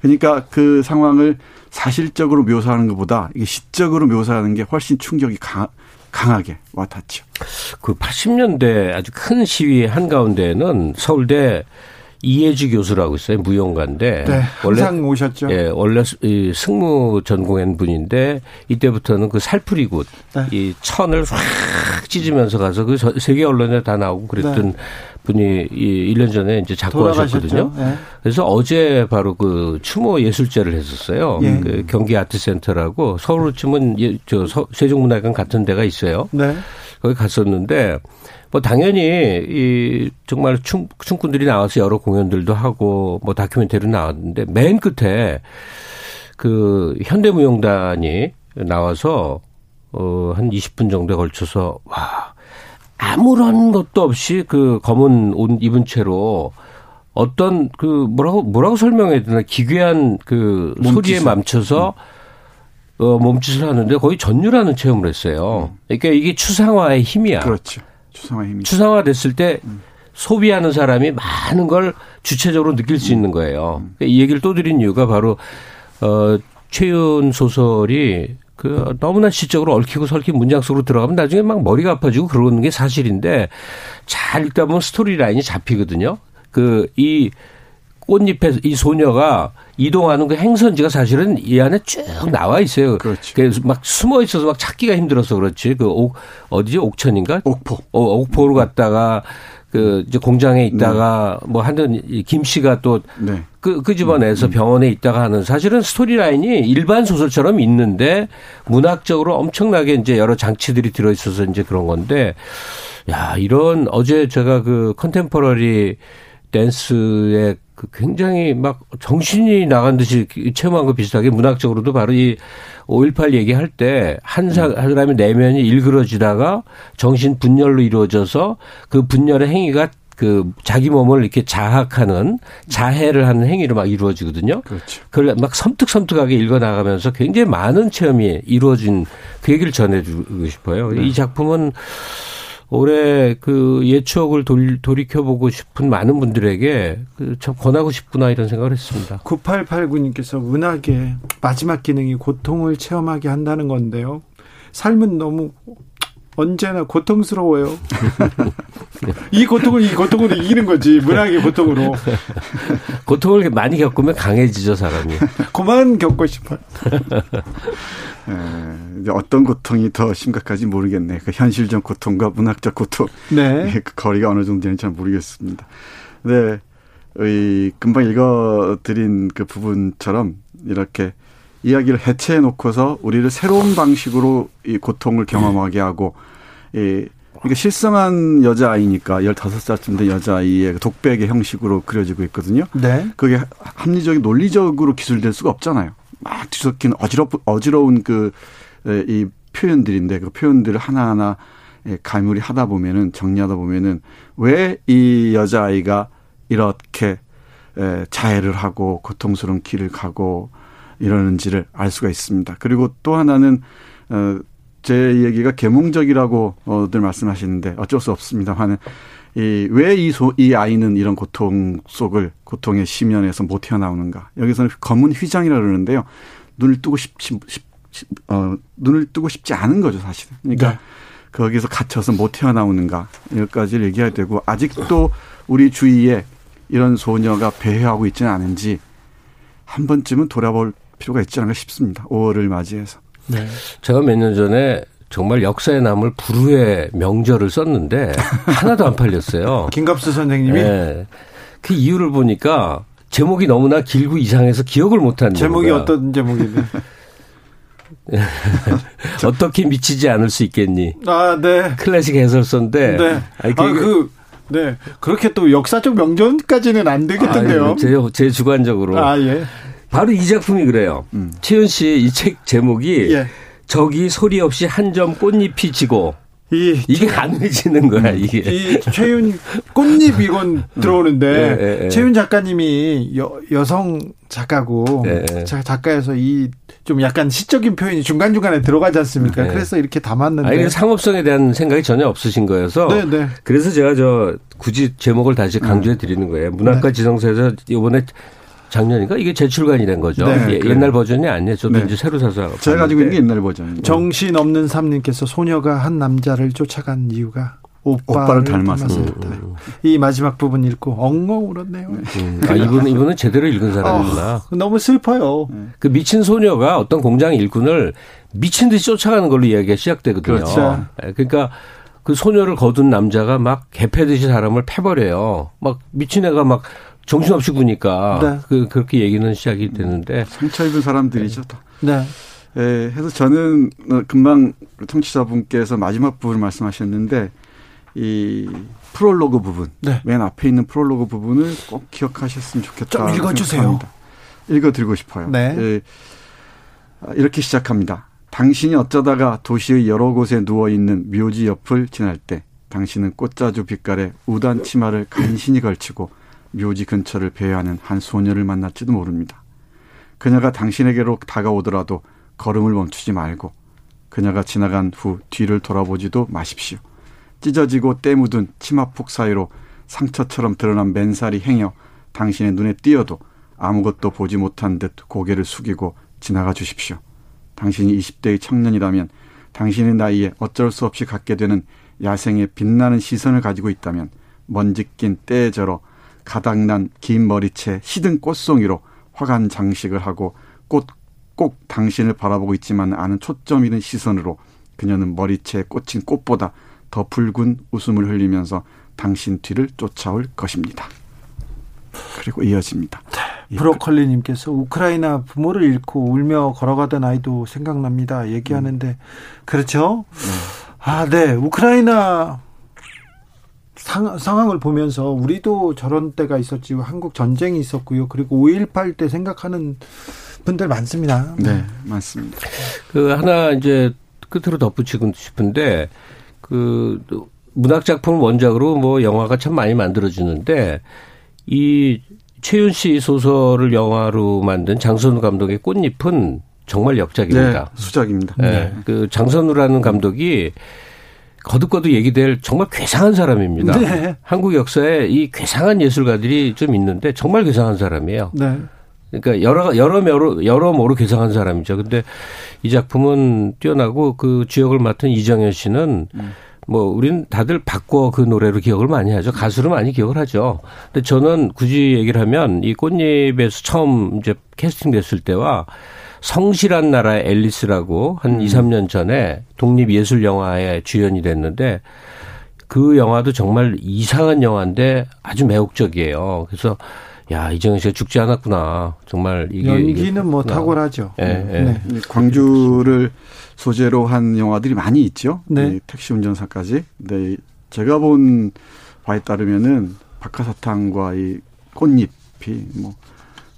그러니까 그 상황을 사실적으로 묘사하는 것보다 이게 시적으로 묘사하는 게 훨씬 충격이 강, 강하게 와닿죠. 그 80년대 아주 큰 시위 한가운데는 서울대 이해주 교수라고 있어요. 무용가인데. 네, 항상 오셨죠. 예, 원래 이 승무 전공한 분인데 이때부터는 그 살풀이굿 네. 이 천을 확 찢으면서 가서 그 저- 세계 언론에 다 나오고 그랬던 분이 이 1년 전에 이제 작고하셨거든요. 네. 그래서 어제 바로 그 추모 예술제를 했었어요. 예. 그 경기 아트센터라고 서울로 치면 예, 저 서- 세종문화관 같은 데가 있어요. 네. 거기 갔었는데 뭐 당연히 이 정말 춤 춤꾼들이 나와서 여러 공연들도 하고 뭐 다큐멘터리 나왔는데 맨 끝에 그 현대무용단이 나와서 어한 20분 정도에 걸쳐서 와 아무런 것도 없이 그 검은 옷 입은 채로 어떤 그 뭐라고 뭐라고 설명해야 되나 기괴한 그 소리에 맘춰서 어 몸짓을 하는데 거의 전율하는 체험을 했어요. 그러니까 이게 추상화의 힘이야. 그렇죠. 추상화 힘이. 추상화 됐을 때 소비하는 사람이 많은 걸 주체적으로 느낄 수 있는 거예요. 그러니까 이 얘기를 또 드린 이유가 바로 어 최윤 소설이 그 너무나 시적으로 얽히고 설킨 문장 속으로 들어가면 나중에 막 머리가 아파지고 그러는 게 사실인데 잘 읽다 보면 스토리 라인이 잡히거든요. 그 이 꽃잎에 이 소녀가 이동하는 그 행선지가 사실은 이 안에 쭉 나와 있어요. 그렇죠. 그래서 막 숨어 있어서 막 찾기가 힘들어서 그렇지. 그 옥, 어디지? 옥천인가? 옥포. 어, 옥포로 갔다가 그 이제 공장에 있다가 뭐 하는 이김 씨가 또 네. 그, 그 집안에서 병원에 있다가 하는 사실은 스토리라인이 일반 소설처럼 있는데 문학적으로 엄청나게 이제 여러 장치들이 들어 있어서 이제 그런 건데 야, 이런 어제 제가 그 컨템퍼러리 댄스의 그 굉장히 막 정신이 나간 듯이 체험한 거 비슷하게 문학적으로도 바로 이 5.18 얘기할 때 한 사람의 내면이 일그러지다가 정신 분열로 이루어져서 그 분열의 행위가 그 자기 몸을 이렇게 자학하는 자해를 하는 행위로 막 이루어지거든요. 그렇죠. 그걸 막 섬뜩섬뜩하게 읽어 나가면서 굉장히 많은 체험이 이루어진 그 얘기를 전해주고 싶어요. 이 작품은 올해 그 돌, 돌이켜보고 싶은 많은 분들에게 그참 권하고 싶구나 이런 생각을 했습니다. 9889님께서 문학의 마지막 기능이 고통을 체험하게 한다는 건데요. 삶은 너무 언제나 고통스러워요. 이 고통을 이 고통으로 이기는 거지. 문학의 고통으로. 고통을 많이 겪으면 강해지죠 사람이. 그만 겪고 싶어요. 에, 이제 어떤 고통이 더 심각한지 모르겠네. 그 현실적 고통과 문학적 고통. 네. 그 거리가 어느 정도 되는지 잘 모르겠습니다. 네. 이 금방 읽어드린 그 부분처럼 이렇게 이야기를 해체해 놓고서 우리를 새로운 방식으로 이 고통을 경험하게 하고 이 그러니까 실성한 여자아이니까 15살쯤 된 여자아이의 그 독백의 형식으로 그려지고 있거든요. 네. 그게 합리적인 논리적으로 기술될 수가 없잖아요. 막 뒤섞인 어지럽 어지러운 그 이 표현들인데 그 표현들을 하나하나 예, 가물이 하다 보면은 정리하다 보면은 왜 이 여자아이가 이렇게 에, 자해를 하고 고통스러운 길을 가고 이러는지를 알 수가 있습니다. 그리고 또 하나는 어, 제 얘기가 계몽적이라고 어들 말씀하시는데 어쩔 수 없습니다만은 이왜이 이 아이는 이런 고통 속을 고통의 심연에서 못 태어나오는가? 여기서는 검은 휘장이라 그러는데요. 눈을 뜨고 싶, 싶, 싶 어, 눈을 뜨고 싶지 않은 거죠, 사실은. 그러니까 네. 거기서 갇혀서 못 태어나오는가 여기까지를 얘기해야 되고 아직도 우리 주위에 이런 소녀가 배회하고 있지는 않은지 한 번쯤은 돌아볼 필요가 있지 않을까 싶습니다. 5월을 맞이해서. 네. 제가 몇 년 전에 정말 역사에 남을 불후의 명절을 썼는데 하나도 안 팔렸어요. 김갑수 선생님이? 네. 그 이유를 보니까 제목이 너무나 길고 이상해서 기억을 못하는 제목이 거야. 어떤 제목이냐? 어떻게 미치지 않을 수 있겠니? 아, 네. 클래식 해설서인데. 네. 아니, 그, 아, 그, 네. 그렇게 또 역사적 명전까지는 안 되겠던데요. 아, 제, 제 주관적으로. 아, 예. 바로 이 작품이 그래요. 음. 최윤 씨이 책 제목이 예. 저기 소리 없이 한 점 꽃잎이 지고 이, 이게 안 해지는 거야, 음. 이게. 이 최윤 꽃잎 이건 들어오는데, 네, 네, 네. 최윤 작가님이 여, 여성 작가고, 네. 작가여서 이 좀 약간 시적인 표현이 중간 중간에 들어가지 않습니까? 네. 그래서 이렇게 담았는데. 아니, 상업성에 대한 생각이 전혀 없으신 거여서. 네, 그래서 제가 저 굳이 제목을 다시 강조해 드리는 거예요. 문학과 지성사에서 이번에 작년인가 이게 재출간이 된 거죠. 네, 예, 옛날 버전이 아니에요. 저도 네. 이제 새로 사서. 제가 가지고 있는 게 옛날 버전. 정신 없는 삼님께서 소녀가 한 남자를 쫓아간 이유가 오빠를, 오빠를 닮아서 닮았다. 음. 이 마지막 부분 읽고 엉엉 울었네요. 음. 아, 이분은 이분은 제대로 읽은 사람이구나. 어, 너무 슬퍼요. 네. 그 미친 소녀가 어떤 공장 일꾼을 미친 듯이 쫓아가는 걸로 이야기가 시작되거든요. 그렇죠. 네, 그러니까 그 소녀를 거둔 남자가 막 개패듯이 사람을 패버려요. 막 미친 애가 막 정신없이 구니까 네. 그 그렇게 얘기는 시작이 되는데 상처 입은 사람들이죠. 네. 네. 예, 해서 저는 금방 청취자분께서 마지막 부분을 말씀하셨는데 이 프롤로그 부분, 네. 맨 앞에 있는 프롤로그 부분을 꼭 기억하셨으면 좋겠다. 좀 읽어주세요. 읽어드리고 싶어요. 네. 예, 아, 이렇게 시작합니다. 당신이 어쩌다가 도시의 여러 곳에 누워 있는 묘지 옆을 지날 때, 당신은 꽃자주 빛깔의 우단 치마를 간신히 걸치고 묘지 근처를 배회하는 한 소녀를 만날지도 모릅니다. 그녀가 당신에게로 다가오더라도 걸음을 멈추지 말고 그녀가 지나간 후 뒤를 돌아보지도 마십시오. 찢어지고 때 묻은 치마폭 사이로 상처처럼 드러난 맨살이 행여 당신의 눈에 띄어도 아무것도 보지 못한 듯 고개를 숙이고 지나가 주십시오. 당신이 20대의 청년이라면 당신의 나이에 어쩔 수 없이 갖게 되는 야생의 빛나는 시선을 가지고 있다면 먼지 낀 때에 절어 가닥난 긴 머리채 시든 꽃송이로 화관 장식을 하고 꽃, 꼭 당신을 바라보고 있지만 아는 초점 있는 시선으로 그녀는 머리채에 꽂힌 꽃보다 더 붉은 웃음을 흘리면서 당신 뒤를 쫓아올 것입니다. 그리고 이어집니다. 네, 브로콜리님께서 우크라이나 부모를 잃고 울며 걸어가던 아이도 생각납니다. 얘기하는데 음. 그렇죠? 네. 아, 네. 우크라이나 상, 상황을 보면서 우리도 저런 때가 있었지 한국 전쟁이 있었고요. 그리고 5.18 때 생각하는 분들 많습니다. 네, 많습니다. 그 하나 이제 끝으로 덧붙이고 싶은데 그 문학 작품 원작으로 뭐 영화가 참 많이 만들어지는데 이 최윤 씨 소설을 영화로 만든 장선우 감독의 꽃잎은 정말 역작입니다. 네, 수작입니다. 네. 네. 그 장선우라는 감독이 거듭거듭 얘기될 정말 괴상한 사람입니다. 네. 한국 역사에 이 괴상한 예술가들이 좀 있는데 정말 괴상한 사람이에요. 네. 그러니까 여러 여러모로 여러모로 괴상한 사람이죠. 근데 이 작품은 뛰어나고 그 주역을 맡은 이정현 씨는 음. 뭐 우리는 다들 바꿔 그 노래로 기억을 많이 하죠. 가수로 많이 기억을 하죠. 근데 저는 굳이 얘기를 하면 이 꽃잎에서 처음 이제 캐스팅 됐을 때와 성실한 나라의 앨리스라고 한 음. 2, 3년 전에 독립 예술 영화의 주연이 됐는데 그 영화도 정말 이상한 영화인데 아주 매혹적이에요. 그래서 야 이정현 씨가 죽지 않았구나. 정말 이게 연기는 이게 뭐 탁월하죠. 예, 예. 네. 네. 광주를 소재로 한 영화들이 많이 있죠. 네. 택시 운전사까지. 네. 제가 본 바에 따르면은 박하사탕과 이 꽃잎이 뭐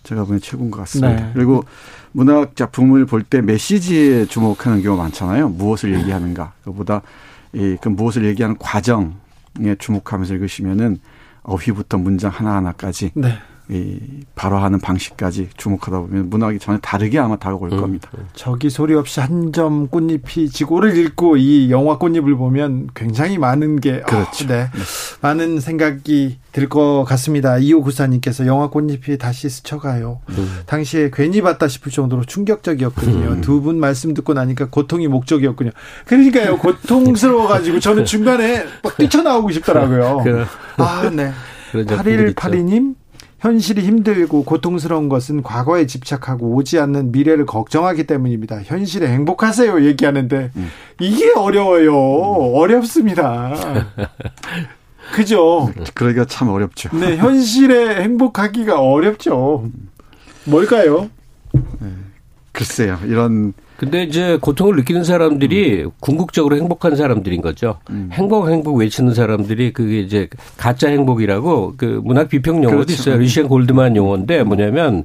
제가 보기엔 최고인 것 같습니다. 네. 그리고 문학 작품을 볼 때 메시지에 주목하는 경우가 많잖아요. 무엇을 얘기하는가. 그보다 이, 그 무엇을 얘기하는 과정에 주목하면서 읽으시면은 어휘부터 문장 하나하나까지 네. 이 발화하는 방식까지 주목하다 보면 문학이 전혀 다르게 아마 다가올 음. 겁니다. 저기 소리 없이 한 점 꽃잎이 지고를 읽고 이 영화 꽃잎을 보면 굉장히 많은 게 그렇죠. 아, 네. 많은 생각이 들 것 같습니다. 이호 구사님께서 영화 꽃잎이 다시 스쳐가요. 음. 당시에 괜히 봤다 싶을 정도로 충격적이었거든요. 두분 말씀 듣고 나니까 고통이 목적이었군요. 그러니까요. 고통스러워가지고 저는 중간에 막 뛰쳐나오고 싶더라고요. 그- 아, 네. 그런 작품들 있죠. 8182님 현실이 힘들고 고통스러운 것은 과거에 집착하고 오지 않는 미래를 걱정하기 때문입니다. 현실에 행복하세요 얘기하는데 이게 어려워요. 어렵습니다. 그죠? 그러기가 참 어렵죠. 네, 현실에 행복하기가 어렵죠. 뭘까요? 글쎄요. 이런 근데 이제 고통을 느끼는 사람들이 궁극적으로 행복한 사람들인 거죠. 행복 행복 외치는 사람들이 그게 이제 가짜 행복이라고 그 문학 비평 용어도 그렇죠. 있어요. 리시안 골드만 용어인데 뭐냐면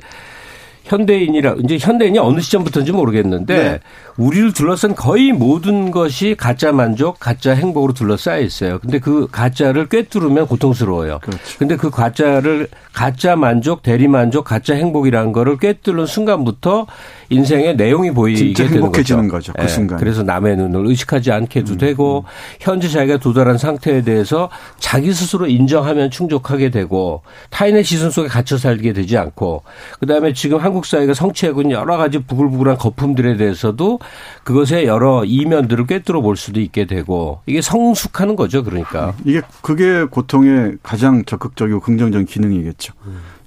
현대인이라 이제 현대인이 어느 시점부터인지 모르겠는데 네. 우리를 둘러싼 거의 모든 것이 가짜 만족, 가짜 행복으로 둘러싸여 있어요. 근데 그 가짜를 꿰뚫으면 고통스러워요. 그렇죠. 근데 그 가짜를 가짜 만족, 대리 만족, 가짜 행복이라는 거를 꿰뚫는 순간부터 인생의 내용이 보이게 되는 거죠. 거죠, 그 순간에. 그래서 남의 눈을 의식하지 않게도 되고 현재 자기가 도달한 상태에 대해서 자기 스스로 인정하면 충족하게 되고 타인의 시선 속에 갇혀 살게 되지 않고 그다음에 지금 한국 사회가 성취하고 있는 여러 가지 부글부글한 거품들에 대해서도 그것의 여러 이면들을 꿰뚫어 볼 수도 있게 되고 이게 성숙하는 거죠. 그러니까. 이게 그게 고통의 가장 적극적이고 긍정적인 기능이겠죠.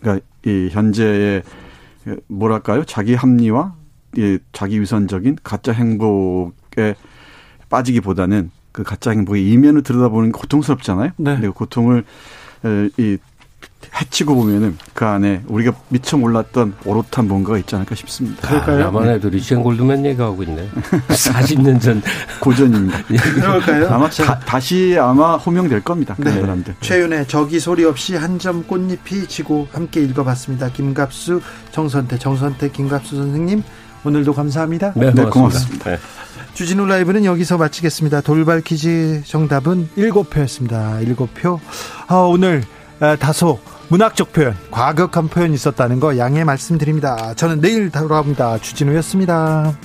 그러니까 이 현재의 뭐랄까요? 자기 합리화, 이 자기 위선적인 가짜 행복에 빠지기보다는 그 가짜 행복의 이면을 들여다보는 게 고통스럽잖아요. 네. 근데 그 고통을 에, 이 해치고 보면은 그 안에 우리가 미처 몰랐던 오롯한 뭔가가 있지 않을까 싶습니다. 아, 나만 해도 리시안 골드만 얘기하고 있네. 40년 전. 고전입니다. 그럴까요? 아마 다, 시 아마 호명될 겁니다. 그 네. 사람들. 최윤의 저기 소리 없이 한 점 꽃잎이 지고 함께 읽어봤습니다. 김갑수, 정선태, 정선태, 김갑수 선생님 오늘도 감사합니다. 네, 네, 고맙습니다. 고맙습니다. 네. 주진우 라이브는 여기서 마치겠습니다. 돌발 퀴즈 정답은 일곱 표였습니다. 일곱 표. 아, 오늘 아, 다소 문학적 표현, 과격한 표현이 있었다는 거 양해 말씀드립니다. 저는 내일 돌아옵니다. 주진우였습니다.